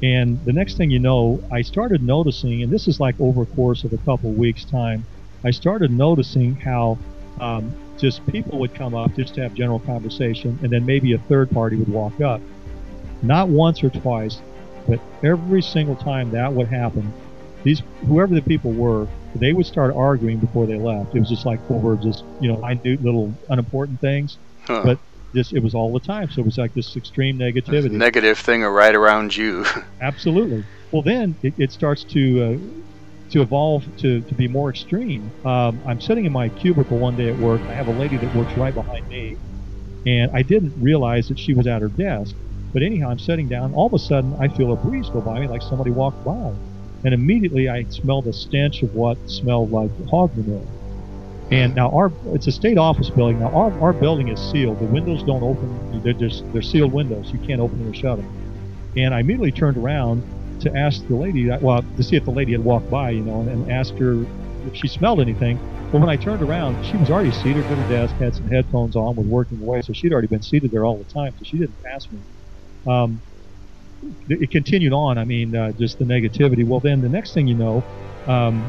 and the next thing you know, I started noticing, and this is like over a course of a couple weeks' time, I started noticing how um, just people would come up just to have general conversation, and then maybe a third party would walk up. Not once or twice, but every single time that would happen, these whoever the people were, they would start arguing before they left. It was just like over just you know minute little unimportant things, Huh. but this it was all the time. So it was like this extreme negativity. Negative thing right around you. Absolutely. Well, then it, it starts to uh, to evolve to, to be more extreme. Um, I'm sitting in my cubicle one day at work. I have a lady that works right behind me, and I didn't realize that she was at her desk. But anyhow, I'm sitting down. All of a sudden, I feel a breeze go by me, like somebody walked by, and immediately I smelled the stench of what smelled like hog manure. And now our it's a state office building. Now our, our building is sealed. The windows don't open. They're just they're sealed windows. You can't open them or shut them. And I immediately turned around to ask the lady, well, to see if the lady had walked by, you know, and, and ask her if she smelled anything. But when I turned around, she was already seated at her desk, had some headphones on, was working away, so she'd already been seated there all the time, so she didn't pass me. Um, it continued on. I mean, uh, just the negativity. Well, then the next thing you know, um,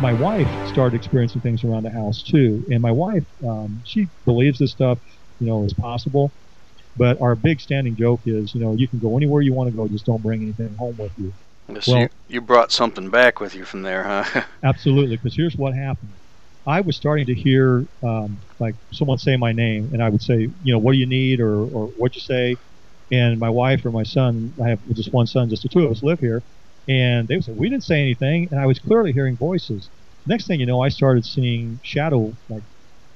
my wife started experiencing things around the house too. And my wife, um, she believes this stuff, you know, is possible. But our big standing joke is, you know, you can go anywhere you want to go, just don't bring anything home with you. So Well- you, you brought something back with you from there, huh? Absolutely, because here's what happened. I was starting to hear um, like someone say my name, and I would say, you know, what do you need, or or what'd you say? And my wife or my son, I have just one son, just the two of us live here, and they would say, we didn't say anything, and I was clearly hearing voices. Next thing you know, I started seeing shadow like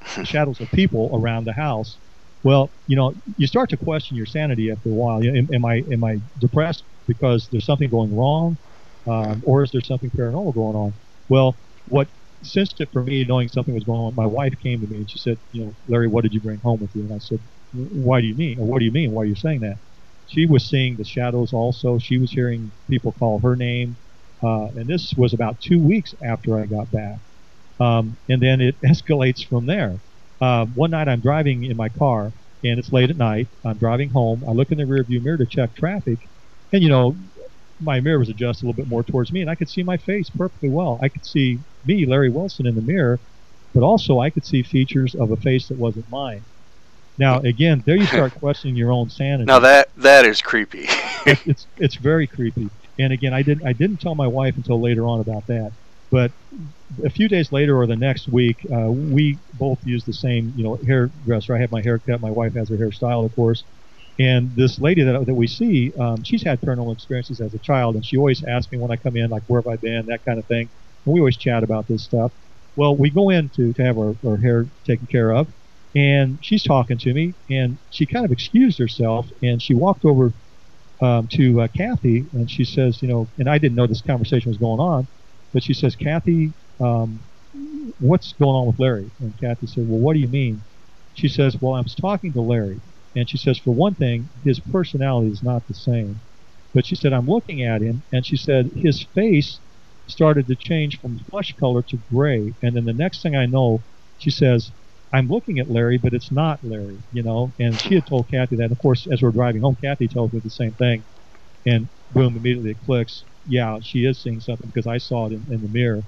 shadows of people around the house. Well, you know, you start to question your sanity after a while. You know, am, am I am I depressed because there's something going wrong, um, or is there something paranormal going on? Well, what cinched it for me, knowing something was going on, my wife came to me and she said, you know, Larry, what did you bring home with you? And I said, why do you mean? Or what do you mean? Why are you saying that? She was seeing the shadows also. She was hearing people call her name. Uh, and this was about two weeks after I got back. Um, and then it escalates from there. Uh, one night I'm driving in my car and it's late at night. I'm driving home. I look in the rearview mirror to check traffic. And, you know, my mirror was adjusted a little bit more towards me and I could see my face perfectly well. I could see me, Larry Wilson, in the mirror, but also I could see features of a face that wasn't mine. Now, again, there you start questioning your own sanity. now that that is creepy. it's it's very creepy. And again, I didn't I didn't tell my wife until later on about that. But a few days later or the next week, uh, we both use the same you know hairdresser. I have my hair cut. My wife has her hairstyle, of course. And this lady that, that we see, um, she's had paranormal experiences as a child, and she always asks me when I come in, like, where have I been, that kind of thing. And we always chat about this stuff. Well, we go in to, to have our, our hair taken care of, and she's talking to me, and she kind of excused herself, and she walked over um, to uh, Kathy, and she says, you know, and I didn't know this conversation was going on, but she says, Kathy, um, what's going on with Larry? And Kathy said, well, what do you mean? She says, well, I was talking to Larry, and she says, for one thing, his personality is not the same. But she said, I'm looking at him, and she said, his face started to change from flesh color to gray. And then the next thing I know, she says, I'm looking at Larry, but it's not Larry, you know. And she had told Kathy that. And of course, as we're driving home, Kathy tells me the same thing. And boom, immediately it clicks. Yeah, she is seeing something because I saw it in, in the mirror.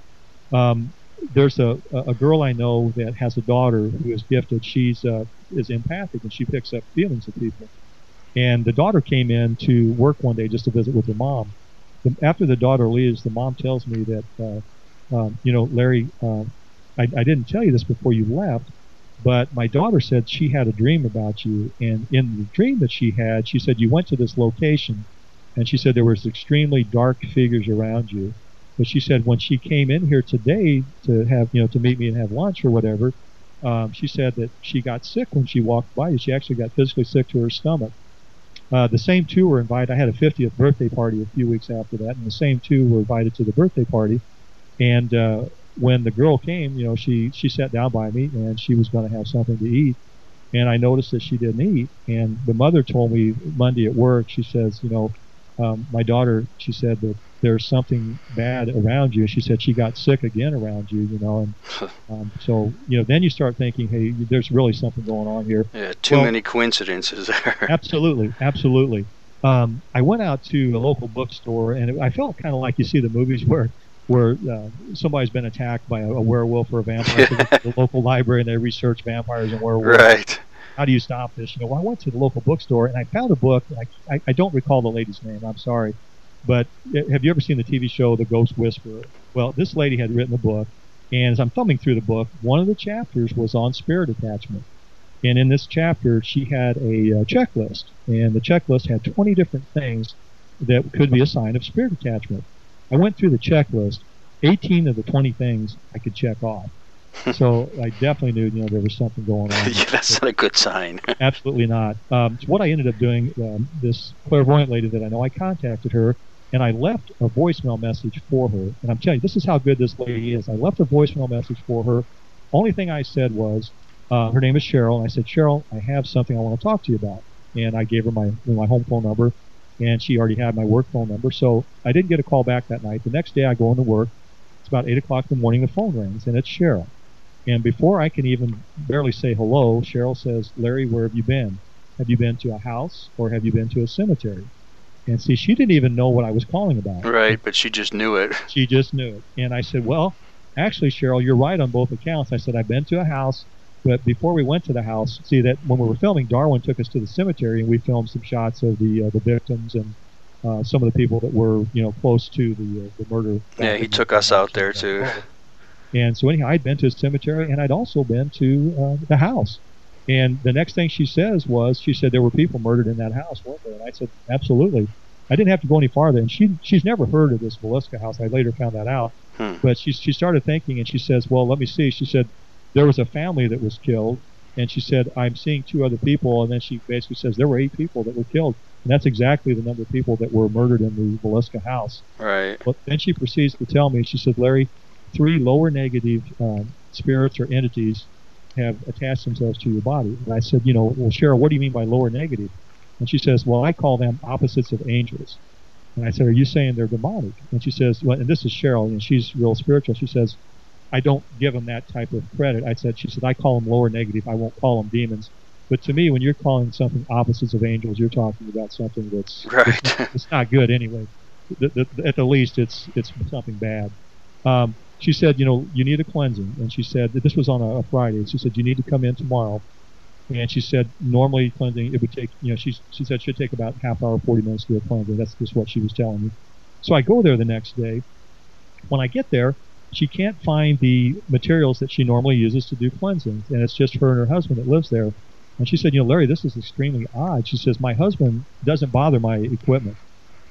Um, there's a, a girl I know that has a daughter who is gifted. She's uh, is empathic and she picks up feelings of people. And the daughter came in to work one day just to visit with her mom. The, after the daughter leaves, the mom tells me that, uh, um, you know, Larry, uh, I, I didn't tell you this before you left, but my daughter said she had a dream about you. And in the dream that she had, she said you went to this location, and she said there was extremely dark figures around you. But she said when she came in here today to have, you know, to meet me and have lunch or whatever, um, she said that she got sick when she walked by you. She actually got physically sick to her stomach. Uh, the same two were invited. I had a 50th birthday party a few weeks after that, and the same two were invited to the birthday party. And uh, when the girl came, you know, she she sat down by me and she was going to have something to eat. And I noticed that she didn't eat. And the mother told me Monday at work. She says, you know, um, my daughter. She said that there's something bad around you. She said she got sick again around you, you know, and um, so you know, then you start thinking, hey, there's really something going on here. Yeah, too well, many coincidences there. absolutely, absolutely. Um, I went out to a local bookstore, and it, I felt kind of like you see the movies where where uh, somebody's been attacked by a, a werewolf or a vampire. the local library and they research vampires and werewolves. Right. How do you stop this? You know, well, I went to the local bookstore and I found a book. I, I, I don't recall the lady's name. I'm sorry but uh, have you ever seen the TV show The Ghost Whisperer? Well, this lady had written a book, and as I'm thumbing through the book, one of the chapters was on spirit attachment. And in this chapter, she had a uh, checklist, and the checklist had 20 different things that could be a sign of spirit attachment. I went through the checklist. 18 of the 20 things I could check off. so I definitely knew, you know, there was something going on. yeah, that's not a good sign. absolutely not. Um, so what I ended up doing, um, this clairvoyant lady that I know, I contacted her and I left a voicemail message for her. And I'm telling you, this is how good this lady is. I left a voicemail message for her. Only thing I said was, uh, her name is Cheryl, and I said, Cheryl, I have something I want to talk to you about. And I gave her my my home phone number, and she already had my work phone number. So I didn't get a call back that night. The next day I go into work. It's about eight o'clock in the morning. The phone rings, and it's Cheryl. And before I can even barely say hello, Cheryl says, Larry, where have you been? Have you been to a house or have you been to a cemetery? And see, she didn't even know what I was calling about. Right, but she just knew it. She just knew it. And I said, Well, actually, Cheryl, you're right on both accounts. I said, I've been to a house, but before we went to the house, see that when we were filming, Darwin took us to the cemetery and we filmed some shots of the uh, the victims and uh, some of the people that were, you know, close to the uh, the murder. Yeah, he took us out there too. And so anyhow, I'd been to a cemetery and I'd also been to uh, the house. And the next thing she says was, she said there were people murdered in that house, weren't there? And I said, absolutely. I didn't have to go any farther. And she she's never heard of this Villisca house. I later found that out. Hmm. But she she started thinking, and she says, well, let me see. She said there was a family that was killed, and she said I'm seeing two other people, and then she basically says there were eight people that were killed. And that's exactly the number of people that were murdered in the Villisca house. Right. But then she proceeds to tell me, she said, Larry, three lower negative um, spirits or entities have attached themselves to your body. And I said, you know, well, Cheryl, what do you mean by lower negative? And she says, well, I call them opposites of angels. And I said, are you saying they're demonic? And she says, well, and this is Cheryl, and she's real spiritual. She says, I don't give them that type of credit. I said, she said, I call them lower negative. I won't call them demons. But to me, when you're calling something opposites of angels, you're talking about something that's right. It's not, it's not good anyway. The, the, at the least, it's it's something bad. Um, she said, you know, you need a cleansing. And she said, this was on a, a Friday. She said, you need to come in tomorrow. And she said, normally cleansing, it would take, you know, she, she said it should take about half hour, 40 minutes to do a cleansing. That's just what she was telling me. So I go there the next day. When I get there, she can't find the materials that she normally uses to do cleansings, and it's just her and her husband that lives there. And she said, you know, Larry, this is extremely odd. She says, my husband doesn't bother my equipment.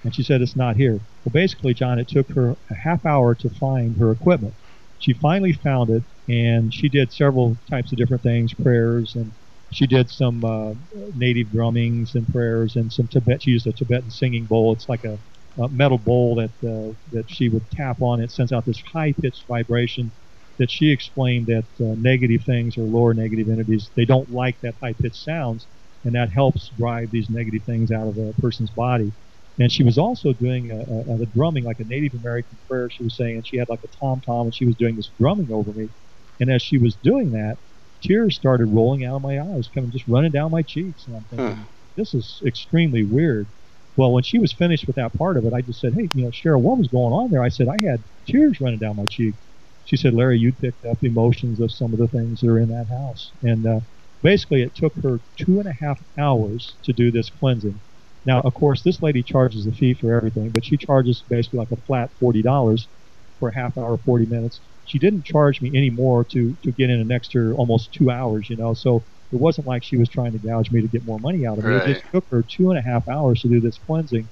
And she said, it's not here. Well, basically, John, it took her a half hour to find her equipment. She finally found it, and she did several types of different things, prayers, and she did some uh, native drummings and prayers, and some Tibet. She used a Tibetan singing bowl. It's like a, a metal bowl that uh, that she would tap on. It sends out this high-pitched vibration that she explained that uh, negative things or lower negative entities they don't like that high-pitched sounds, and that helps drive these negative things out of a person's body. And she was also doing a, a, a drumming, like a Native American prayer. She was saying, and she had like a tom tom, and she was doing this drumming over me. And as she was doing that, tears started rolling out of my eyes, coming just running down my cheeks. And I'm thinking, Hmm. this is extremely weird. Well, when she was finished with that part of it, I just said, hey, you know, Cheryl, what was going on there? I said, I had tears running down my cheek. She said, Larry, you picked up emotions of some of the things that are in that house. And uh, basically, it took her two and a half hours to do this cleansing. Now, of course, this lady charges a fee for everything, but she charges basically like a flat $40 for a half hour, 40 minutes. She didn't charge me any more to, to get in an extra almost two hours, you know, so it wasn't like she was trying to gouge me to get more money out of me. It just took her two and a half hours to do this cleansing.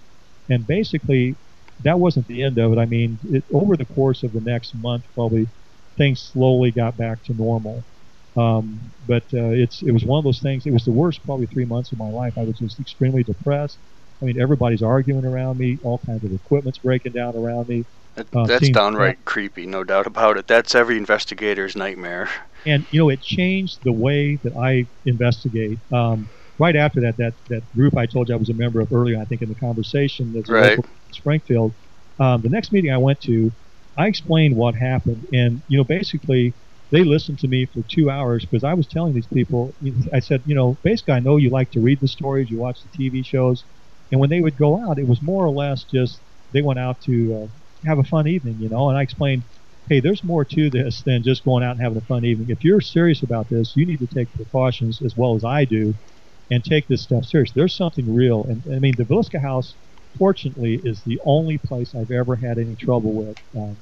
And basically, that wasn't the end of it. I mean, it, over the course of the next month, probably things slowly got back to normal. Um, but uh, it's it was one of those things. It was the worst probably three months of my life. I was just extremely depressed. I mean, everybody's arguing around me. All kinds of equipment's breaking down around me. That, Uh, that's downright creepy, no doubt about it. That's every investigator's nightmare. And you know it changed the way that I investigate. Um, right after that, that that group I told you I was a member of earlier, I think in the conversation that's Right. in Springfield. Um, the next meeting I went to, I explained what happened, and you know basically they listened to me for two hours because I was telling these people. I said, you know, basically I know you like to read the stories, you watch the TV shows, and when they would go out, it was more or less just they went out to uh, have a fun evening, you know. And I explained hey, there's more to this than just going out and having a fun evening. If you're serious about this, you need to take precautions as well as I do and take this stuff serious. There's something real. And I mean, the Villisca House, fortunately, is the only place I've ever had any trouble with um,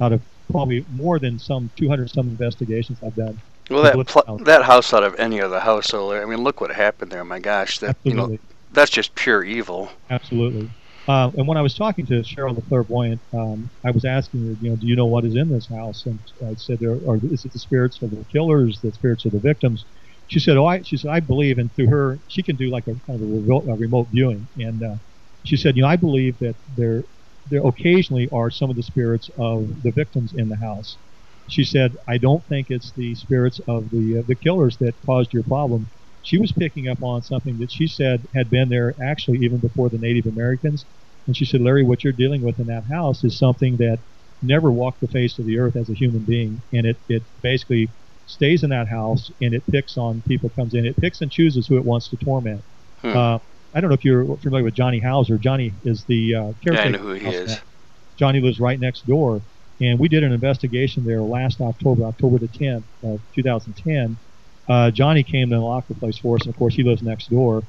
out of probably more than some 200 some investigations I've done. Well, that pl- House. that house out of any other house, I mean, look what happened there. My gosh, that you know, that's just pure evil. Absolutely. Uh, and when I was talking to Cheryl the clairvoyant, um, I was asking her, you know, do you know what is in this house? And I said, there are, is it the spirits of the killers, the spirits of the victims? She said, oh, I, she said, I believe, and through her, she can do like a kind of a remote, a remote viewing. And uh, she said, you know, I believe that there, there occasionally are some of the spirits of the victims in the house. She said, I don't think it's the spirits of the uh, the killers that caused your problem. She was picking up on something that she said had been there actually even before the Native Americans. And she said, Larry, what you're dealing with in that house is something that never walked the face of the earth as a human being. And it, it basically stays in that house and it picks on people comes in. It picks and chooses who it wants to torment. Hmm. Uh, I don't know if you're familiar with Johnny Houser. Johnny is the uh, Yeah, I know who he is. now. Johnny lives right next door. And we did an investigation there last October, October the 10th of 2010. Uh, Johnny came to unlock the place for us, and of course, he lives next door.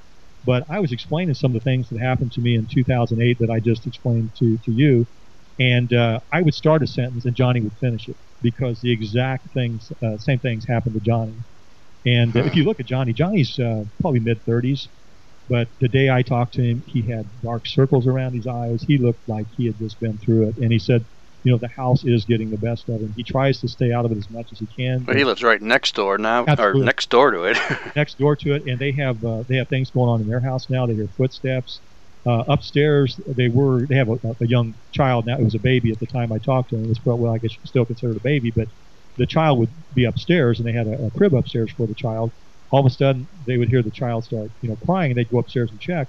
But I was explaining some of the things that happened to me in 2008 that I just explained to, to you. And uh, I would start a sentence, and Johnny would finish it because the exact things, uh, same things happened to Johnny. And if you look at Johnny, Johnny's uh, probably mid 30s. But the day I talked to him, he had dark circles around his eyes. He looked like he had just been through it. And he said, you know, the house is getting the best of him. He tries to stay out of it as much as he can. But he lives right next door now, Absolutely. or next door to it. next door to it, and they have uh, they have things going on in their house now. They hear footsteps uh, upstairs. They were they have a, a young child now. It was a baby at the time I talked to him. It was probably well, I guess you still considered a baby, but the child would be upstairs, and they had a, a crib upstairs for the child. All of a sudden, they would hear the child start you know crying, and they'd go upstairs and check.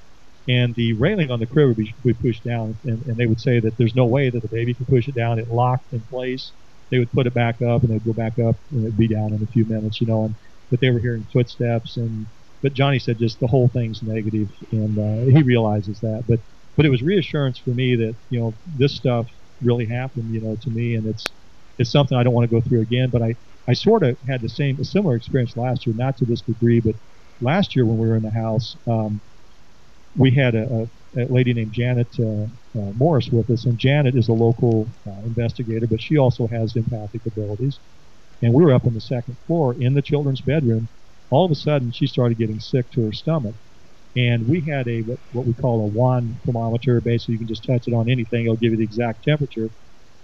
And the railing on the crib would be, pushed down, and, and they would say that there's no way that the baby can push it down. It locked in place. They would put it back up, and they'd go back up, and it'd be down in a few minutes, you know. And but they were hearing footsteps, and but Johnny said just the whole thing's negative, and uh, he realizes that. But but it was reassurance for me that you know this stuff really happened, you know, to me, and it's it's something I don't want to go through again. But I I sort of had the same a similar experience last year, not to this degree, but last year when we were in the house, um, we had a, a lady named Janet uh, uh, Morris with us, and Janet is a local uh, investigator, but she also has empathic abilities. And we were up on the second floor in the children's bedroom. All of a sudden, she started getting sick to her stomach, and we had a what, what we call a wand thermometer. Basically, you can just touch it on anything; it'll give you the exact temperature.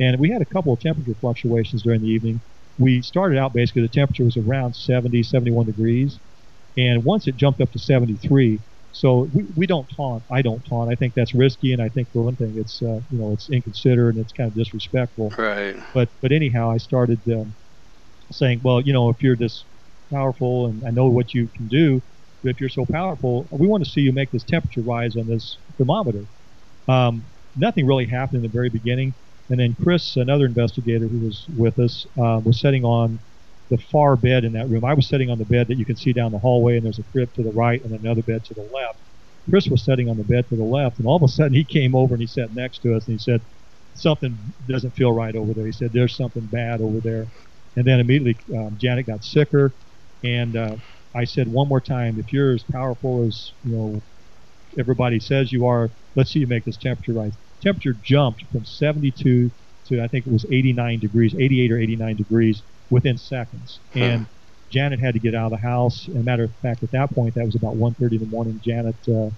And we had a couple of temperature fluctuations during the evening. We started out basically the temperature was around 70, 71 degrees, and once it jumped up to 73, so we, we don't taunt. I don't taunt. I think that's risky, and I think for one thing, it's uh, you know it's inconsiderate and it's kind of disrespectful. Right. But but anyhow, I started um, saying, well, you know, if you're this powerful and I know what you can do, but if you're so powerful, we want to see you make this temperature rise on this thermometer. Um, nothing really happened in the very beginning, and then Chris, another investigator who was with us, um, was sitting on the far bed in that room. I was sitting on the bed that you can see down the hallway, and there's a crib to the right and another bed to the left. Chris was sitting on the bed to the left, and all of a sudden he came over and he sat next to us, and he said, "Something doesn't feel right over there." He said, "There's something bad over there," and then immediately um, Janet got sicker, and uh, I said one more time, "If you're as powerful as you know everybody says you are, let's see you make this temperature rise." Temperature jumped from 72 to I think it was 89 degrees, 88 or 89 degrees within seconds. And Janet had to get out of the house. And matter of fact, at that point, that was about 1:30 in the morning. Janet uh,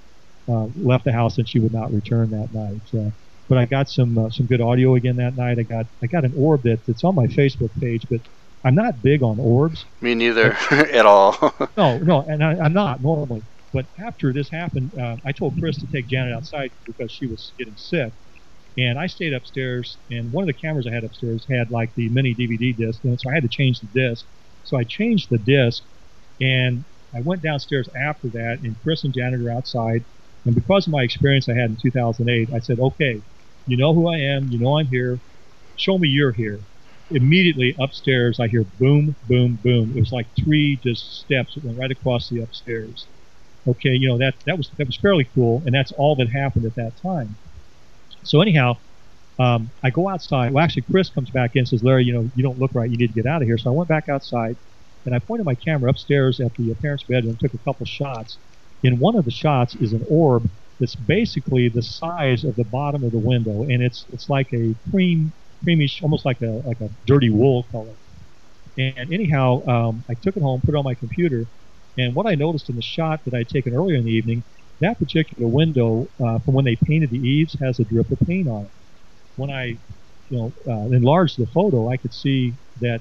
uh, left the house and she would not return that night. Uh, but I got some uh, some good audio again that night. I got I got an orb that, that's on my Facebook page, but I'm not big on orbs. Me neither at all. no, no, and I, I'm not normally. But after this happened, uh, I told Chris to take Janet outside because she was getting sick. And I stayed upstairs, and one of the cameras I had upstairs had like the mini DVD disc, and so I had to change the disc. So I changed the disc, and I went downstairs after that, and Chris and Janet are outside. And because of my experience I had in 2008, I said, okay, you know who I am, you know I'm here, show me you're here. Immediately upstairs, I hear boom, boom, boom. It was like three just steps that went right across the upstairs. Okay, you know that that was that was fairly cool, and that's all that happened at that time. So anyhow, um, I go outside. Well, actually, Chris comes back in and says, Larry, you know, you don't look right. You need to get out of here. So I went back outside, and I pointed my camera upstairs at the parents' bedroom, took a couple shots. In one of the shots is an orb that's basically the size of the bottom of the window, and it's it's like a cream, creamish, almost like a like a dirty wool color. And anyhow, um, I took it home, put it on my computer, and what I noticed in the shot that I had taken earlier in the evening that particular window, uh, from when they painted the eaves, has a drip of paint on it. When I, you know, uh, enlarged the photo, I could see that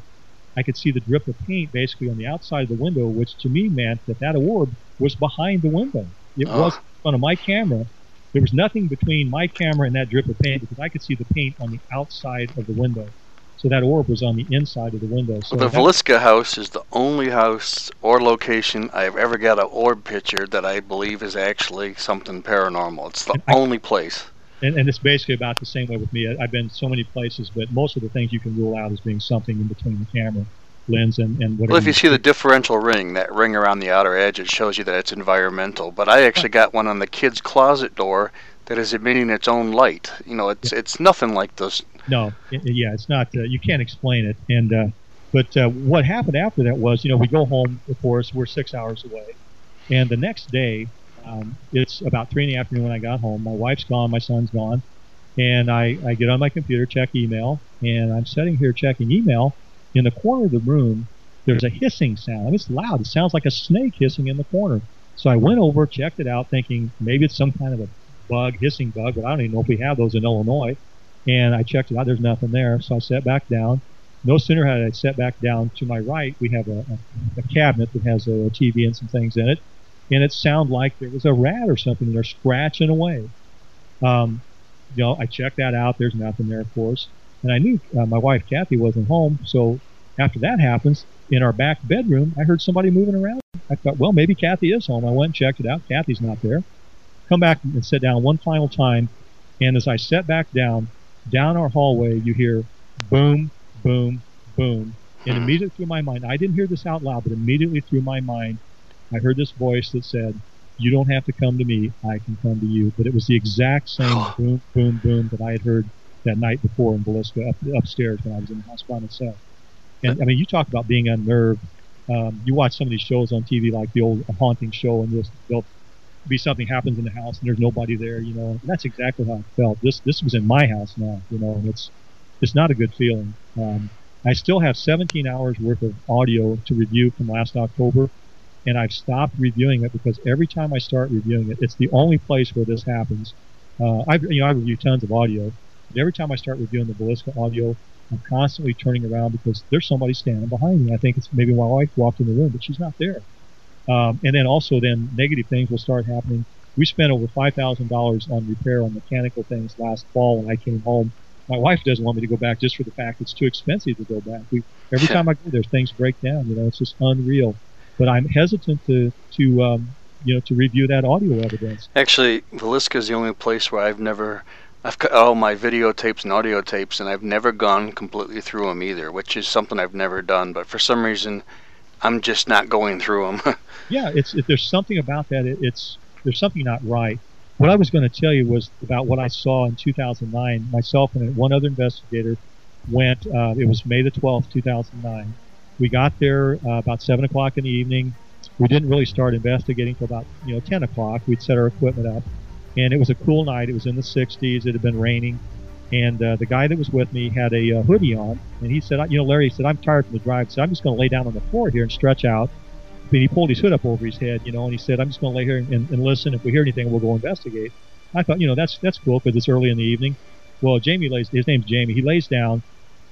I could see the drip of paint basically on the outside of the window, which to me meant that that orb was behind the window. It Oh. was in front of my camera. There was nothing between my camera and that drip of paint because I could see the paint on the outside of the window. So that orb was on the inside of the window. So the Villisca house is the only house or location I've ever got an orb picture that I believe is actually something paranormal. It's the only place. and, and it's basically about the same way with me. I- I've been so many places, but most of the things you can rule out as being something in between the camera lens and, and whatever. Well, if you see the differential ring, that ring around the outer edge, it shows you that it's environmental. But I actually got one on the kid's closet door that is emitting its own light. You know, it's it's nothing like those. No, i- yeah, it's not. Uh, you can't explain it. And uh, but uh, what happened after that was, you know, we go home. Of course, we're six hours away, and the next day, um, it's about three in the afternoon when I got home. My wife's gone, my son's gone, and I I get on my computer, check email, and I'm sitting here checking email. In the corner of the room, there's a hissing sound. It's loud. It sounds like a snake hissing in the corner. So I went over, checked it out, thinking maybe it's some kind of a bug, hissing bug, but I don't even know if we have those in Illinois. And I checked it out. There's nothing there. So I sat back down. No sooner had I sat back down to my right, we have a, a, a cabinet that has a, TV and some things in it. And it sounded like there was a rat or something there scratching away. Um, you know, I checked that out. There's nothing there, of course. And I knew uh, my wife, Kathy, wasn't home. So after that happens, in our back bedroom, I heard somebody moving around. I thought, well, maybe Kathy is home. I went and checked it out. Kathy's not there. Come back and sit down one final time. And as I sat back down, down our hallway, you hear boom, boom, boom. And immediately through my mind, I didn't hear this out loud, but immediately through my mind, I heard this voice that said, You don't have to come to me, I can come to you. But it was the exact same boom, boom, boom that I had heard that night before in Villisca up, upstairs when I was in the house by myself. And I mean, you talk about being unnerved. Um, you watch some of these shows on TV, like the old haunting show, and just they'll be something happens in the house and there's nobody there, you know. And that's exactly how I felt. This this was in my house now, you know, and it's it's not a good feeling. Um, I still have 17 hours worth of audio to review from last October, and I've stopped reviewing it because every time I start reviewing it, it's the only place where this happens. Uh, I you know I review tons of audio. But every time I start reviewing the Villisca audio, I'm constantly turning around because there's somebody standing behind me. I think it's maybe my wife walked in the room, but she's not there. Um, and then also then negative things will start happening. We spent over five thousand dollars on repair on mechanical things last fall when I came home. My wife doesn't want me to go back just for the fact it's too expensive to go back. We, every time I go there, things break down. You know, it's just unreal. But I'm hesitant to to um, you know to review that audio evidence. Actually, Villisca is the only place where I've never. I've got all my videotapes and audio tapes, and I've never gone completely through them either, which is something I've never done. But for some reason, I'm just not going through them. yeah, it's it, there's something about that. It, it's there's something not right. What I was going to tell you was about what I saw in 2009. Myself and one other investigator went. Uh, it was May the 12th, 2009. We got there uh, about seven o'clock in the evening. We didn't really start investigating till about you know 10 o'clock. We'd set our equipment up, and it was a cool night. It was in the 60s. It had been raining, and uh, the guy that was with me had a uh, hoodie on, and he said, you know, Larry he said, I'm tired from the drive, so I'm just going to lay down on the floor here and stretch out. But he pulled his hood up over his head, you know, and he said, I'm just going to lay here and, and, listen. If we hear anything, we'll go investigate. I thought, you know, that's that's cool because it's early in the evening. Well, Jamie lays, his name's Jamie. He lays down,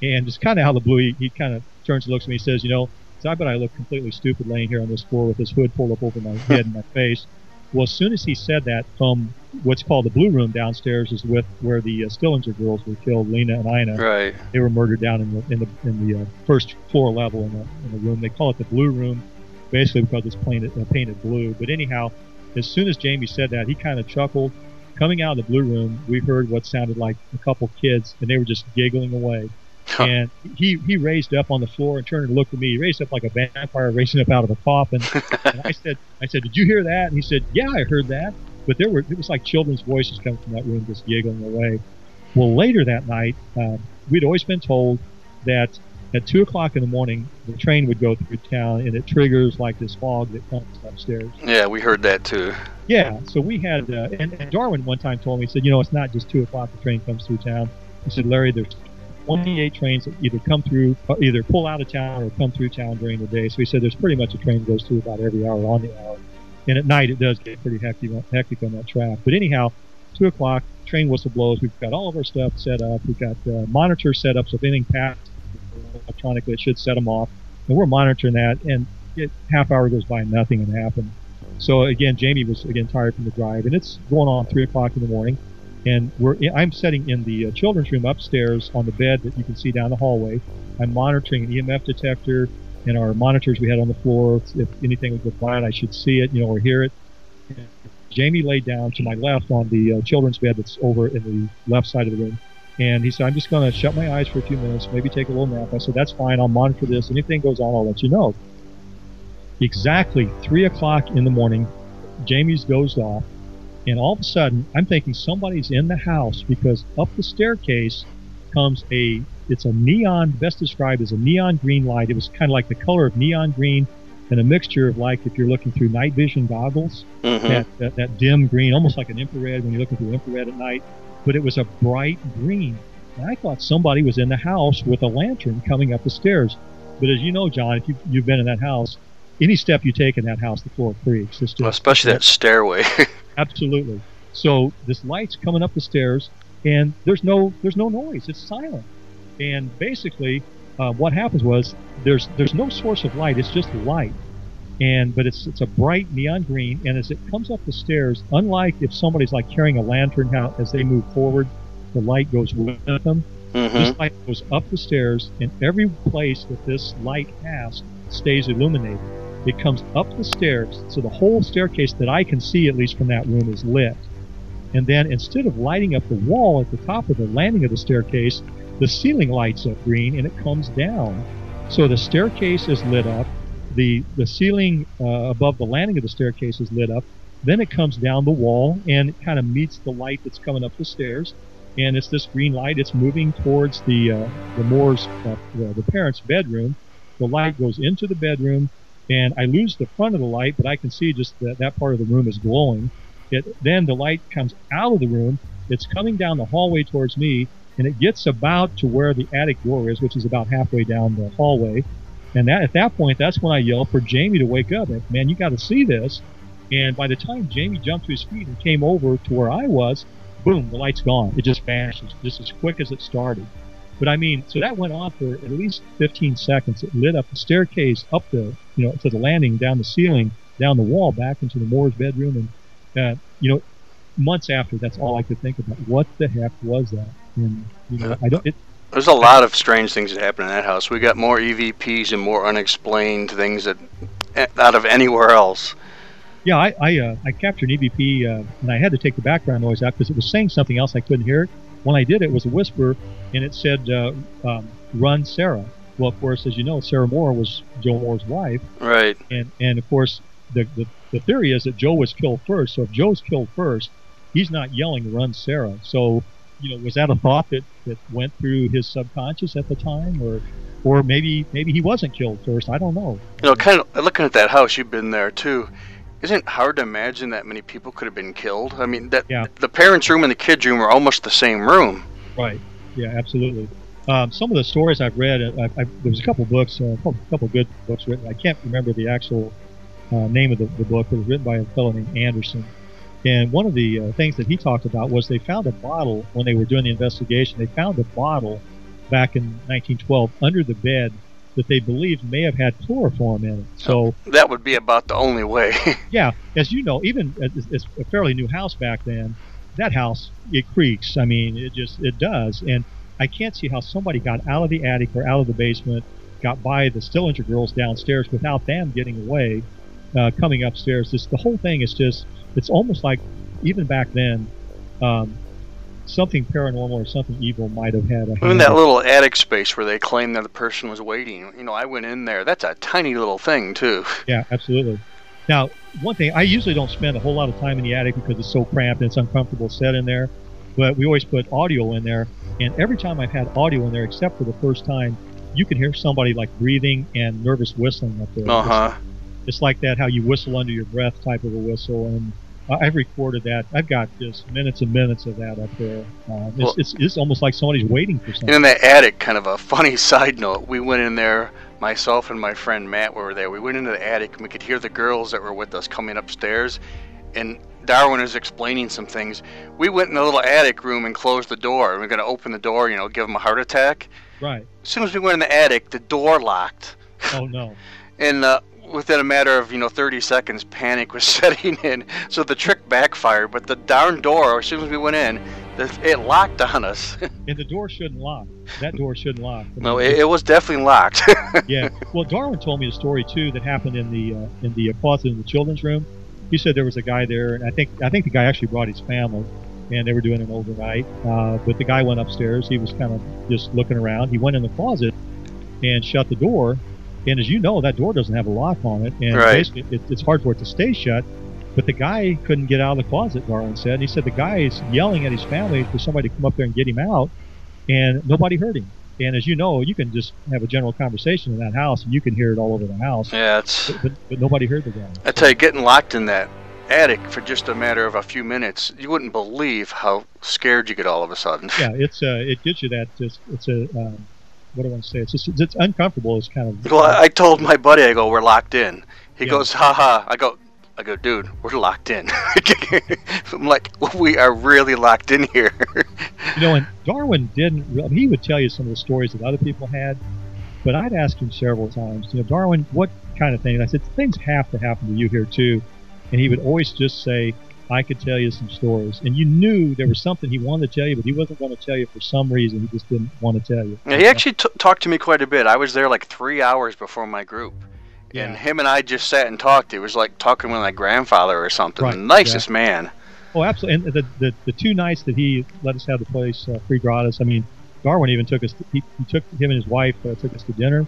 and just kind of out of the blue, he, he kind of turns and looks at me. He says, you know, I bet I look completely stupid laying here on this floor with this hood pulled up over my head and my face. Well, as soon as he said that, from what's called the blue room downstairs is with where the uh, Stillinger girls were killed, Lena and Ina. Right. They were murdered down in the in the in the uh, first floor level in the in the room. They call it the blue room, basically because it's painted uh, painted blue. But anyhow, as soon as Jamie said that, he kind of chuckled. Coming out of the blue room, we heard what sounded like a couple kids, and they were just giggling away. And he, he raised up on the floor and turned and looked at me. He raised up like a vampire raising up out of a coffin. and I said, I said, did you hear that? And he said, yeah, I heard that. But there were, it was like children's voices coming from that room just giggling away. Well, later that night, uh, we'd always been told that at two o'clock in the morning, the train would go through town and it triggers like this fog that comes upstairs. Yeah, we heard that too. Yeah, so we had, uh, and, and Darwin one time told me, he said, you know, it's not just two o'clock the train comes through town. He said, Larry, there's 28 trains that either come through, uh, either pull out of town or come through town during the day. So he said there's pretty much a train goes through about every hour on the hour. And at night it does get pretty hectic, hectic on that track. But anyhow, two o'clock, train whistle blows. We've got all of our stuff set up. We've got uh, monitor set up. So if anything passes electronically, it should set them off. And we're monitoring that. And it, half hour goes by and nothing had happened. So again, Jamie was again tired from the drive, and it's going on three o'clock in the morning and we're I'm sitting in the uh, children's room upstairs on the bed that you can see down the hallway. I'm monitoring an EMF detector and our monitors we had on the floor. If anything would go quiet, I should see it, you know, or hear it. And Jamie laid down to my left on the uh, children's bed that's over in the left side of the room. And he said, I'm just going to shut my eyes for a few minutes, maybe take a little nap. I said, that's fine. I'll monitor this. Anything goes on, I'll let you know. Exactly 3 o'clock in the morning, Jamie's goes off and all of a sudden I'm thinking somebody's in the house because up the staircase comes a it's a neon best described as a neon green light. It was kind of like the color of neon green and a mixture of like if you're looking through night vision goggles, mm-hmm. that, that, that dim green, almost like an infrared when you're looking through infrared at night. But it was a bright green. And I thought somebody was in the house with a lantern coming up the stairs. But as you know, John, if you've, you've been in that house, any step you take in that house, the floor creaks. Just, well, especially that stairway. Absolutely. So this light's coming up the stairs, and there's no there's no noise. It's silent. And basically, uh, what happens was there's there's no source of light. It's just light, and but it's it's a bright neon green. And as it comes up the stairs, unlike if somebody's like carrying a lantern, how as they move forward, the light goes with them. Mm-hmm. This light goes up the stairs, and every place that this light has stays illuminated. It comes up the stairs, so the whole staircase that I can see, at least from that room, is lit. And then instead of lighting up the wall at the top of the landing of the staircase, the ceiling lights up green and it comes down. So the staircase is lit up, the the ceiling uh, above the landing of the staircase is lit up. Then it comes down the wall and it kind of meets the light that's coming up the stairs, and it's this green light. It's moving towards the uh, the Moore's uh, the, the parents' bedroom. The light goes into the bedroom and I lose the front of the light, but I can see just that that part of the room is glowing. It then the light comes out of the room. It's coming down the hallway towards me, and it gets about to where the attic door is, which is about halfway down the hallway. And that at that point, that's when I yell for Jamie to wake up. Man, you got to see this. And by the time Jamie jumped to his feet and came over to where I was, boom, the light's gone. It just vanishes, just as quick as it started. But I mean, so that went on for at least 15 seconds. It lit up the staircase, up the, you know, to the landing, down the ceiling, down the wall, back into the Moore's bedroom, and uh, you know, months after, that's all I could think about. What the heck was that? And you know, I don't. It, There's a lot of strange things that happen in that house. We got more EVPs and more unexplained things that eh, out of anywhere else. Yeah, I I, uh, I captured an EVP uh, and I had to take the background noise out because it was saying something else. I couldn't hear it. When I did, it was a whisper, and it said, uh, um, "Run, Sarah." Well, of course, as you know, Sarah Moore was Joe Moore's wife, Right. and and of course, the, the the theory is that Joe was killed first. So if Joe's killed first, he's not yelling "Run, Sarah." So you know, was that a thought that that went through his subconscious at the time, or or maybe maybe he wasn't killed first? I don't know. You know, kind of looking at that house, you've been there too. Isn't it hard to imagine that many people could have been killed? I mean, that Yeah. the parents' room and the kids' room are almost the same room. Right. Yeah, absolutely. Um, some of the stories I've read, uh, I, I, there was a couple books, uh, a couple, couple good books written. I can't remember the actual uh, name of the, the book. It was written by a fellow named Anderson. And one of the uh, things that he talked about was they found a bottle when they were doing the investigation. They found a bottle back in 1912 under the bed that they believed may have had chloroform in it. So That would be about the only way. yeah, as you know, even as a fairly new house back then, that house it creaks. I mean, it just it does, and I can't see how somebody got out of the attic or out of the basement, got by the Stillinger girls downstairs without them getting away, uh, coming upstairs. This the whole thing is just it's almost like even back then, um, something paranormal or something evil might have had a Even that little attic space where they claimed that the person was waiting. You know, I went in there. That's a tiny little thing too. Yeah, absolutely. Now, one thing I usually don't spend a whole lot of time in the attic because it's so cramped and it's uncomfortable to sit in there. But we always put audio in there, and every time I've had audio in there, except for the first time, you can hear somebody like breathing and nervous whistling up there. Uh huh. It's, like that, how you whistle under your breath type of a whistle, and I've recorded that. I've got just minutes and minutes of that up there. Uh, it's, Well- it's, it's almost like somebody's waiting for something. And in that attic, kind of a funny side note, we went in there, myself and my friend Matt were there. We went into the attic and we could hear the girls that were with us coming upstairs. And Darwin was explaining some things. We went in the little attic room and closed the door. We are going to open the door, you know, give them a heart attack. Right. As soon as we went in the attic, the door locked. Oh no. And uh, within a matter of, you know, 30 seconds, panic was setting in. So the trick backfired. But the darn door, as soon as we went in, it locked on us. And the door shouldn't lock. That door shouldn't lock. I no, it, it was definitely locked. yeah. Well, Darwin told me a story too that happened in the uh, in the uh, closet in the children's room. He said there was a guy there, and I think I think the guy actually brought his family, and they were doing an overnight. Uh, but the guy went upstairs. He was kind of just looking around. He went in the closet and shut the door. And as you know, that door doesn't have a lock on it, and Right. basically it, it's hard for it to stay shut. But the guy couldn't get out of the closet. Darwin said. And he said the guy is yelling at his family for somebody to come up there and get him out, and nobody heard him. And as you know, you can just have a general conversation in that house, and you can hear it all over the house. yeah, it's. But, but, but nobody heard the guy. I tell you, getting locked in that attic for just a matter of a few minutes, you wouldn't believe how scared you get all of a sudden. Yeah, it's uh, it gives you that. Just, it's a um, what do I want to say? It's just it's uncomfortable. It's kind of Well, I I told my buddy, I go, we're locked in. He Yeah. goes, ha ha. I go, I go, dude, we're locked in. I'm like, we are really locked in here. you know. And Darwin didn't. He would tell you some of the stories that other people had, but I'd ask him several times. You know, Darwin, what kind of thing? And I said things have to happen to you here too, and he would always just say. I could tell you some stories, and you knew there was something he wanted to tell you, but he wasn't going to tell you for some reason. He just didn't want to tell you. Yeah, he actually t- talked to me quite a bit. I was there like three hours before my group. Yeah. And him and I just sat and talked. It was like talking with my grandfather or something. Right, The nicest man. Oh, absolutely. And the, the, the two nights that he let us have the place uh, free gratis, I mean, Darwin even took us, he, he took him and his wife, uh, took us to dinner,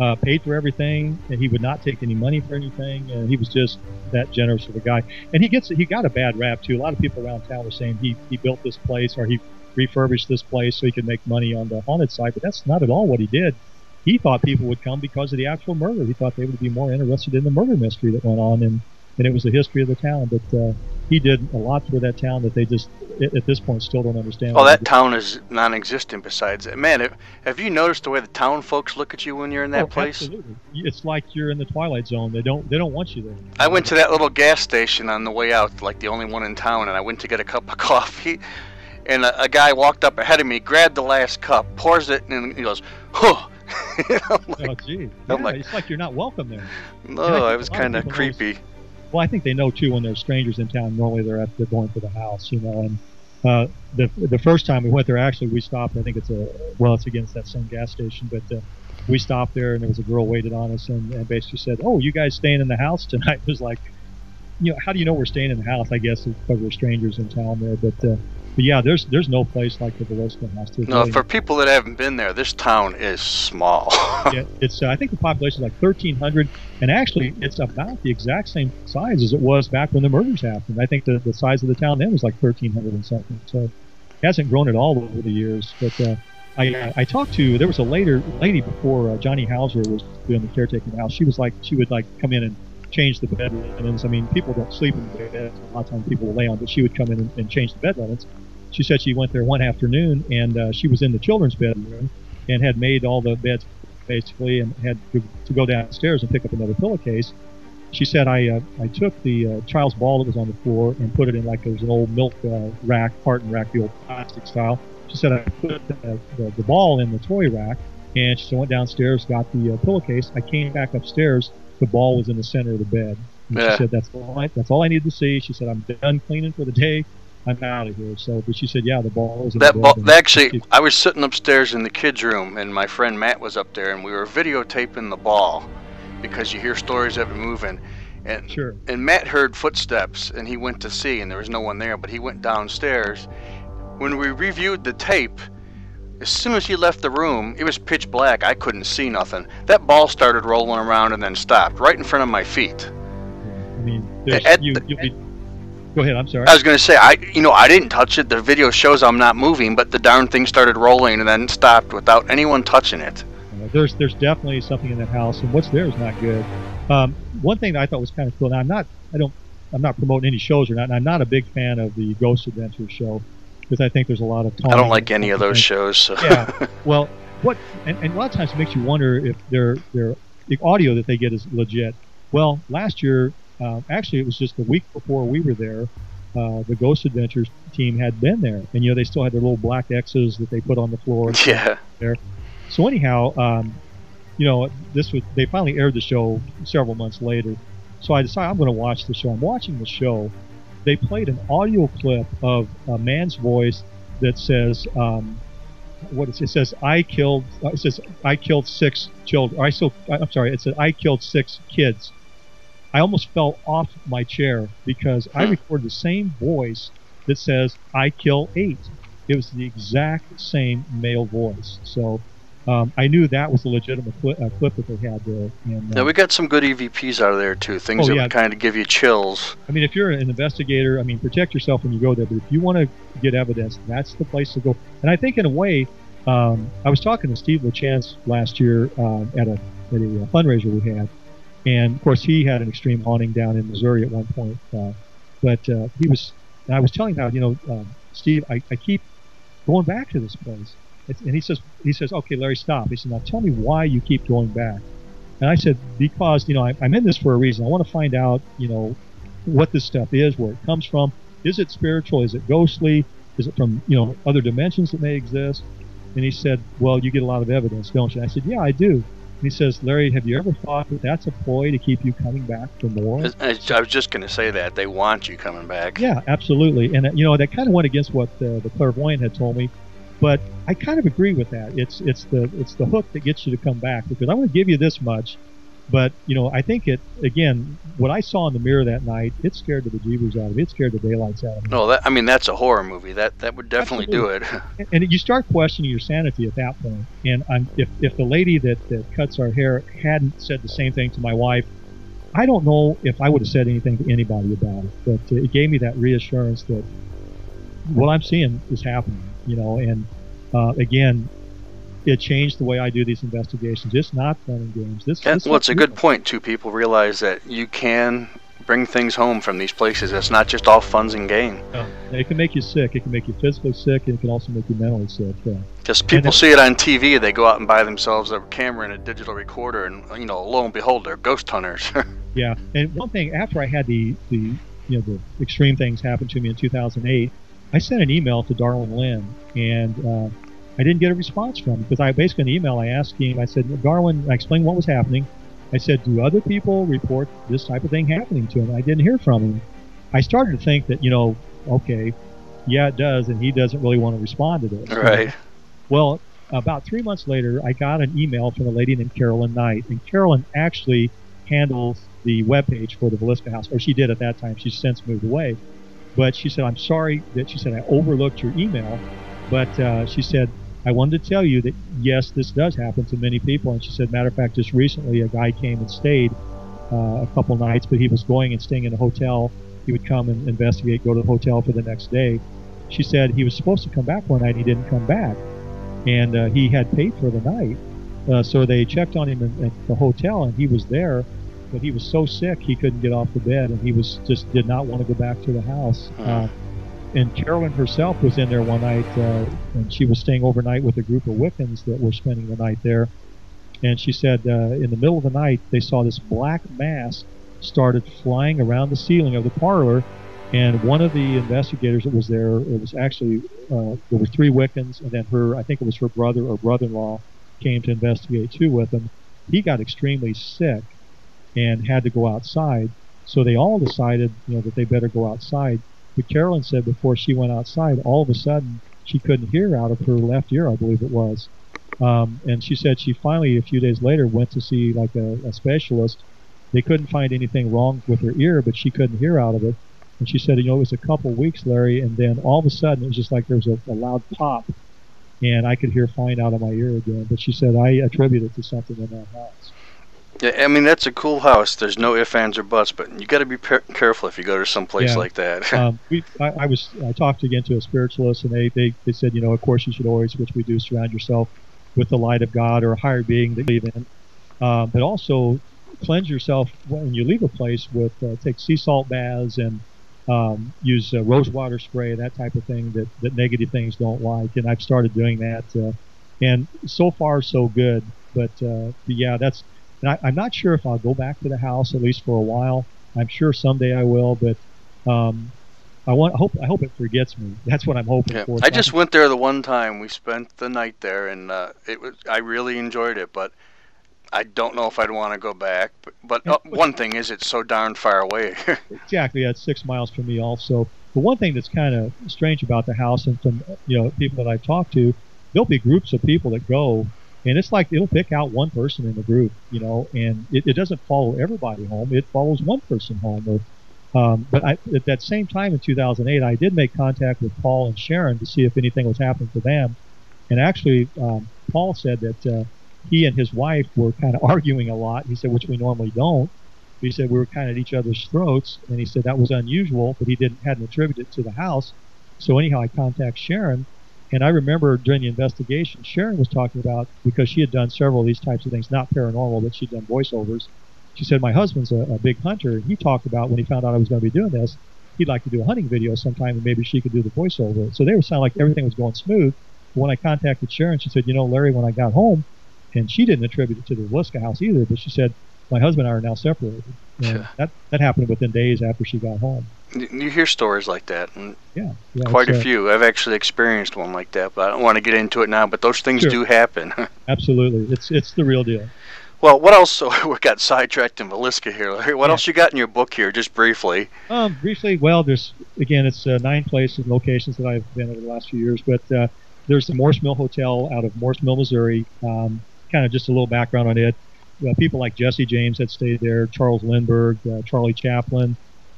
uh, paid for everything, and he would not take any money for anything. And he was just that generous of a guy. And he gets, he got a bad rap too. A lot of people around town were saying he, he built this place or he refurbished this place so he could make money on the haunted side, but that's not at all what he did. He thought people would come because of the actual murder. He thought they would be more interested in the murder mystery that went on. And and it was the history of the town. But uh, he did a lot for that town that they just at this point still don't understand. Well, that town is non-existent. Besides, man, have, have you noticed the way the town folks look at you when you're in that oh, place? Absolutely. It's like you're in the twilight zone. They don't they don't want you there. I went to that little gas station on the way out, like the only one in town, and I went to get a cup of coffee. And a, a guy walked up ahead of me, grabbed the last cup, pours it, and he goes, "Huh." like, oh, gee. Yeah, like, it's like you're not welcome there. No, it was kind of creepy. Well, I think they know too when there's strangers in town. Normally, they're at they're going for the house, you know. And uh, the the first time we went there, actually, we stopped. I think it's a well, it's against that same gas station, but uh, we stopped there, and there was a girl waited on us, and, and basically said, "Oh, you guys staying in the house tonight?" It was like, you know, how do you know we're staying in the house? I guess because we're strangers in town there, but. Uh, but yeah, there's there's no place like the Villisca House. There's no, really for people that haven't been there, this town is small. yeah, it's uh, I think the population is like 1,300, and actually it's about the exact same size as it was back when the murders happened. I think the, the size of the town then was like 1,300 and something. So it hasn't grown at all over the years. But uh, I I talked to there was a later lady before uh, Johnny Houser was doing the caretaking the house. She was like she would like come in and change the bed linens. I mean, people don't sleep in the bed. A lot of times people will lay on, but she would come in and, and change the bed linens she said she went there one afternoon and uh, she was in the children's bedroom and had made all the beds basically and had to, to go downstairs and pick up another pillowcase. She said I uh, I took the uh, child's ball that was on the floor and put it in like it was an old milk uh, rack, carton rack, the old plastic style. She said I put the, the, the ball in the toy rack and she went downstairs, got the uh, pillowcase. I came back upstairs. The ball was in the center of the bed. Yeah. She said that's all I, that's all I needed to see. She said I'm done cleaning for the day. I'm out of here. So, but she said, yeah, the ball was. That ball. Actually, I was sitting upstairs in the kids' room, and my friend Matt was up there, and we were videotaping the ball because you hear stories of it moving. And, sure. and Matt heard footsteps, and he went to see, and there was no one there, but he went downstairs. When we reviewed the tape, as soon as he left the room, it was pitch black. I couldn't see nothing. That ball started rolling around and then stopped right in front of my feet. I mean, you, you'll be Go ahead. I'm sorry. I was going to say, I you know, I didn't touch it. The video shows I'm not moving, but the darn thing started rolling and then stopped without anyone touching it. Uh, there's there's definitely something in that house, and what's there is not good. Um, one thing that I thought was kind of cool. Now I'm not I don't I'm not promoting any shows or not. And I'm not a big fan of the Ghost Adventures show because I think there's a lot of. I don't like any of those shows. So. yeah. Well, what and, and a lot of times it makes you wonder if their their the audio that they get is legit. Well, last year uh, actually, it was just the week before we were there. Uh, the Ghost Adventures team had been there, and you know they still had their little black X's that they put on the floor. Yeah. There. So anyhow, um, you know, this was they finally aired the show several months later. So I decided I'm going to watch the show. I'm watching the show. They played an audio clip of a man's voice that says, um, "What it says? I killed." Uh, it says, "I killed six children." I still, I'm sorry. It said, "I killed six kids." I almost fell off my chair because I recorded the same voice that says I kill eight. It was the exact same male voice. So um, I knew that was a legitimate clip, uh, clip that they had there. And, uh, yeah, we got some good EVPs out of there too. Things oh, that yeah. would kind of give you chills. I mean, if you're an investigator, I mean, protect yourself when you go there. But if you want to get evidence, that's the place to go. And I think, in a way, um, I was talking to Steve LaChance last year uh, at a at a uh, fundraiser we had, and of course, he had an extreme haunting down in Missouri at one point. Uh, but uh, he was, I was telling him you know, um, Steve, I, I keep going back to this place. It's, and he says, he says, okay, Larry, stop. He said, now tell me why you keep going back. And I said, because, you know, I, I'm in this for a reason. I want to find out, you know, what this stuff is, where it comes from. Is it spiritual? Is it ghostly? Is it from, you know, other dimensions that may exist? And he said, well, you get a lot of evidence, don't you? I said, yeah, I do. And he says, Larry, have you ever thought that that's a ploy to keep you coming back for more? I, was just going to say that. They want you coming back. Yeah, absolutely. And, uh, you know, that kind of went against what uh, the clairvoyant had told me. But I kind of agree with that. It's it's the it's the hook that gets you to come back because I'm going to give you this much, but you know I think it again. What I saw in the mirror that night, it scared the bejeebers out of me. It scared the daylights out of me. No, that I mean that's a horror movie. That that would definitely Absolutely. do it. and you start questioning your sanity at that point. And I'm, if if the lady that, that cuts our hair hadn't said the same thing to my wife, I don't know if I would have said anything to anybody about it. But uh, it gave me that reassurance that what I'm seeing is happening. You know, and uh, again, it changed the way I do these investigations. It's not fun and games. This, And, this well, it's a good point too. People realize that you can bring things home from these places. It's not just all funs and game. No. It can make you sick. It can make you physically sick, and it can also make you mentally sick. Yeah. Because people see it on TV, they go out and buy themselves a camera and a digital recorder, and you know, lo and behold, they're ghost hunters. yeah, and one thing after I had the the you know the extreme things happen to me in 2008, I sent an email to Darwin Linn, and uh, I didn't get a response from him because I basically in the email I asked him, I said, Darwin, I explained what was happening. I said, do other people report this type of thing happening to him? I didn't hear from him. I started to think that, you know, okay, yeah, it does, and he doesn't really want to respond to this. Right. Well, about three months later, I got an email from a lady named Carolyn Knight, and Carolyn actually handles the webpage for the Villisca House, or she did at that time. She's since moved away. But she said, I'm sorry that she said I overlooked your email, but uh, she said, I wanted to tell you that yes, this does happen to many people. And she said, matter of fact, just recently a guy came and stayed uh, a couple nights, but he was going and staying in a hotel. He would come and investigate, go to the hotel for the next day. She said he was supposed to come back one night, he didn't come back, and uh, he had paid for the night. Uh, so they checked on him in, at the hotel, and he was there, but he was so sick he couldn't get off the bed, and he was just did not want to go back to the house. And Carolyn herself was in there one night, uh, and she was staying overnight with a group of Wiccans that were spending the night there. And she said uh, in the middle of the night they saw this black mass started flying around the ceiling of the parlor, and one of the investigators that was there, it was actually uh, there were three Wiccans, and then her, I think it was her brother or brother-in-law, came to investigate too with him. He got extremely sick and had to go outside. So they all decided, you know, that they better go outside. But Carolyn said before she went outside, all of a sudden she couldn't hear out of her left ear, I believe it was. Um, and she said she finally, a few days later, went to see like a, a specialist. They couldn't find anything wrong with her ear, but she couldn't hear out of it. And she said, you know, it was a couple weeks, Larry, and then all of a sudden it was just like there was a, a loud pop, and I could hear fine out of my ear again. But she said I attribute it to something in that house. Yeah, I mean that's a cool house. There's no ifs, ands, or buts, but you got to be per- careful if you go to some place Yeah. like that. um, we, I, I was I talked again to a spiritualist, and they, they they said, you know, of course you should always, which we do, surround yourself with the light of God or a higher being that you believe in, um, but also cleanse yourself when you leave a place with uh, take sea salt baths and um, use uh, rose water spray, that type of thing that that negative things don't like. And I've started doing that, uh, and so far so good. But, uh, but yeah, that's. And I, I'm not sure if I'll go back to the house at least for a while. I'm sure someday I will, but um, I want I hope I hope it forgets me. That's what I'm hoping Yeah. for. I just went there the one time. We spent the night there, and uh, it was I really enjoyed it. But I don't know if I'd want to go back. But, but uh, one thing is, it's so darn far away. exactly. That's six miles from me also. The one thing that's kind of strange about the house, and from you know people that I've talked to, there'll be groups of people that go, and it's like it'll pick out one person in the group, you know, and it, it doesn't follow everybody home. It follows one person home. Or, um, but I, at that same time in 2008, I did make contact with Paul and Sharon to see if anything was happening to them. And actually, um, Paul said that uh, he and his wife were kind of arguing a lot. He said, which we normally don't. He said we were kind of at each other's throats, and he said that was unusual, but he didn't hadn't attributed it to the house. So anyhow, I contact Sharon, and I remember during the investigation, Sharon was talking about because she had done several of these types of things, not paranormal, but she'd done voiceovers. She said my husband's a, a big hunter, he talked about when he found out I was going to be doing this, he'd like to do a hunting video sometime, and maybe she could do the voiceover. So they were sounding like everything was going smooth. But when I contacted Sharon, she said, you know, Larry, when I got home, and she didn't attribute it to the Liska house either, but she said my husband and I are now separated. And that that happened within days after she got home. You hear stories like that, and Yeah, yeah quite a few. I've actually experienced one like that, but I don't want to get into it now. But those things Sure. do happen. Absolutely, it's it's the real deal. well, what else? So we got sidetracked in Villisca here. What else you got in your book here, just briefly? Um, briefly, well, there's again, it's uh, nine places and locations that I've been over the last few years, but uh, there's the Morse Mill Hotel out of Morse Mill, Missouri. Um, kind of just a little background on it. Uh, people like Jesse James had stayed there, Charles Lindbergh, uh, Charlie Chaplin.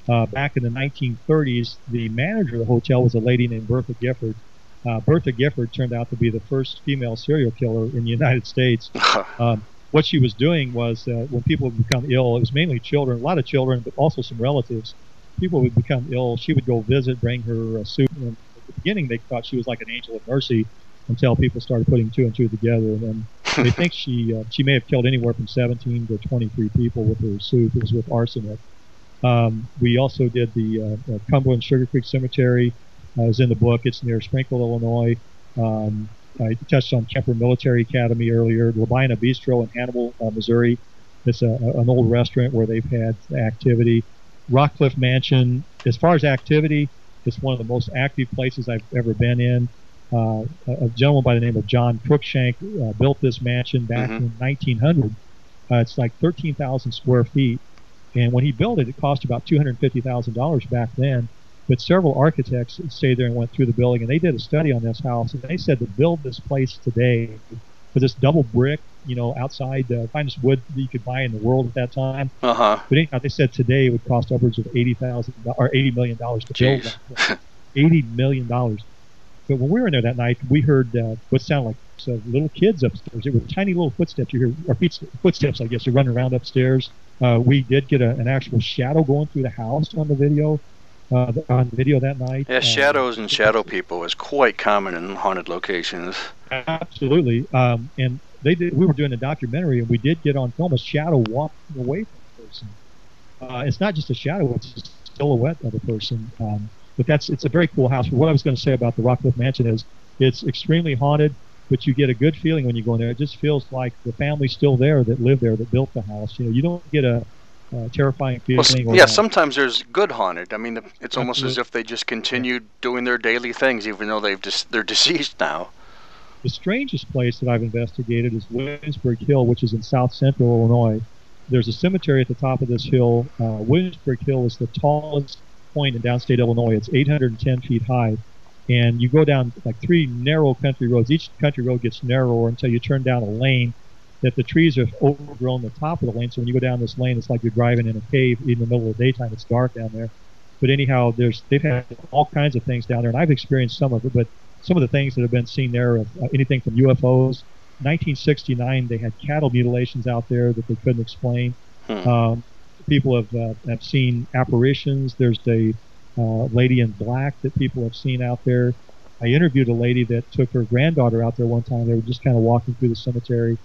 Uh, back in the 1930s, the manager of the hotel was a lady named Bertha Gifford. Uh, Bertha Gifford turned out to be the first female serial killer in the United States. Um, what she was doing was uh, when people would become ill, it was mainly children, a lot of children, but also some relatives. People would become ill. She would go visit, bring her uh, soup. And at the beginning, they thought she was like an angel of mercy until people started putting two and two together. And then they think she uh, she may have killed anywhere from 17 to 23 people with her soup. It was with arsenic. Um, we also did the uh, uh, Cumberland Sugar Creek Cemetery. Uh, is in the book. It's near Sprinkle, Illinois. Um, I touched on Kemper Military Academy earlier. LaBinnah Bistro in Hannibal, uh, Missouri. It's a, an old restaurant where they've had activity. Rockcliffe Mansion, as far as activity, it's one of the most active places I've ever been in. Uh, a gentleman by the name of John Cruikshank uh, built this mansion back Mhm. in 1900. Uh, it's like 13,000 square feet, and when he built it, it cost about $250,000 back then. But several architects stayed there and went through the building, and they did a study on this house, and they said to build this place today with this double brick, you know, outside the finest wood that you could buy in the world at that time. Uh huh. But anyhow, they said today it would cost upwards of eighty thousand or eighty million dollars to build Jeez. that. Eighty million dollars. But when we were in there that night, we heard uh, what sounded like so little kids upstairs. It were tiny little footsteps. You hear or footsteps, I guess. You're running around upstairs. Uh, we did get a, an actual shadow going through the house on the video. Uh, on video that night. Yeah, Uh, shadows and shadow people is quite common in haunted locations. Absolutely. Um, and they did. We were doing a documentary, and we did get on film a shadow walking away from the person. Uh, it's not just a shadow; it's a silhouette of a person. Um, but that's it's a very cool house. But what I was going to say about the Rockcliffe Mansion is it's extremely haunted, but you get a good feeling when you go in there. It just feels like the family's still there that lived there that built the house. You know, you don't get a, uh terrifying feeling. Well, yeah, a- sometimes there's good haunted. I mean, it's almost as if they just continued doing their daily things, even though they've just they're deceased now. The strangest place that I've investigated is Williamsburg Hill, which is in south central Illinois. There's a cemetery at the top of this hill. Uh, Williamsburg Hill is the tallest point in downstate Illinois. It's 810 feet high. And you go down like three narrow country roads. Each country road gets narrower until you turn down a lane that the trees have overgrown the top of the lane. So when you go down this lane, it's like you're driving in a cave. In the middle of the daytime, it's dark down there. But anyhow, there's they've had all kinds of things down there, and I've experienced some of it. But some of the things that have been seen there, of uh, anything from UFOs. 1969, they had cattle mutilations out there that they couldn't explain. Hmm. Um, people have uh, have seen apparitions. There's a uh, Uh, lady in black that people have seen out there. I interviewed a lady that took her granddaughter out there one time. They were just kind of walking through the cemetery,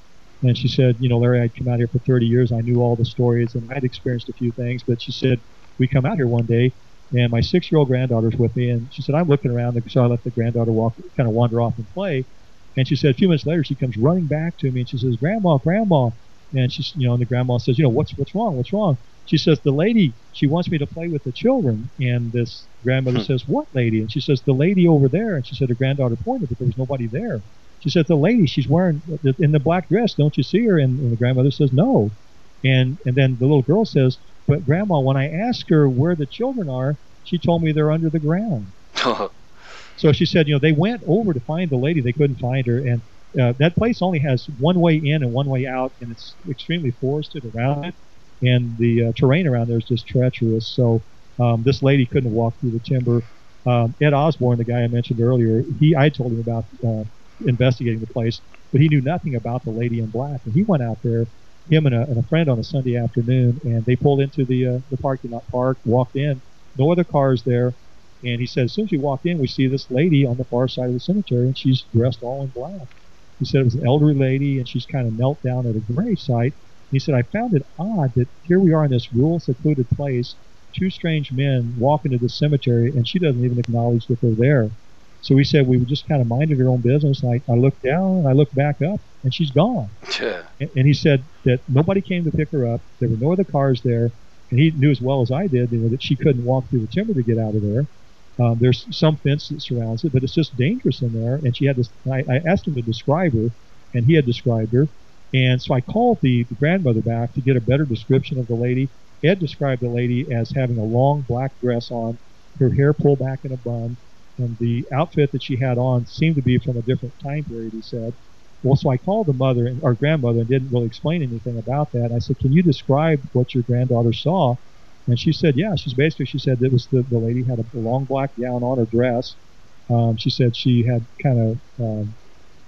and she said, "You know, Larry, I'd come out here for 30 years. I knew all the stories, and I'd experienced a few things." But she said, "We come out here one day, and my six-year-old granddaughter's with me, and she said I'm looking around, so I let the granddaughter walk, kind of wander off and play." And she said a few minutes later, she comes running back to me, and she says, "Grandma, Grandma," and she's, you know, and the grandma says, "You know, what's what's wrong? What's wrong?" She says, "The lady, she wants me to play with the children." And this grandmother Hmm. says, "What lady?" And she says, "The lady over there." And she said her granddaughter pointed, but there was nobody there. She said, "The lady, she's wearing in the black dress. Don't you see her?" And, and the grandmother says, "No." And and then the little girl says, "But grandma, when I asked her where the children are, she told me they're under the ground." So she said, you know, they went over to find the lady. They couldn't find her, and uh, that place only has one way in and one way out, and it's extremely forested around it, and the uh, terrain around there is just treacherous. So um, this lady couldn't walk through the timber. Um, Ed Osborne, the guy I mentioned earlier, he I told him about uh, investigating the place, but he knew nothing about the lady in black, and he went out there, him and a, and a friend on a Sunday afternoon, and they pulled into the uh, the parking lot park, walked in, no other cars there. And he said, as soon as we walk in, we see this lady on the far side of the cemetery, and she's dressed all in black. He said it was an elderly lady, and she's kind of knelt down at a grave site. He said, I found it odd that here we are in this rural, secluded place, two strange men walk into the cemetery, and she doesn't even acknowledge that they're there. So he said we just kind of minded our own business. And I, I looked down, and I looked back up, and she's gone. Yeah. And, and he said that nobody came to pick her up. There were no other cars there, and he knew as well as I did, you know, that she couldn't walk through the timber to get out of there. Um, there's some fence that surrounds it, but it's just dangerous in there. And she had this. I, I asked him to describe her, and he had described her. And so I called the, the grandmother back to get a better description of the lady. Ed described the lady as having a long black dress on, her hair pulled back in a bun, and the outfit that she had on seemed to be from a different time period. He said. Well, so I called the mother and our grandmother and didn't really explain anything about that. I said, "Can you describe what your granddaughter saw?" And she said, "Yeah." She's basically she said it was the the lady had a long black gown on her dress. Um, she said she had kind of um,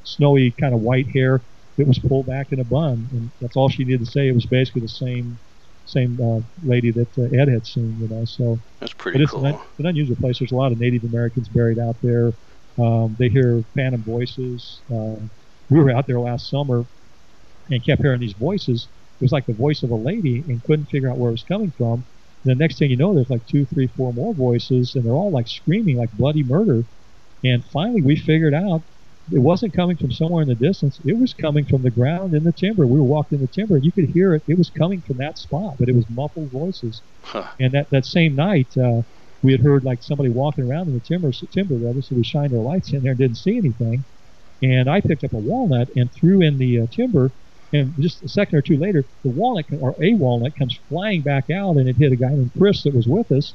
snowy, kind of white hair that was pulled back in a bun, and that's all she needed to say. It was basically the same same uh, lady that uh, Ed had seen, you know. So That's but pretty it's cool. an, an unusual place. There's a lot of Native Americans buried out there. Um, they hear phantom voices. Uh, we were out there last summer and kept hearing these voices. It was like the voice of a lady and couldn't figure out where it was coming from. the next thing you know, there's like two, three, four more voices, and they're all like screaming like bloody murder. And finally, we figured out it wasn't coming from somewhere in the distance. It was coming from the ground in the timber. We were walking in the timber, and you could hear it. It was coming from that spot, but it was muffled voices. Huh. And that that same night, uh, we had heard like somebody walking around in the timber, timber rather. So we shined our lights in there and didn't see anything. And I picked up a walnut and threw in the uh, timber. And just a second or two later, the walnut or a walnut comes flying back out, and it hit a guy named Chris that was with us.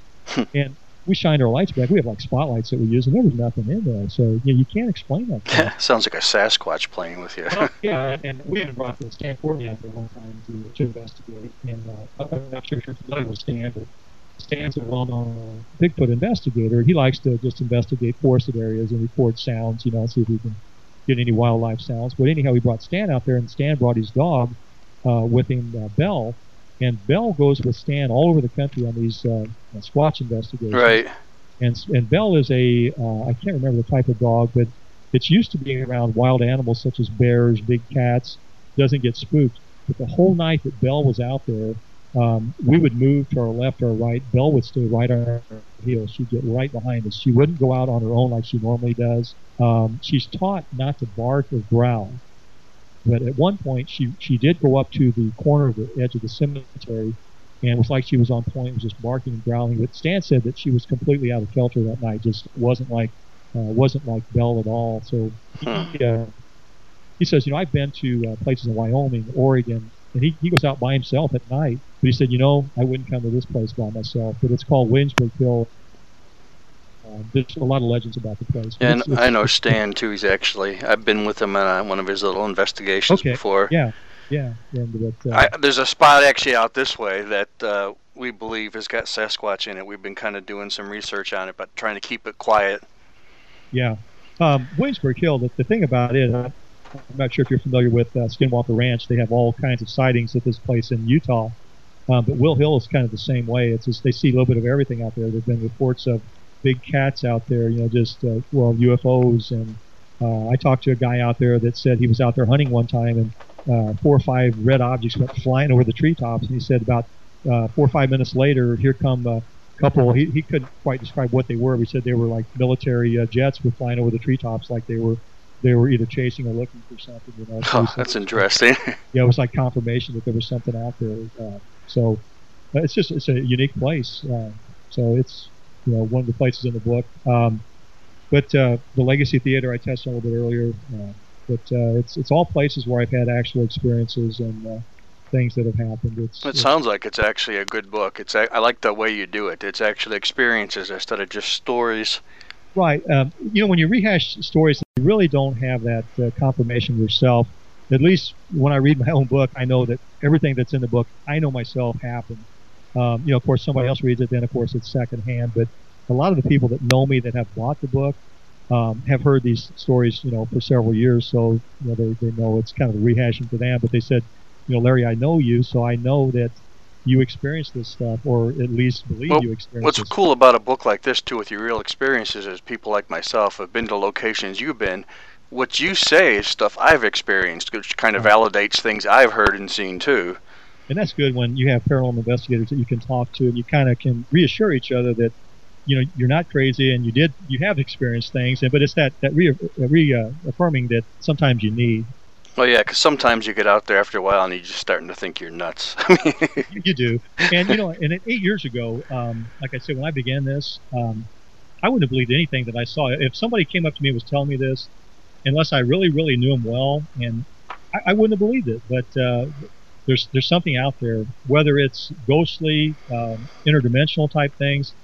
and we shined our lights back. We have like spotlights that we use, and there was nothing in there. So you, know, you can't explain that. Sounds like a Sasquatch playing with you. well, yeah, and we even brought the Stan Courtney out there one time to, to investigate. And uh, I'm not sure if you're familiar with Stan, but Stan's a well-known uh, Bigfoot investigator. He likes to just investigate forested areas and record sounds, you know, see if he can get any wildlife sounds. But anyhow, he brought Stan out there, and Stan brought his dog uh, with him, uh, Bell. And Bell goes with Stan all over the country on these uh, Squatch investigations. Right. And and Bell is a uh, I can't remember the type of dog, but it's used to being around wild animals such as bears, big cats. Doesn't get spooked. But the whole night that Bell was out there, um, we would move to our left or right. Bell would stay right on our heels. She'd get right behind us. She wouldn't go out on her own like she normally does. Um, she's taught not to bark or growl. But at one point, she she did go up to the corner of the edge of the cemetery, and it was like she was on point, was just barking and growling. But Stan said that she was completely out of kilter that night. Just wasn't like uh, wasn't like Belle at all. So he, uh, he says, you know, I've been to uh, places in Wyoming, Oregon, and he, he goes out by himself at night. But he said, you know, I wouldn't come to this place by myself. But it's called Williamsburg Hill. Uh, there's a lot of legends about the place. Yeah, It's- and it's- I know Stan too. He's actually I've been with him on uh, one of his little investigations Okay. before. Yeah, yeah. And but, uh, I, there's a spot actually out this way that uh, we believe has got Sasquatch in it. We've been kind of doing some research on it, but trying to keep it quiet. Yeah. Um, Williamsburg Hill, the, the thing about it, I'm not sure if you're familiar with uh, Skinwalker Ranch. They have all kinds of sightings at this place in Utah. Um, but Will Hill is kind of the same way. It's just they see a little bit of everything out there. There have been reports of big cats out there, you know, just, uh, well, UFOs. And uh, I talked to a guy out there that said he was out there hunting one time and uh, four or five red objects went flying over the treetops. And he said about uh, four or five minutes later, here come a couple. He, he couldn't quite describe what they were. But he said they were like military uh, jets were flying over the treetops, like they were they were either chasing or looking for something. You know, Oh, that's interesting. yeah, it was like confirmation that there was something out there. Uh, so uh, it's just it's a unique place. Uh, so it's you know one of the places in the book. Um, but uh, the Legacy Theater I touched on a little bit earlier. Uh, but uh, it's it's all places where I've had actual experiences and uh, things that have happened. It's, It sounds like it's actually a good book. It's I like the way you do it. It's actually experiences instead of just stories. Right. Um, you know, when you rehash stories, you really don't have that uh, confirmation yourself. At least when I read my own book, I know that everything that's in the book, I know myself happened. Um, you know, of course, somebody else reads it, then of course it's secondhand. But a lot of the people that know me that have bought the book um, have heard these stories, you know, for several years. So you know, they they know it's kind of a rehashing for them. But they said, you know, Larry, I know you, so I know that you experienced this stuff, or at least believe Well, you experienced What's cool about a book like this too, with your real experiences, is people like myself have been to locations you've been. What you say is stuff I've experienced, which kind of validates things I've heard and seen too. And that's good when you have paranormal investigators that you can talk to and you kind of can reassure each other that you know you're not crazy and you did you have experienced things and but it's that that re, re uh, affirming that sometimes you need. Well, yeah, because sometimes you get out there after a while and you're just starting to think you're nuts. you, you do. And you know and eight years ago um, like i said when i began this um, i wouldn't have believed anything that i saw. If somebody came up to me and was telling me this unless i really really knew him well and i, I wouldn't have believed it. But uh, there's there's something out there whether it's ghostly um, interdimensional type things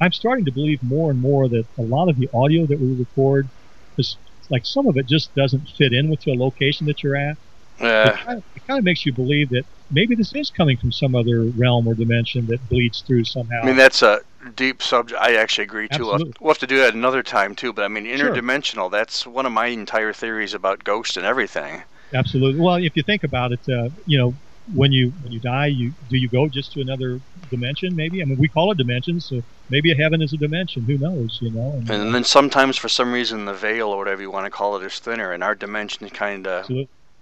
i'm starting to believe more and more that a lot of the audio that we record is like some of it just doesn't fit in with the location that you're at it Yeah. kind, of, it kind of makes you believe that maybe this is coming from some other realm or dimension that bleeds through somehow. I mean, that's a deep subject. I actually agree too. We'll have, we'll have to do that another time too. But I mean, Sure. interdimensional. That's one of my entire theories about ghosts and everything. Absolutely. Well, if you think about it, uh, you know, when you when you die, you do you go just to another dimension? Maybe. I mean, we call it dimensions, so maybe a heaven is a dimension. Who knows? You know. And, And uh, then sometimes, for some reason, the veil or whatever you want to call it is thinner, and our dimensions kind of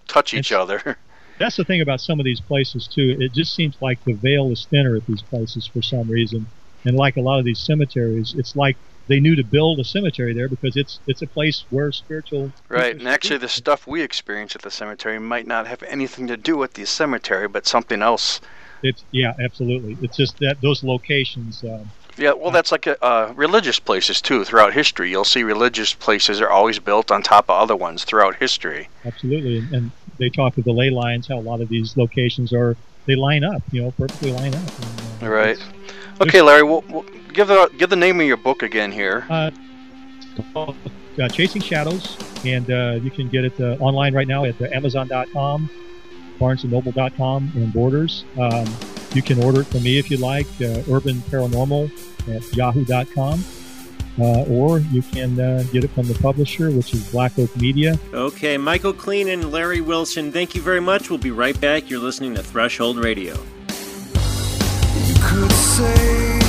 touch each other. that's the thing about some of these places too. It just seems like the veil is thinner at these places for some reason, and like a lot of these cemeteries, it's like they knew to build a cemetery there because it's it's a place where spiritual right and actually the stuff we experience at the cemetery might not have anything to do with the cemetery but something else. It's yeah absolutely. It's just that those locations um, yeah well that's like a, uh, religious places too throughout history. You'll see religious places are always built on top of other ones throughout history. Absolutely and, and they talk of the ley lines how a lot of these locations are they line up you know perfectly line up. And, uh, right okay larry we'll, we'll give the give the name of your book again here. Uh, called, uh, Chasing Shadows, and uh, you can get it uh, online right now at Amazon.com, BarnesandNoble.com, and Borders. Um, you can order it from me if you like, uh, Urban Paranormal at Yahoo.com. Uh, or you can uh, get it from the publisher, which is Black Oak Media. Okay, Michael Kleen and Larry Wilson, thank you very much. We'll be right back. You're listening to Threshold Radio say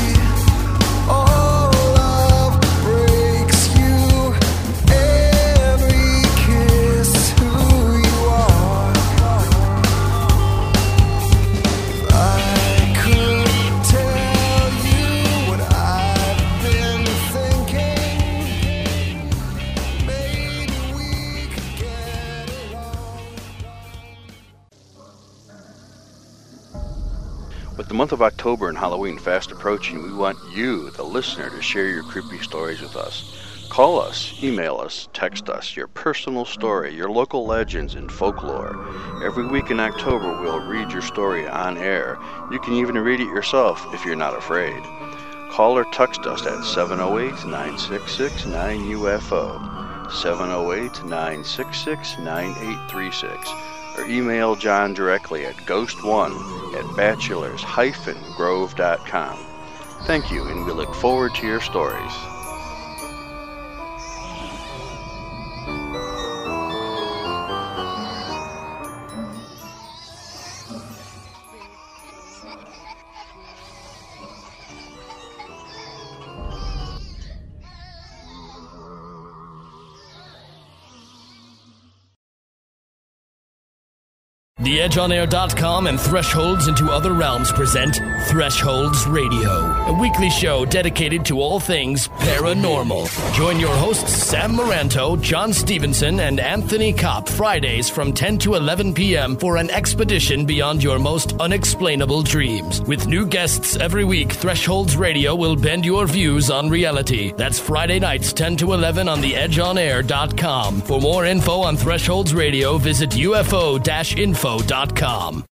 the month of October and Halloween fast approaching, we want you, the listener, to share your creepy stories with us. Call us, email us, text us your personal story, your local legends and folklore. Every week in October, we'll read your story on air. You can even read it yourself if you're not afraid. Call or text us at 708 966 9UFO, 708 966 9836 or email John directly at ghost1 at bachelors-grove.com. Thank you, and we look forward to your stories. TheEdgeOnAir.com and Thresholds into Other Realms present Thresholds Radio, a weekly show dedicated to all things paranormal. Join your hosts Sam Moranto, John Stevenson, and Anthony Kopp Fridays from 10 to 11 p.m. for an expedition beyond your most unexplainable dreams. With new guests every week, Thresholds Radio will bend your views on reality. That's Friday nights 10 to 11 on TheEdgeOnAir.com. For more info on Thresholds Radio, visit UFO-info info.com.